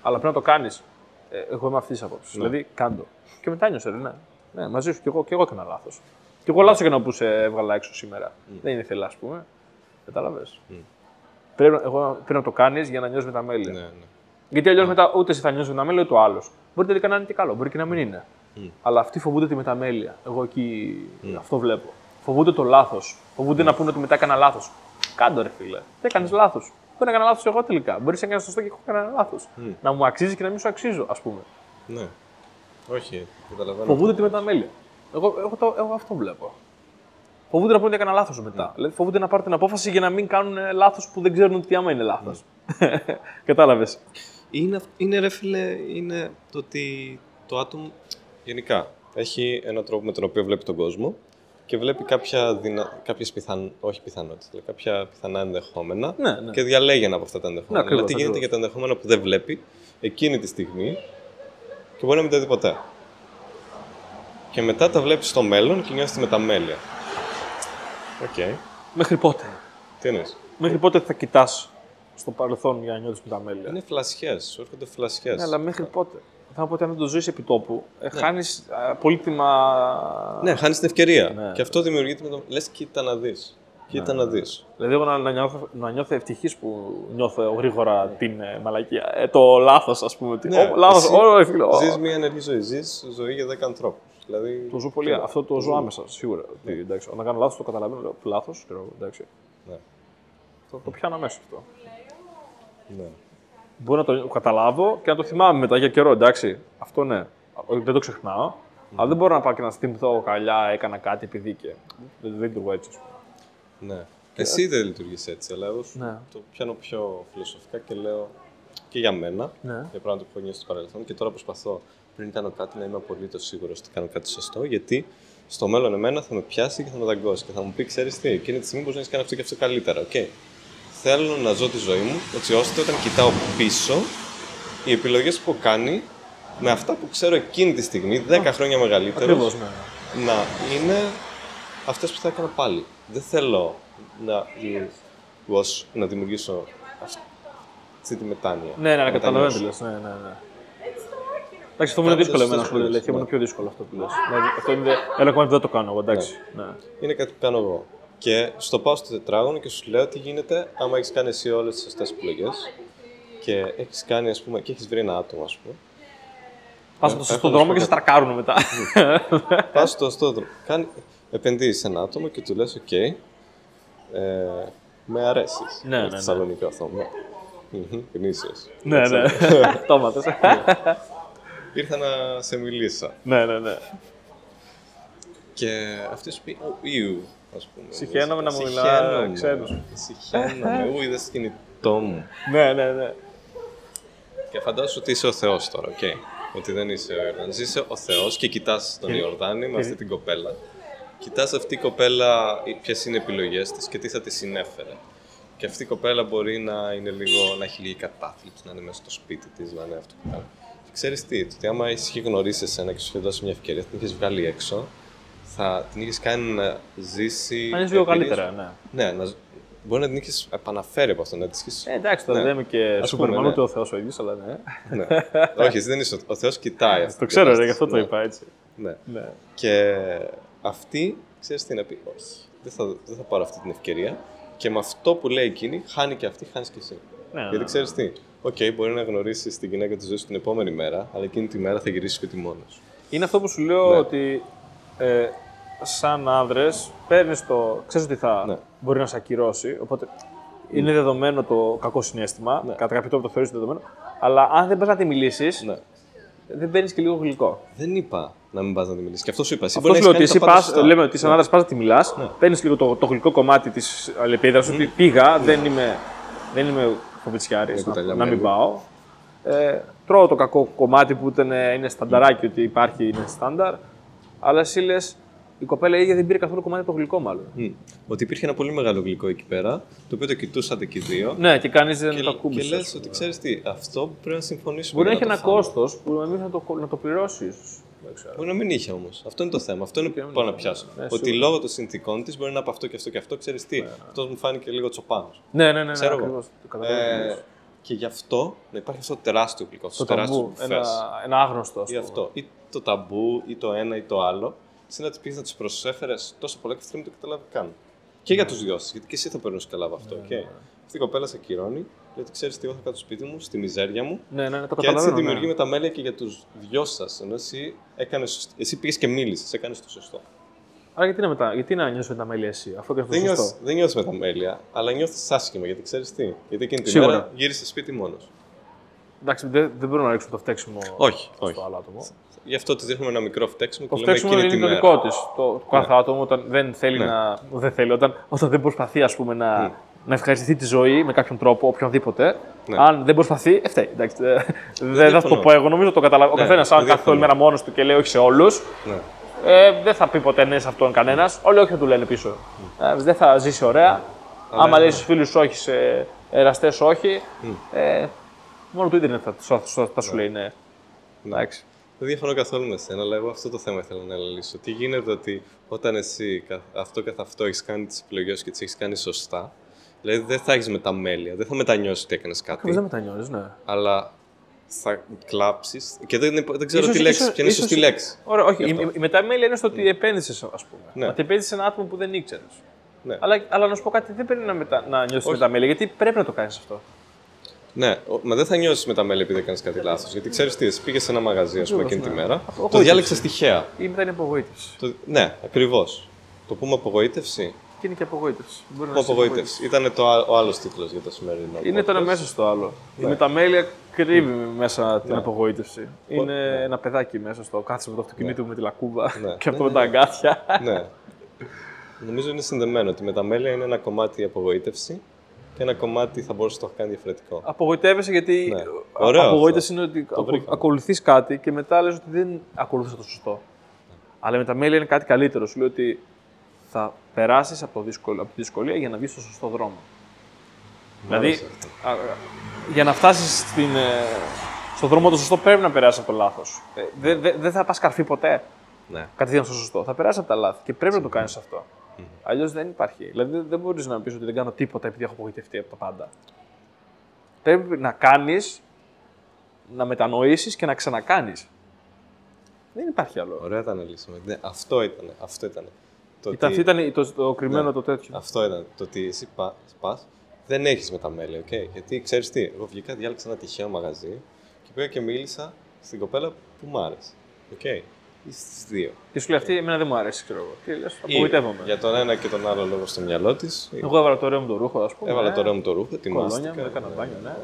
αλλά πρέπει να το κάνεις. Ε, εγώ είμαι αυτής της άποψης. Ναι. Δηλαδή, κάντο. Και μετάνιωσε, ρε, ναι. Ναι. Μαζί σου κι εγώ, κι εγώ έκανα λάθος. Κι εγώ λάθος έκανα που σε έβγαλα έξω σήμερα. Δεν είναι ήθελα, ας πούμε. Κατάλαβες. Πρέπει, εγώ, πρέπει να το κάνεις για να νιώσεις μεταμέλεια. Ναι, ναι. Γιατί αλλιώς μετά ούτε εσύ θα νιώσεις μεταμέλεια ούτε ο άλλος. Μπορεί τελικά να είναι και καλό, μπορεί και να μην είναι. Αλλά αυτοί φοβούνται τη μεταμέλεια. Εγώ εκεί αυτό βλέπω. Φοβούνται το λάθος. Φοβούνται να πούνε ότι μετά έκανα λάθος. Κάντο ρε φίλε. Δεν έκανες λάθος. Μπορεί να έκανα λάθος εγώ τελικά. Μπορεί να έκανε σωστό και εγώ έκανα λάθος. Να μου αξίζει και να μην σου αξίζω, ας πούμε. ναι. Όχι, καταλαβαίνω. Φοβούνται τη μεταμέλεια. Εγώ, εγώ, το, εγώ αυτό βλέπω. Φοβούνται να πούνε ότι έκανα λάθος μετά. Δηλαδή φοβούνται να πάρουν την απόφαση για να μην κάνουν λάθος που δεν ξέρουν τι άμα είναι λάθος. <laughs> Κατάλαβες. Είναι, αυ- είναι ρε φίλε, είναι το ότι το άτομο γενικά έχει έναν τρόπο με τον οποίο βλέπει τον κόσμο και βλέπει κάποια δυνα... κάποιες πιθαν... όχι πιθανότητες, αλλά κάποια πιθανά ενδεχόμενα Ναι, ναι. και διαλέγει ένα από αυτά τα ενδεχόμενα. Ναι, ακριβώς, δηλαδή, τι γίνεται ακριβώς. για τα ενδεχόμενα που δεν βλέπει εκείνη τη στιγμή και μπορεί να μην τα δει ποτέ. Και μετά τα βλέπεις στο μέλλον και νιώθεις τη μεταμέλεια. Οκ. Μέχρι πότε; Τι εννοείς; Μέχρι πότε θα κοιτάς στο παρελθόν για να νιώθεις μεταμέλεια. Είναι φλασιές, σου έρχονται φλασιές. Ναι, αλλά μέχρι πότε; Θα πω ότι αν δεν το ζεις επί τόπου, ε, χάνεις πολύτιμα. Ναι, χάνεις την ευκαιρία. Ναι. Και αυτό δημιουργείται με το. Λες, κοίτα να δεις. Κοίτα να δεις. Δηλαδή, εγώ να, να, νιώθω, να νιώθω ευτυχής που νιώθω γρήγορα την ε, μαλακία. Ε, το λάθος, ας πούμε. ότι- Ναι, Ω, λάθος, εσύ ω, ρε φίλε, ω. Ζεις μια ενεργή ζωή. Ζεις ζωή για 10 ανθρώπους. Δηλαδή. Το ζω πολύ. Αυτό το ζω άμεσα, σίγουρα. Ότι, εντάξει, όταν κάνω λάθος, το καταλαβαίνω. Λέω λάθος. Εντάξει. Ναι. Το, το πιάνω αμέσως αυτό. ναι. Μπορώ να το καταλάβω και να το θυμάμαι μετά για καιρό, εντάξει. Αυτό ναι. Όχι, Δεν το ξεχνάω. Αλλά δεν μπορώ να πάω και να θυμηθώ καλιά, έκανα κάτι επειδή και. Δεν, δεν λειτουργώ έτσι, ας πούμε. Ναι. Εσύ δεν λειτουργείς έτσι, αλλά εγώ σου Ναι. το πιάνω πιο φιλοσοφικά και λέω και για μένα, Ναι. για πράγματα που έχω νιώσει στο παρελθόν και τώρα προσπαθώ πριν κάνω κάτι να είμαι απολύτως σίγουρος ότι κάνω κάτι σωστό, γιατί στο μέλλον εμένα θα με πιάσει και θα με δαγκώσει και θα μου πει: Ξέρεις τι, εκείνη τη στιγμή μπορείς να έχεις κάνει αυτό και αυτό καλύτερα. Οκ. Θέλω να ζω τη ζωή μου έτσι ώστε όταν κοιτάω πίσω, οι επιλογές που έχω κάνει με αυτά που ξέρω εκείνη τη στιγμή, 10 χρόνια μεγαλύτερο, Ακριβώς, ναι. να είναι αυτές που θα έκανα πάλι. Δεν θέλω να, ως, να δημιουργήσω αυτή τη μετάνοια. Ναι, ναι, ναι, Να καταλαβαίνω τι μετανιώσω. λες. Ναι, ναι, ναι. Εντάξει, αυτό μου είναι Κάνοντας δύσκολο εμένα σωστές που λες. επιλογές, Και μου είναι ναι. πιο δύσκολο αυτό που λες. Δηλαδή, αυτό είναι ένα κομμάτι που δεν το κάνω εγώ, εντάξει. Ναι. Είναι κάτι που κάνω εγώ. Και στο πάω στο τετράγωνο και σου λέω τι γίνεται άμα έχεις κάνει εσύ όλες τις σωστές επιλογές και έχεις κάνει, ας πούμε, και έχεις βρει ένα άτομο, ας πούμε. Πας έχω στον να δρόμο σου και σε πω τρακάρουν μετά. Πας στο στο δρόμο. Κάνει, επενδύεις σε ένα άτομο και του λες, οκ, ε, με αρέσεις. Ναι, ναι, ναι. Θεσσαλονίκη αυτό. Ναι. Μμμ, Γνήσιος. Ναι, ναι. <laughs> Το έμαθες. Ήρθα να σε μιλήσω. Ναι, ναι, ναι. Και αυτή σου πει, «Ω, ew, ας πούμε. Συχαίνομαι να μου μιλά Συχαίνομαι. ξένος. Συχαίνομαι. Ού, είδες το κινητό μου. Ναι, ναι, ναι. Και φαντάσου ότι είσαι ο Θεός τώρα, οκ. Ότι δεν είσαι ο Ιορδάνης. Είσαι ο Θεός και κοιτάς τον Ιορδάνη με αυτή την κοπέλα. Κοιτάς αυτή η κοπέλα ποιες είναι οι επιλογές της και τι θα της συνέφερε. Και αυτή η κοπέλα μπορεί να είναι λίγο, να έχει λίγη κατάθλιψη, να είναι μέσα στο σπίτι της, να είναι αυτό που κάνει. Και ξέρεις τι, το ότι άμα είχε γνωρίσει εσένα και σου είχε δώσει μια ευκαιρία, την είχε βγάλει έξω, θα την είχε κάνει να ζήσει. Αν είσαι λίγο εμπειρίες- καλύτερα, ναι. Ναι, να, ζ- μπορεί να την είχε επαναφέρει από αυτό, να της είχε Ε, εντάξει, τώρα Ναι. δεν είμαι και Ας Σούπερμαν πούμε, ούτε ναι. ο Θεός ο ίδιος, αλλά ναι. ναι. Όχι, εσύ δεν είσαι. Ο Θεός κοιτάει <laughs> αυτό. Το ξέρω, ρε, γι' αυτό το είπα έτσι. Ναι. Ναι. Και αυτή, ξέρεις τι να πει, όχι. Δεν θα, δεν θα πάρω αυτή την ευκαιρία. Και με αυτό που λέει εκείνη, χάνει και αυτή, χάνεις και εσύ. Ναι, ναι, Γιατί ναι. ξέρεις τι, Οκ, μπορεί να γνωρίσεις την γυναίκα της ζωής σου την επόμενη μέρα, αλλά εκείνη τη μέρα θα γυρίσεις σπίτι μόνος. Είναι αυτό που σου λέω Ναι. ότι ε, σαν άνδρες, παίρνεις το. ξέρεις ότι θα Ναι. μπορεί να σε ακυρώσει. Οπότε είναι δεδομένο το κακό συναίσθημα. Ναι. Κατά κάποιο τρόπο το θεωρείς δεδομένο. Αλλά αν δεν πας να τη μιλήσεις, Ναι. δεν παίρνεις και λίγο γλυκό. Δεν είπα να μην πας να τη μιλήσεις. Και αυτός σου είπα. Εσύ Αυτό μπορεί σου να λέω ότι έχεις εσύ κάνει τα πας, πάντα σωστά. λέμε ότι σαν άντρα πας να τη μιλάς, Ναι. παίρνεις λίγο το, το γλυκό κομμάτι της αλληλεπίδραση, ότι πήγα, δεν είμαι, δεν είμαι φοβητσιάρη, Είναι να, κουταλιά να μην μέλι. πάω. Ε, τρώω το κακό κομμάτι που ήταν, είναι στανταράκι, ότι υπάρχει, είναι στάνταρ. Αλλά εσύ λες, η κοπέλα η ίδια δεν πήρε καθόλου κομμάτι από το γλυκό, μάλλον. Μμ. Ότι υπήρχε ένα πολύ μεγάλο γλυκό εκεί πέρα, το οποίο το κοιτούσατε και οι δύο. Ναι, και κανείς δεν Και, το και ακούμπησε. λες ας πούμε. ότι ξέρεις τι, αυτό πρέπει να συμφωνήσουμε. Μπορεί να για έχει το ένα φάμε. κόστος που εμεί να το, να το πληρώσεις, ίσω. Δεν ξέρω. Μπορεί να μην είχε όμως. Αυτό είναι το θέμα. Αυτό είναι Και που να πάω να μην- πιάσω. ναι, ότι σίγουρα. λόγω των συνθηκών της μπορεί να είναι από αυτό και αυτό και αυτό. Ξέρεις τι, αυτός μου φάνηκε λίγο τσοπάνος. Ναι, ναι, ναι, ναι, Ξέρω εγώ. ακριβώς. Το καταλαβαίνω Ε, ακριβώς. και γι' αυτό να υπάρχει αυτό το τεράστιο γλυκό. Το Αυτό το τεράστιο ταμπού, ένα, μπουφές. ένα άγνωστο. ας Ή πούμε. αυτό. Ή το ταμπού, ή το ένα ή το άλλο. Εσύ να τη πεις να του προσέφερες τόσο πολλά και αυτή να μην το καταλάβει καν. Και για τους δυο σας, γιατί και εσύ θα περνούσε καλά από αυτό. okay. Αυτή η κοπέλα σε ακυρώνει, λέει ότι ξέρεις τι, εγώ θα κάτω στο σπίτι μου, στη μιζέρια μου. Ναι, ναι, ναι, το Και έτσι καταλαβαίνω. δημιουργεί ναι. μεταμέλεια και για τους δυο σας. Ενώ εσύ, έκανες, εσύ πήγες και μίλησες, έκανες το σωστό. Άρα γιατί να, μετα... γιατί να νιώσει μεταμέλεια εσύ, αφού έκανε το Δεν σωστό; νιώθεις δεν νιώθεις μεταμέλεια, αλλά νιώθεις άσχημα γιατί ξέρεις τι. Γιατί εκείνη τη Σίγουρα. μέρα γύρισες σπίτι μόνος. Εντάξει, δεν, δεν μπορούμε να ρίξουμε το φταίξιμο Όχι, στο όχι. άλλο άτομο. Γι' αυτό τη δείχνουμε ένα μικρό φταίξιμο Το και λέμε φταίξιμο εκείνη είναι τη το μέρα. δικό της. Το κάθε άτομο όταν δεν θέλει Ναι. να. Δεν θέλει, όταν, όταν δεν προσπαθεί ας πούμε, να, Ναι. Να ευχαριστηθεί τη ζωή με κάποιον τρόπο, οποιονδήποτε. Ναι. Αν δεν προσπαθεί, ε, φταίει. Εντάξει, δεν δεν θα διαφωνώ. το πω εγώ. Νομίζω το καταλαβαίνω. Ο Ναι, καθένας, αν δεν κάθεται όλη διαφωνώ. μέρα μόνος του και λέει όχι σε όλους, Ναι. ε, δεν θα πει ποτέ ναι σε αυτόν κανένας. Όλοι όχι θα του λένε πίσω. Ε, δεν θα ζήσει ωραία. Άμα λέει στους φίλους όχι, σε εραστές όχι. Ε, μόνο το Ιντερνετ θα, θα, θα, θα σου λέει ναι. Εντάξει. Δεν διαφωνώ καθόλου με σένα, αλλά εγώ αυτό το θέμα ήθελα να αναλύσω. Τι γίνεται ότι όταν εσύ κα- αυτό καθ' αυτό έχεις κάνει τις επιλογές και τις έχεις κάνει σωστά, δηλαδή δεν θα έχεις μεταμέλεια, δεν θα μετανιώσεις ότι έκανες κάτι, Δεν μετανιώνει, ναι. αλλά θα κλάψεις. Και δεν, δεν ξέρω Ίσως- τι λέξη, ίσως- ποια είναι η ίσως- σωστή λέξη. Ωραία, όχι. Γι' Η, αυτό. η μεταμέλεια είναι στο ότι επένδυσες, ας πούμε. Ναι. Ότι επένδυσες σε ένα άτομο που δεν ήξερες. Ναι. Αλλά, αλλά να σου πω κάτι, δεν πρέπει να, μετα... να νιώσεις Όχι. μεταμέλεια, γιατί πρέπει να το κάνεις αυτό. Ναι, ο- μα δεν θα νιώσεις μεταμέλεια επειδή έκανες κάτι λάθος. Γιατί ξέρεις τι, εσύ πήγες σε ένα μαγαζί, ας πούμε, Ακριβώς, εκείνη τη ναι. μέρα. Απογοήτευση. Το διάλεξες τυχαία. Ή μετά είναι απογοήτευση. Το... Ναι, ακριβώς. Το πούμε απογοήτευση. Και είναι και απογοήτευση. Μπορεί να Που είναι απογοήτευση. Ήταν το, α- ο άλλος τίτλος για το σημερινό. Είναι το ένα podcast. μέσα στο άλλο. Ναι. Η μεταμέλεια κρύβει μέσα την απογοήτευση. Είναι ένα παιδάκι μέσα στο κάθισε με το αυτοκίνητο μου με τη λακκούβα Ναι. <laughs> και αυτό Ναι, με τα αγκάθια. ναι. Νομίζω είναι συνδεμένο ότι η μεταμέλεια είναι ένα κομμάτι απογοήτευση και ένα κομμάτι θα μπορούσε να το έχει κάνει διαφορετικό. Απογοητεύεσαι γιατί Ναι. α- Ωραίο απογοήτευση αυτό. είναι ότι Το βρήκα. ακολουθείς κάτι και μετά λες ότι δεν ακολουθήσα το σωστό. Αλλά η μεταμέλεια είναι κάτι καλύτερο. Σου λέει ότι θα περάσεις από, το δύσκολο- από τη δυσκολία για να βγεις στο σωστό δρόμο. δηλαδή, άρεσε αυτό. α, α, για να φτάσεις στον δρόμο το σωστό πρέπει να περάσεις από το λάθος. Δεν δε, δεν θα πας καρφί ποτέ Ναι. κατευθείαν στο σωστό. Θα περάσεις από τα λάθη και πρέπει να το κάνεις αυτό. Αλλιώς δεν υπάρχει. Δηλαδή δεν- δεν μπορείς να πεις ότι δεν κάνω τίποτα επειδή έχω απογοητευτεί από τα πάντα. Πρέπει να κάνεις, να μετανοήσεις και να ξανακάνεις. Δεν υπάρχει άλλο. Ωραία τα αναλύσαμε. Ναι, αυτό ήταν. Αυτό ήταν. Το Ήταν, ότι- αυτό ήταν το, το κρυμμένο Ναι. το τέτοιο. Αυτό ήταν. Το ότι εσύ πα, πας, δεν έχεις μεταμέλεια, οκ. Γιατί ξέρεις τι, εγώ βγήκα, διάλεξα ένα τυχαίο μαγαζί και πήγα και μίλησα στην κοπέλα που μου άρεσε. Οκ. Ή στις δύο. Και σου λέει αυτή, εμένα δεν μου αρέσει, ξέρω εγώ. Τι λες, Ή απογοητεύομαι. Για τον ένα και τον άλλο λόγο στο μυαλό της. Εγώ έβαλα το ωραίο μου το ρούχο, ας πούμε. Έβαλα ε, το ωραίο μου το ρούχο, Κολόνια ετοιμάστηκα. μου, έκανα μπάνιο, ναι.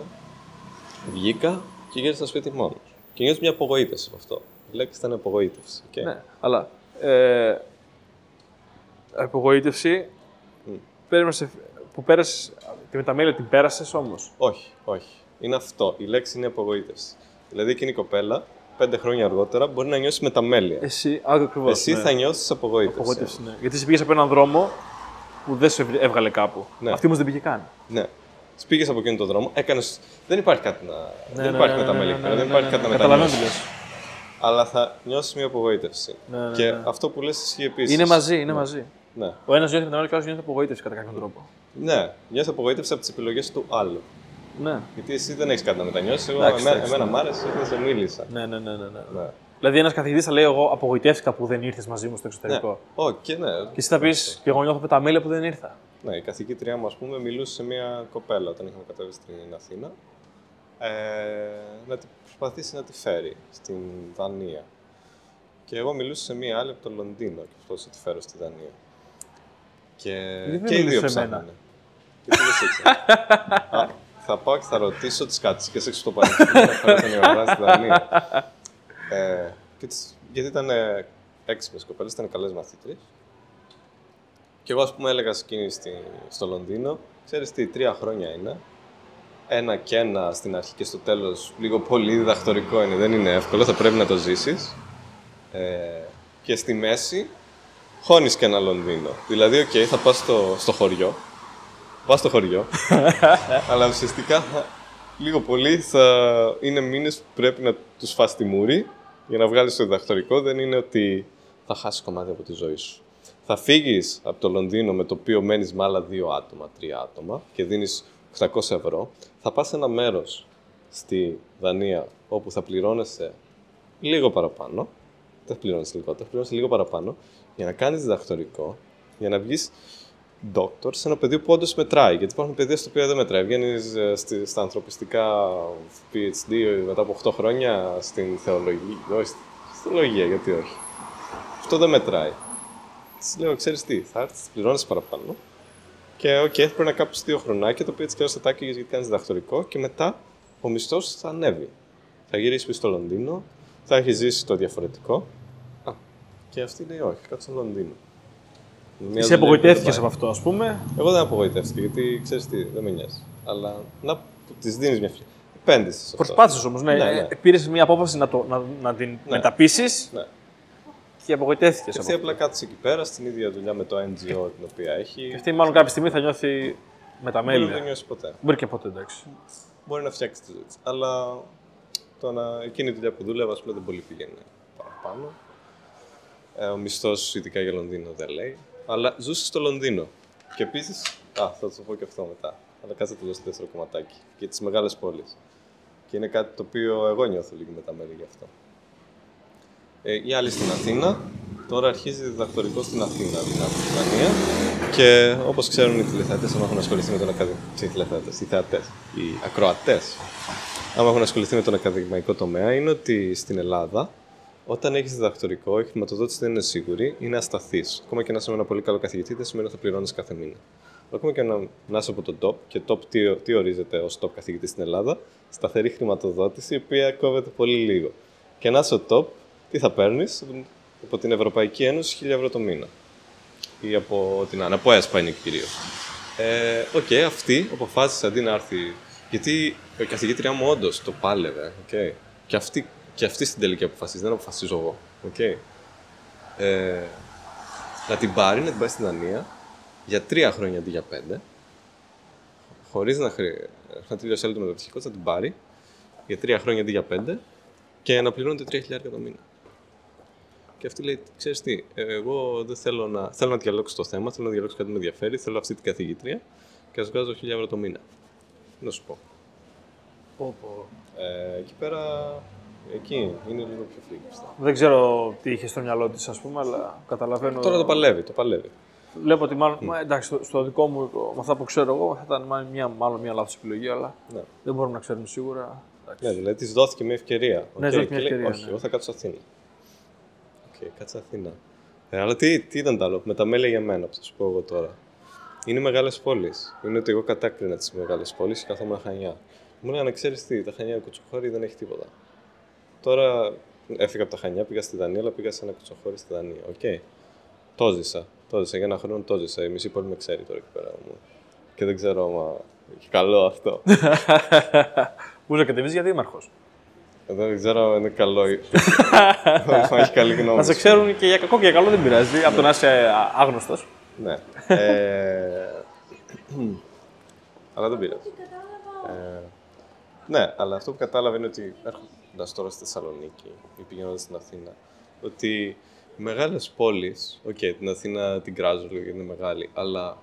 Βγήκα και γύρισα στο σπίτι μόνος. Και νιώθω μια απογοήτευση από αυτό. Η λέξη ήταν απογοήτευση. οκ. Ναι, αλλά ε, απογοήτευση Μμ. πέρασε, που πέρασε, τη μεταμέλεια την πέρασες όμως; Όχι, όχι. Είναι αυτό. Η λέξη είναι απογοήτευση. Δηλαδή εκείνη η κοπέλα, πέντε χρόνια αργότερα, μπορεί να νιώσει μεταμέλεια. Εσύ, ακριβώς. Εσύ θα νιώσεις απογοήτευση. Απογοήτευση, ναι. Γιατί εσύ πήγες από έναν δρόμο που δεν σε έβγαλε κάπου. Ναι. Αυτή όμως δεν πήγε καν. Ναι. Πήγες από εκείνο τον δρόμο, έκανε. Δεν υπάρχει κάτι να. Ναι, δεν ναι, υπάρχει ναι, μεταμέλεια. ναι, ναι, εκεί πέρα, ναι, δεν υπάρχει ναι, κάτι ναι, να Καταλαβαίνω τι μετανιώσει. λες. Αλλά θα νιώσεις μια απογοήτευση. Ναι, ναι, και ναι. αυτό που λες ισχύει επίσης. Είναι μαζί, είναι μαζί. Ναι. Ο ένας νιώθει μεταμέλεια και ο άλλος νιώθει απογοήτευση κατά κάποιον τρόπο. ναι. Νιώθει απογοήτευση από τις επιλογές του άλλου. Ναι. Γιατί εσύ δεν έχεις κάτι να μετανιώσεις. Εγώ, Εντάξει, εμένα, εντάξει, εμένα ναι. μ' άρεσε, δεν σε μίλησα. Ναι, ναι, ναι, ναι, ναι. Ναι. Δηλαδή, ένας καθηγητής θα λέει: Εγώ απογοητεύτηκα που δεν ήρθες μαζί μου στο εξωτερικό. Ναι. Ω, και ναι. Και εσύ θα πεις: Και εγώ νιώθω μεταμέλεια που δεν ήρθα. Ναι, η καθηγήτριά μου, ας πούμε, μιλούσε σε μια κοπέλα όταν είχαμε κατέβει στην Αθήνα. Ε, να την προσπαθήσει να τη φέρει στην Δανία. Και εγώ μιλούσα σε μία άλλη από το Λονδίνο και αυτό ότι φέρω στη Δανία. Και, δεν και οι δύο μιλούσες σε μένα. ψάχνανε. Και τι λες έτσι. Α, θα πάω και θα ρωτήσω τις κατσίκες έξω στο πανεπιστήμιο να φέρω τον Ιωαννά στη Δανία. Ε, και τις, γιατί ήταν ε, έξυπνες κοπέλες, ήταν καλές μαθήτρες. Και εγώ, ας πούμε, έλεγα σε εκείνη στη, στο Λονδίνο, ξέρεις τι, τρία χρόνια είναι. Ένα και ένα στην αρχή και στο τέλος, λίγο πολύ διδακτορικό είναι, δεν είναι εύκολο, θα πρέπει να το ζήσεις. Ε, και στη μέση, χώνεις και ένα Λονδίνο. Δηλαδή, οκ, θα πας στο, στο χωριό, πας στο χωριό, <laughs> αλλά ουσιαστικά θα- λίγο πολύ θα είναι μήνες που πρέπει να τους φας τη μούρη για να βγάλεις το διδακτορικό. Δεν είναι ότι θα χάσεις κομμάτι από τη ζωή σου. Θα φύγεις από το Λονδίνο με το οποίο μένεις με άλλα δύο άτομα, τρία άτομα και δίνεις 800 ευρώ. Θα πας σε ένα μέρος στη Δανία όπου θα πληρώνεσαι λίγο παραπάνω. Δεν θα πληρώνεις λιγότερο, θα πληρώνεις λίγο παραπάνω για να κάνεις διδακτορικό, για να βγεις doctor σε ένα πεδίο που όντως μετράει. Γιατί υπάρχουν παιδεία στο οποίο δεν μετράει. Βγαίνεις στα ανθρωπιστικά PhD μετά από 8 χρόνια στην θεολογία. Όχι, στη θεολογία, γιατί όχι. Αυτό δεν μετράει. Της λέω, ξέρεις τι, θα έρθεις, πληρώνεις παραπάνω. Και οκ, πρέπει να κάψει δύο χρονάκια, το οποίο έτσι και θα τα γιατί κάνεις διδακτορικό και μετά ο μισθός θα ανέβει. Θα γυρίσεις πίσω στο Λονδίνο, θα έχεις ζήσει το διαφορετικό. Α, και αυτή λέει, όχι, κάτσε στο Λονδίνο. Μια Είσαι δουλειά που δεν απογοητεύτηκες πάει. από αυτό, ας πούμε. Εγώ δεν απογοητεύτηκα γιατί ξέρεις τι, δεν με νοιάζει. Αλλά να της δίνεις μια ευκαιρία. Επένδυσες σε αυτό. Προσπάθησες όμως, ναι. Ναι, ναι. Πήρες μια απόφαση να, το, να, να την μεταπείσεις Ναι. και απογοητεύτηκες. Και από αυτή αυτό. απλά κάτσε εκεί πέρα στην ίδια δουλειά με το NGO την οποία έχει. Και αυτή μάλλον κάποια στιγμή θα νιώθει με τα Δεν μέλη. το νιώσει ποτέ. Μπορεί και ποτέ, εντάξει. Μπορεί να φτιάξει τη ζωή της. Αλλά το να... εκείνη η δουλειά που δούλευα, ας πούμε, δεν πολύ πήγαινε παραπάνω. Ε, ο μισθός, ειδικά για Λονδίνο, δεν λέει. Αλλά ζούσε στο Λονδίνο. Και επίσης. Α, θα το πω και αυτό μετά. Αλλά κάτσε το στο δεύτερο κομματάκι. Και τις μεγάλες πόλεις. Και είναι κάτι το οποίο εγώ νιώθω λίγο με τα μέλη γι' αυτό. Ε, η άλλη στην Αθήνα. Τώρα αρχίζει διδακτορικό στην Αθήνα, δηλαδή στη Δανία. Και όπως ξέρουν οι τηλεθεατές, άμα έχουν ασχοληθεί με τον ακαδημαϊκό. Οι τηλεθεατές, οι θεατές, οι ακροατές. Άμα έχουν ασχοληθεί με τον ακαδημαϊκό τομέα, είναι ότι στην Ελλάδα, όταν έχεις διδακτορικό, η χρηματοδότηση δεν είναι σίγουρη, είναι ασταθής. Ακόμα και να είσαι με ένα πολύ καλό καθηγητή, δεν σημαίνει ότι θα πληρώνεις κάθε μήνα. Ακόμα και να, να είσαι από τον top, και top τι, τι ορίζεται ως top καθηγητή στην Ελλάδα, σταθερή χρηματοδότηση, η οποία κόβεται πολύ λίγο. Και να είσαι ο top, τι θα παίρνεις από την Ευρωπαϊκή Ένωση 1000 ευρώ το μήνα; Ή από την Άννα, από ΕΣΠΑ είναι κυρίως. Ε, Οκ, αυτή αποφάσισε αντί να έρθει. Γιατί η καθηγήτριά μου όντως το πάλευε. Okay. Και, αυτή, και αυτή στην τελική αποφασίζει, δεν αποφασίζω εγώ. Okay. Ε, να την πάρει, να την πάει στην Δανία για τρία χρόνια αντί για πέντε. Χωρίς να, χρει... να τελειώσει άλλο το μεταπτυχιακό, θα την πάρει για τρία χρόνια αντί για πέντε και να πληρώνεται 3.000 το μήνα. Και αυτή λέει, ξέρεις τι, ε, εγώ δεν θέλω να, θέλω να διαλέξω το θέμα, θέλω να διαλέξω κάτι που με ενδιαφέρει, θέλω αυτή την καθηγήτρια και ας βγάζω 1000 ευρώ το μήνα. Να σου πω. Πω, πω. Ε, εκεί πέρα, εκεί είναι λίγο πιο φλίγιστα. Δεν ξέρω τι είχε στο μυαλό της, ας πούμε, αλλά καταλαβαίνω. Τώρα το παλεύει, το παλεύει. Βλέπω ότι μάλλον. μα, εντάξει, στο, στο δικό μου, με αυτά που ξέρω εγώ, θα ήταν μάλλον μια, μάλλον μια λάθος επιλογή, αλλά Ναι. δεν μπορούμε να ξέρουμε σίγουρα. Εντάξει. Ναι, δηλαδή της δόθηκε μια ευκαιρία. Ναι, Οκ, δόθηκε μια και λέει, ευκαιρία, Όχι, ναι. εγώ θα κάτσω Αθήνα. Οκ, κάτσε Αθήνα. Ε, αλλά τι, τι ήταν το άλλο, μεταμέλεια για μένα, που θα σου πω εγώ τώρα. Είναι μεγάλες πόλεις. Είναι ότι εγώ κατάκρινα τις μεγάλες πόλεις και καθόμουν Χανιά. Μου λέγανε, ξέρεις τι, τα Χανιά κουτσοχώρι δεν έχει τίποτα. Τώρα έφυγα από τα Χανιά, πήγα στη Δανία, αλλά πήγα σε ένα κουτσοχώρι στη Δανία. Οκ. Το ζήσα. Το ζήσα για ένα χρόνο, το ζήσα. Η μισή πόλη με ξέρει τώρα εκεί πέρα μου. Και δεν ξέρω άμα έχει καλό αυτό. <laughs> Πού να κατεβεί για δήμαρχο. Εδώ δεν ξέρω αν είναι καλό <laughs> ή. Αν έχει καλή γνώμη. Να σε ξέρουν και για κακό και για καλό δεν πειράζει, από το να είσαι άγνωστος. Ναι. Ε, <clears throat> αλλά δεν πειράζει. Ε, ναι, αλλά αυτό που κατάλαβα είναι ότι έρχοντα τώρα στη Θεσσαλονίκη ή πηγαίνοντας στην Αθήνα, ότι οι μεγάλες πόλεις, οκ, την Αθήνα την κράζω λίγο γιατί είναι μεγάλη, αλλά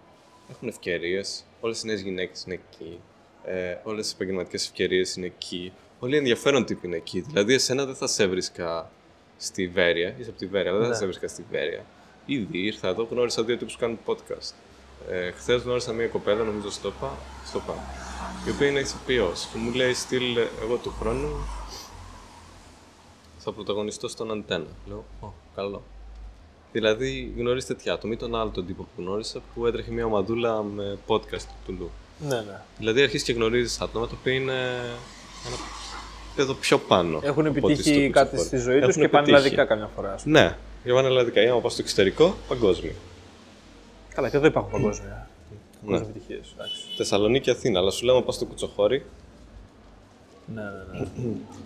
έχουν ευκαιρίες. Όλες οι νέες γυναίκες είναι εκεί. Ε, Όλες οι επαγγελματικές ευκαιρίες είναι εκεί. Όλοι οι ενδιαφέρον τύποι είναι εκεί. Δηλαδή, εσένα δεν θα σε έβρισκα στη Βέροια, είσαι από τη Βέροια, αλλά δεν θα σε έβρισκα στη Βέροια. Ήδη ήρθα εδώ, γνώρισα δύο τύπους που κάνουν podcast. Ε, Χθες γνώρισα μια κοπέλα, νομίζω στο pub, στο pub, η οποία είναι ηθοποιός και μου λέει: Στυλ, εγώ του χρόνου θα πρωταγωνιστώ στον Αντένα. Λέω, Ω, καλό. Δηλαδή γνωρίζει τέτοια άτομα ή τον άλλο τον τύπο που γνώρισα που έτρεχε μια ομαδούλα με podcast του Λου. Ναι, ναι. Δηλαδή αρχίζεις και γνωρίζεις άτομα το οποίο είναι ένα επίπεδο πιο πάνω. Έχουν από ό,τι στο επιτύχει κάτι κουτσοφόρι. στη ζωή τους Έχουν και πάνε επιτύχει. ελλαδικά καμιά φορά. ας πούμε. Ναι, για πάνε ελλαδικά. Ή άμα πα στο εξωτερικό, παγκόσμιο. Καλά, και εδώ υπάρχουν παγκόσμια. Ναι. Ναι. επιτυχίες. Θεσσαλονίκη, Αθήνα. Αλλά σου λέω, άμα πα στο κουτσοχώρι, Ναι, ναι, ναι.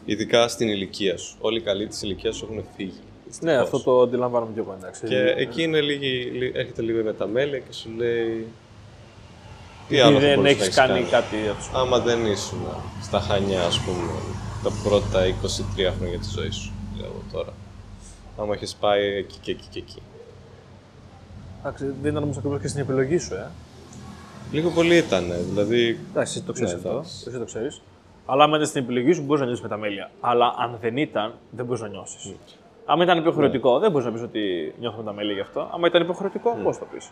ειδικά στην ηλικία σου. Όλοι οι καλοί της ηλικίας σου έχουν φύγει. ναι, αυτό το αντιλαμβάνομαι και εγώ εντάξει. Και εκεί είναι λίγη, λί- έρχεται λίγο η μεταμέλεια και σου λέει. Τι Γιατί άλλο θα δεν μπορούσες να έχεις έχεις κάνει κάτι από τους- Άμα δεν ήσουν στα χανιά, ας πούμε, τα πρώτα 23 χρόνια της ζωής σου, λέω εγώ τώρα. Άμα έχεις πάει εκεί και εκεί και εκεί. Εντάξει, δεν ήταν όμως ακριβώς και στην επιλογή σου, ε. Λίγο πολύ ήταν, δηλαδή. Εντάξει, εσύ το ξέρεις Ναι, αυτό. εντάξει. Εσύ το ξέρεις. Αλλά άμα ήταν στην επιλογή σου, μπορεί να νιώσεις με τα μέλια. Αλλά αν δεν ήταν, δεν μπορεί να νιώσεις. Αν ήταν υποχρεωτικό, δεν μπορεί να πεις ότι νιώθω με τα μέλια γι' αυτό. Αν ήταν υποχρεωτικό, πώ το πεις.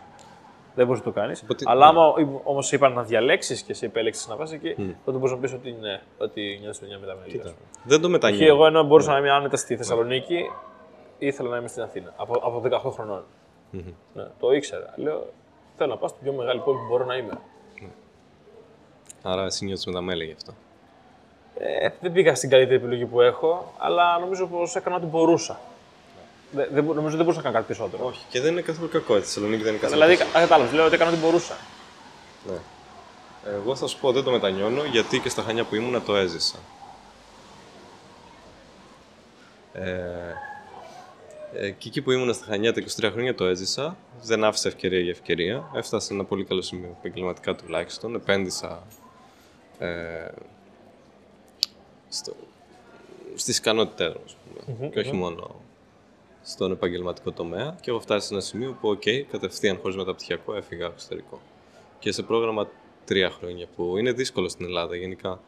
Δεν μπορεί να το κάνεις. Οπότε- Αλλά άμα όμως είπαν να διαλέξεις και εσύ επέλεξες να πας εκεί, τότε μπορεί να πεις ότι ναι, ότι νιώθεις μια με τα μέλια. ας πούμε. Δεν το Και μετανιώνω. εγώ ενώ μπορούσα να είμαι άνετα στη Θεσσαλονίκη, ήθελα να είμαι στην Αθήνα. Από, από 18 χρονων Ναι, το ήξερα. Λέω, θέλω να πάω στην πιο μεγάλη πόλη που μπορώ να είμαι. Άρα εσύ νιώθεις με τα μέλη γι' αυτό. Ε, δεν πήγα στην καλύτερη επιλογή που έχω, αλλά νομίζω πως έκανα ό,τι μπορούσα. Δεν, δεν, μπο- νομίζω δεν μπορούσα να κάνω κάτι περισσότερο. Όχι, και δεν είναι καθόλου κακό. Η Θεσσαλονίκη δεν είναι καθόλου Δηλαδή, κακό. κα- κατάλαβες, λέω ότι έκανα ό,τι μπορούσα. Ναι. Εγώ θα σου πω δεν το μετανιώνω γιατί και στα χανιά που ήμουνα το έζησα. Ε, ε, και εκεί που ήμουνα στα Χανιά τα 23 χρόνια το έζησα. Δεν άφησα ευκαιρία για ευκαιρία. Έφτασα σε ένα πολύ καλό σημείο, επαγγελματικά τουλάχιστον. Επένδυσα ε, στο, στις ικανότητές μου, ας πούμε. Και όχι μόνο στον επαγγελματικό τομέα. Και έχω φτάσει σε ένα σημείο που, οκ, κατευθείαν χωρίς μεταπτυχιακό έφυγα εξωτερικό. Και σε πρόγραμμα τρία χρόνια που είναι δύσκολο στην Ελλάδα γενικά.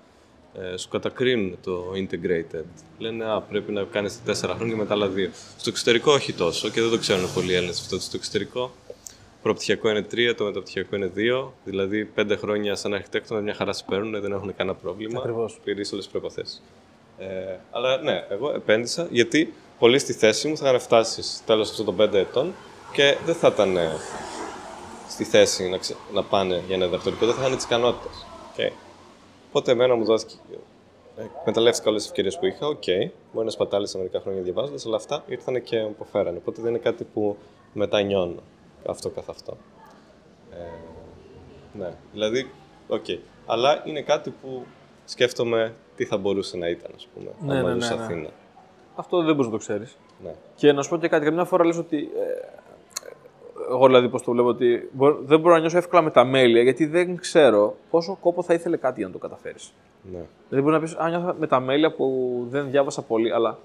Ε, σου κατακρίνουν το integrated. Λένε, α, πρέπει να κάνεις τα τέσσερα χρόνια και μετά άλλα δύο. Στο εξωτερικό όχι τόσο και δεν το ξέρουν πολλοί Έλληνες αυτό. Στο εξωτερικό προπτυχιακό είναι τρία, το μεταπτυχιακό είναι δύο. Δηλαδή πέντε χρόνια σαν αρχιτέκτονα μια χαρά σε παίρνουν, δεν έχουν κανένα πρόβλημα. Ακριβώς. Πληρείς όλες τις προϋποθέσεις. Ε, αλλά ναι, εγώ επένδυσα γιατί πολλοί στη θέση μου θα είχαν φτάσει στο τέλος αυτών των πέντε ετών και δεν θα ήταν ε, στη θέση να, ξε- να πάνε για ένα διδακτορικό, δεν θα είχαν τις ικανότητες. Okay. Οπότε εμένα μου δόθηκε. ε, Εκμεταλλεύτηκα όλες τις ευκαιρίες που είχα. Οκ, μπορεί να σπατάλησα μερικά χρόνια διαβάζοντας, αλλά αυτά ήρθαν και μου αποφέρανε. Οπότε δεν είναι κάτι που μετανιώνω αυτό καθ' αυτό. Ε, ναι, δηλαδή, οκ. Αλλά είναι κάτι που σκέφτομαι τι θα μπορούσε να ήταν, ας πούμε, Ναι, άμα ναι, ζούσα ναι, ναι. Αθήνα. Αυτό δεν μπορείς να το ξέρεις. Ναι. Και να σου πω και κάτι, καμιά φορά λες ότι. Ε, εγώ δηλαδή πώς το βλέπω, ότι μπο- δεν μπορώ να νιώσω εύκολα με τα μέλια γιατί δεν ξέρω πόσο κόπο θα ήθελε κάτι για να το καταφέρεις. ναι. Δηλαδή μπορεί να πεις, Α, νιώθω με τα μέλια που δεν διάβασα πολύ, αλλά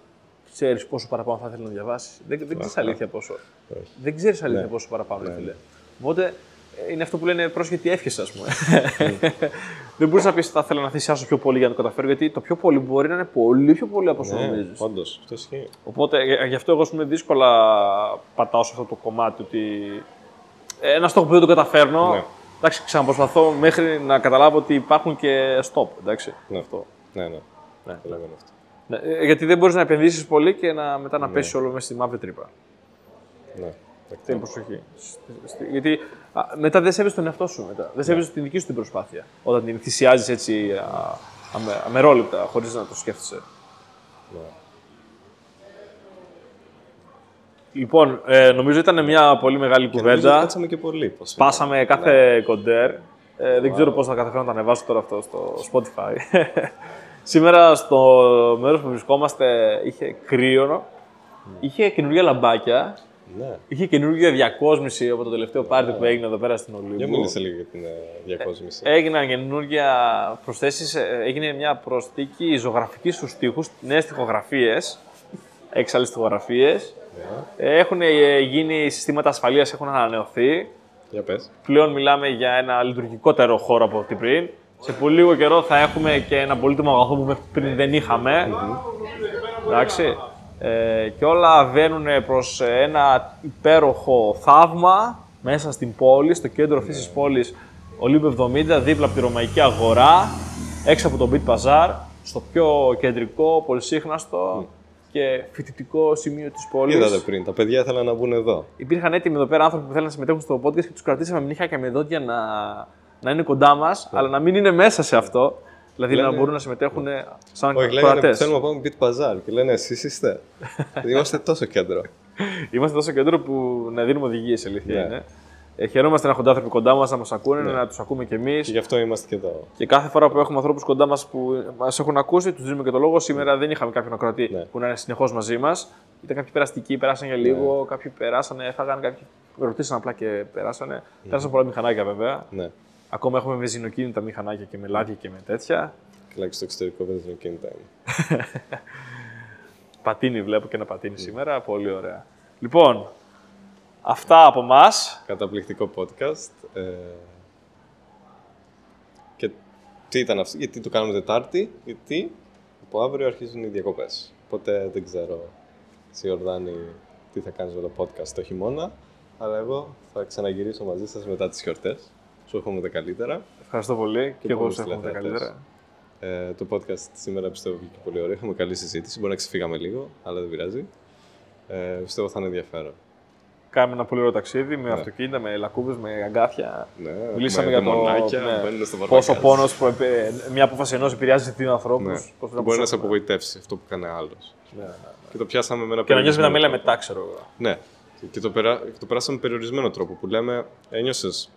ξέρεις πόσο παραπάνω θα ήθελε να διαβάσεις. Δεν, δεν ξέρεις αλήθεια πόσο. Όχι. Δεν ξέρεις αλήθεια Ναι. πόσο παραπάνω Ναι, ήθελε. Οπότε ε, είναι αυτό που λένε πρόσχετη εύχεσαι, ας πούμε. <laughs> δεν μπορείς να πεις θα ήθελα να θυσιάσω πιο πολύ για να το καταφέρω, γιατί το πιο πολύ μπορεί να είναι πολύ πιο πολύ από όσο Ναι, νομίζεις. όντως, αυτό ισχύει. Οπότε ε, γι' αυτό εγώ ας πούμε, δύσκολα πατάω σε αυτό το κομμάτι ότι ε, ένα στόχο που δεν το καταφέρνω. Ναι. Εντάξει, ξαναπροσπαθώ μέχρι να καταλάβω ότι υπάρχουν και stop. Εντάξει. Ναι. Αυτό. Ναι, ναι. Ναι. Καταλαβαίνω αυτό. Ναι, ε, γιατί δεν μπορείς να επενδύσεις πολύ και να, μετά να πέσει όλο μέσα στη μαύρη τρύπα. Ναι. Την προσοχή. Στη- στη- Γιατί α, μετά δεν σέβεσαι τον εαυτό σου. Μετά. Δεν σέβεσαι την δική σου την προσπάθεια. Όταν την θυσιάζεις έτσι α, αμε, αμερόληπτα, χωρίς να το σκέφτεσαι. Ναι. Λοιπόν, ε, νομίζω ήταν μια πολύ μεγάλη Και νομίζω κουβέντα. κάτσαμε και πολύ. Πώς Σπάσαμε κάθε κοντέρ. Ε, δεν ξέρω πώς θα καταφέρω να τα ανεβάσω τώρα αυτό στο Spotify. <laughs> Σήμερα στο μέρος που βρισκόμαστε είχε κρύο, είχε καινούργια λαμπάκια, Ναι. είχε καινούργια διακόσμηση από το τελευταίο πάρτι που έγινε εδώ πέρα στην Για Ολύμπου. μίλησε λίγο για την ε, διακόσμηση. Έγιναν καινούργια προσθέσεις, ε, έγινε μια προσθήκη ζωγραφικής στους τοίχους, νέες τοιχογραφίες, έξαλλες τοιχογραφίες. Ναι. Έχουν ε, γίνει συστήματα ασφαλείας, έχουν ανανεωθεί. Για πες. Πλέον μιλάμε για ένα λειτουργικότερο χώρο από ό,τι πριν. Σε πολύ λίγο καιρό θα έχουμε και ένα πολύτιμο αγαθό που μέχρι πριν δεν είχαμε. Εντάξει. Ε, και όλα βαίνουν προς ένα υπέροχο θαύμα μέσα στην πόλη, στο κέντρο αυτής της πόλης Ολύμπου 70, δίπλα από τη Ρωμαϊκή Αγορά, έξω από τον Beat Bazaar, στο πιο κεντρικό, πολυσύχναστο και και φοιτητικό σημείο της πόλης. Είδατε πριν, τα παιδιά ήθελαν να μπουν εδώ. Υπήρχαν έτοιμοι εδώ πέρα άνθρωποι που θέλουν να συμμετέχουν στο podcast και τους κρατήσαμε με νύχια και με δόντια να, να είναι κοντά μας, αλλά να μην είναι μέσα σε αυτό. Δηλαδή να Λένε- μπορούν να συμμετέχουν σαν Όχι, λέγανε κρατέ. θέλουμε να πάμε beat bazaar και λένε εσείς είστε. <laughs> Είμαστε τόσο κέντρο. Είμαστε τόσο κέντρο που να δίνουμε οδηγίες, αλήθεια Ναι. είναι. Ε, χαιρόμαστε να έχουν άνθρωποι κοντά μας να μας ακούνε, Ναι. να τους ακούμε κι εμείς. Και γι' αυτό είμαστε και εδώ. Και κάθε φορά που έχουμε ανθρώπους κοντά μας που μας έχουν ακούσει, τους δίνουμε και το λόγο. Σήμερα δεν είχαμε κάποιον ακροατή Ναι. που να είναι συνεχώς μαζί μας. Ήταν κάποιοι περαστικοί, περάσαν για λίγο, κάποιοι περάσανε, έφαγαν, κάποιοι ρωτήσαν απλά και περάσανε. Πέρασαν πολλά μηχανάκια βέβαια. Ναι. Ακόμα έχουμε βενζινοκίνητα μηχανάκια και με λάδια και με τέτοια. Καλά και στο εξωτερικό βενζινοκίνητα είναι. <laughs> Πατίνι βλέπω και ένα πατίνι σήμερα. Πολύ ωραία. Λοιπόν, αυτά από εμά. Καταπληκτικό podcast. Ε, και τι ήταν αυτό, γιατί το κάνουμε Τετάρτη, γιατί από αύριο αρχίζουν οι διακοπές. Οπότε δεν ξέρω εσύ Ορδάνη τι θα κάνεις με το podcast το χειμώνα, αλλά εγώ θα ξαναγυρίσω μαζί σας μετά τις γιορτές. Σου εύχομαι τα καλύτερα. Ευχαριστώ πολύ και, εγώ πολλούς σα εύχομαι τα τηλεθεατές. καλύτερα. Ε, το podcast σήμερα πιστεύω βγήκε πολύ ωραίο. Είχαμε καλή συζήτηση. Μπορεί να ξεφύγαμε λίγο, αλλά δεν πειράζει. Ε, πιστεύω θα είναι ενδιαφέρον. Κάναμε ένα πολύ ωραίο ταξίδι με αυτοκίνητα, με λακκούβες, με αγκάθια. Ναι, Μιλήσαμε με για το δαιμονάκια, ναι, μπαίνουν στο πόσο βαρβακάζ. πόνο μια απόφαση ενός επηρεάζει δύο ανθρώπους. Ναι. Μπορεί να σε απογοητεύσει αυτό που κάνει άλλος. Ναι, ναι. Και το πιάσαμε με ένα Και να νιώσει με τα περιορισμένο μέλα τρόπο. μετά, ξέρω εγώ. Ναι. Και το, περά... και το περάσαμε με περιορισμένο τρόπο που λέμε, ένιωσες,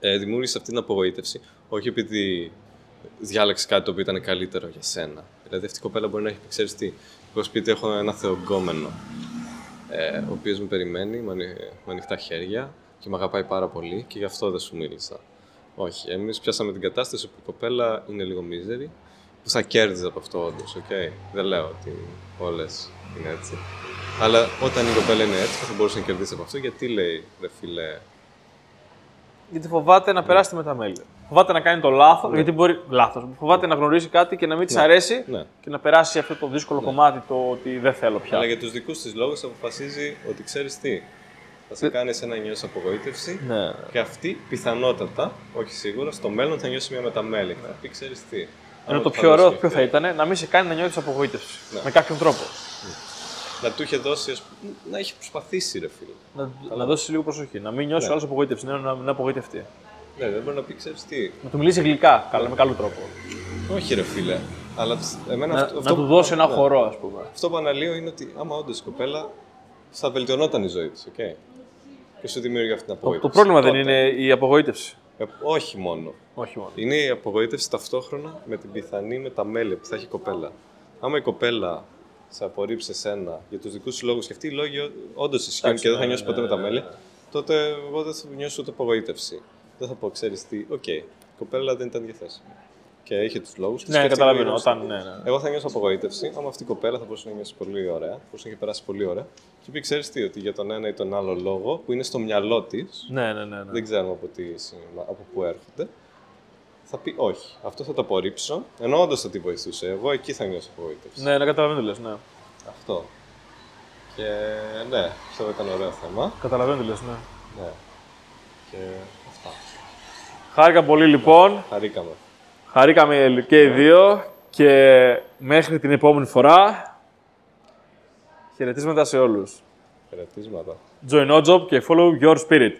ε, δημιούργησε αυτή την απογοήτευση. Όχι επειδή διάλεξε κάτι το οποίο ήταν καλύτερο για σένα. Δηλαδή, αυτή η κοπέλα μπορεί να έχει πει, ξέρεις τι, εγώ σπίτι έχω ένα θεογκόμενο, ε, ο οποίος με περιμένει με, ανοι- με ανοιχτά χέρια και με αγαπάει πάρα πολύ και γι' αυτό δεν σου μίλησα. Όχι, εμείς πιάσαμε την κατάσταση που η κοπέλα είναι λίγο μίζερη, που θα κέρδιζε από αυτό όντως. Okay? Δεν λέω ότι όλες είναι έτσι. Αλλά όταν η κοπέλα είναι έτσι, θα μπορούσε να κερδίσει από αυτό, γιατί λέει, ρε φίλε, Γιατί φοβάται να περάσει με τα μέλη. Φοβάται να κάνει το λάθος, γιατί μπορεί. Λάθος. Φοβάται να γνωρίσει κάτι και να μην της αρέσει ναι. και να περάσει αυτό το δύσκολο κομμάτι το ότι δεν θέλω πια. Αλλά για τους δικούς της λόγους αποφασίζει ότι ξέρεις τι. Θα σε κάνει ένα νιώσει απογοήτευση Ναι. και αυτή πιθανότατα, όχι σίγουρα, στο μέλλον θα νιώσει μια μεταμέλη και θα πει: Ξέρεις τι. Ενώ άμα το θα πιο δώσει ωραίο και ποιο θα αυτό, ήταν να μην σε κάνει να νιώθεις απογοήτευση. Ναι. Με κάποιον τρόπο. Να του είχε δώσει, ας πούμε, να έχει προσπαθήσει, ρε φίλε. Να, να δώσει λίγο προσοχή. Να μην νιώσει Ναι. άλλος απογοήτευσης, να, να, να απογοητευτεί. Ναι, δεν μπορεί να πει: Ξέρεις τι. Να του μιλήσει γλυκά, καλά, με καλό τρόπο. Όχι, ρε φίλε. Αλλά εμένα Να, αυτό, να αυτό του που- δώσει ένα ναι. χορό, ας πούμε. Αυτό που αναλύω είναι ότι άμα όντως η κοπέλα θα βελτιωνόταν η ζωή της, okay? Και σου δημιουργεί αυτή την Το, απογοήτευση. το πρόβλημα δεν Τότε. είναι η απογοήτευση. Ε, όχι μόνο. Όχι μόνο. Είναι η απογοήτευση ταυτόχρονα με την πιθανή μεταμέλεια που θα έχει η κοπέλα. Άμα η κοπέλα σε απορρίψει εσένα για τους δικούς σου λόγους και αυτοί οι λόγοι όντως ισχύουν Εντάξει, και δεν θα ναι, νιώσει ναι, ποτέ ναι, μεταμέλεια, τότε εγώ δεν θα νιώσω ούτε απογοήτευση. Δεν θα πω, ξέρεις τι, οκ, η κοπέλα δεν ήταν διαθέσιμη. Και είχε τους λόγους της. Ναι, καταλαβαίνω. Όταν, ναι, ναι. Εγώ θα νιώσω απογοήτευση, άμα αυτή η κοπέλα θα μπορούσε να νιώσει πολύ ωραία, θα μπορούσε να έχει περάσει πολύ ωραία. Και πει, ξέρεις τι, ότι για τον ένα ή τον άλλο λόγο που είναι στο μυαλό της, Ναι, ναι, ναι. ναι. δεν ξέρουμε από, τι, συν- από πού έρχονται, θα πει όχι. Αυτό θα το απορρίψω, ενώ όντως θα τη βοηθούσε. Εγώ εκεί θα νιώσω απογοήτευση. Ναι, ναι, καταλαβαίνω τι λες, ναι. Αυτό. Και ναι, πιστεύω ήταν ωραίο θέμα. Καταλαβαίνω τι λες, ναι. Ναι. Και αυτά. Χάρηκα πολύ λοιπόν. Χαρήκαμε. Χαρήκαμε και οι δύο και μέχρι την επόμενη φορά χαιρετίσματα σε όλους. Χαιρετίσματα. Join Ojob και follow your spirit.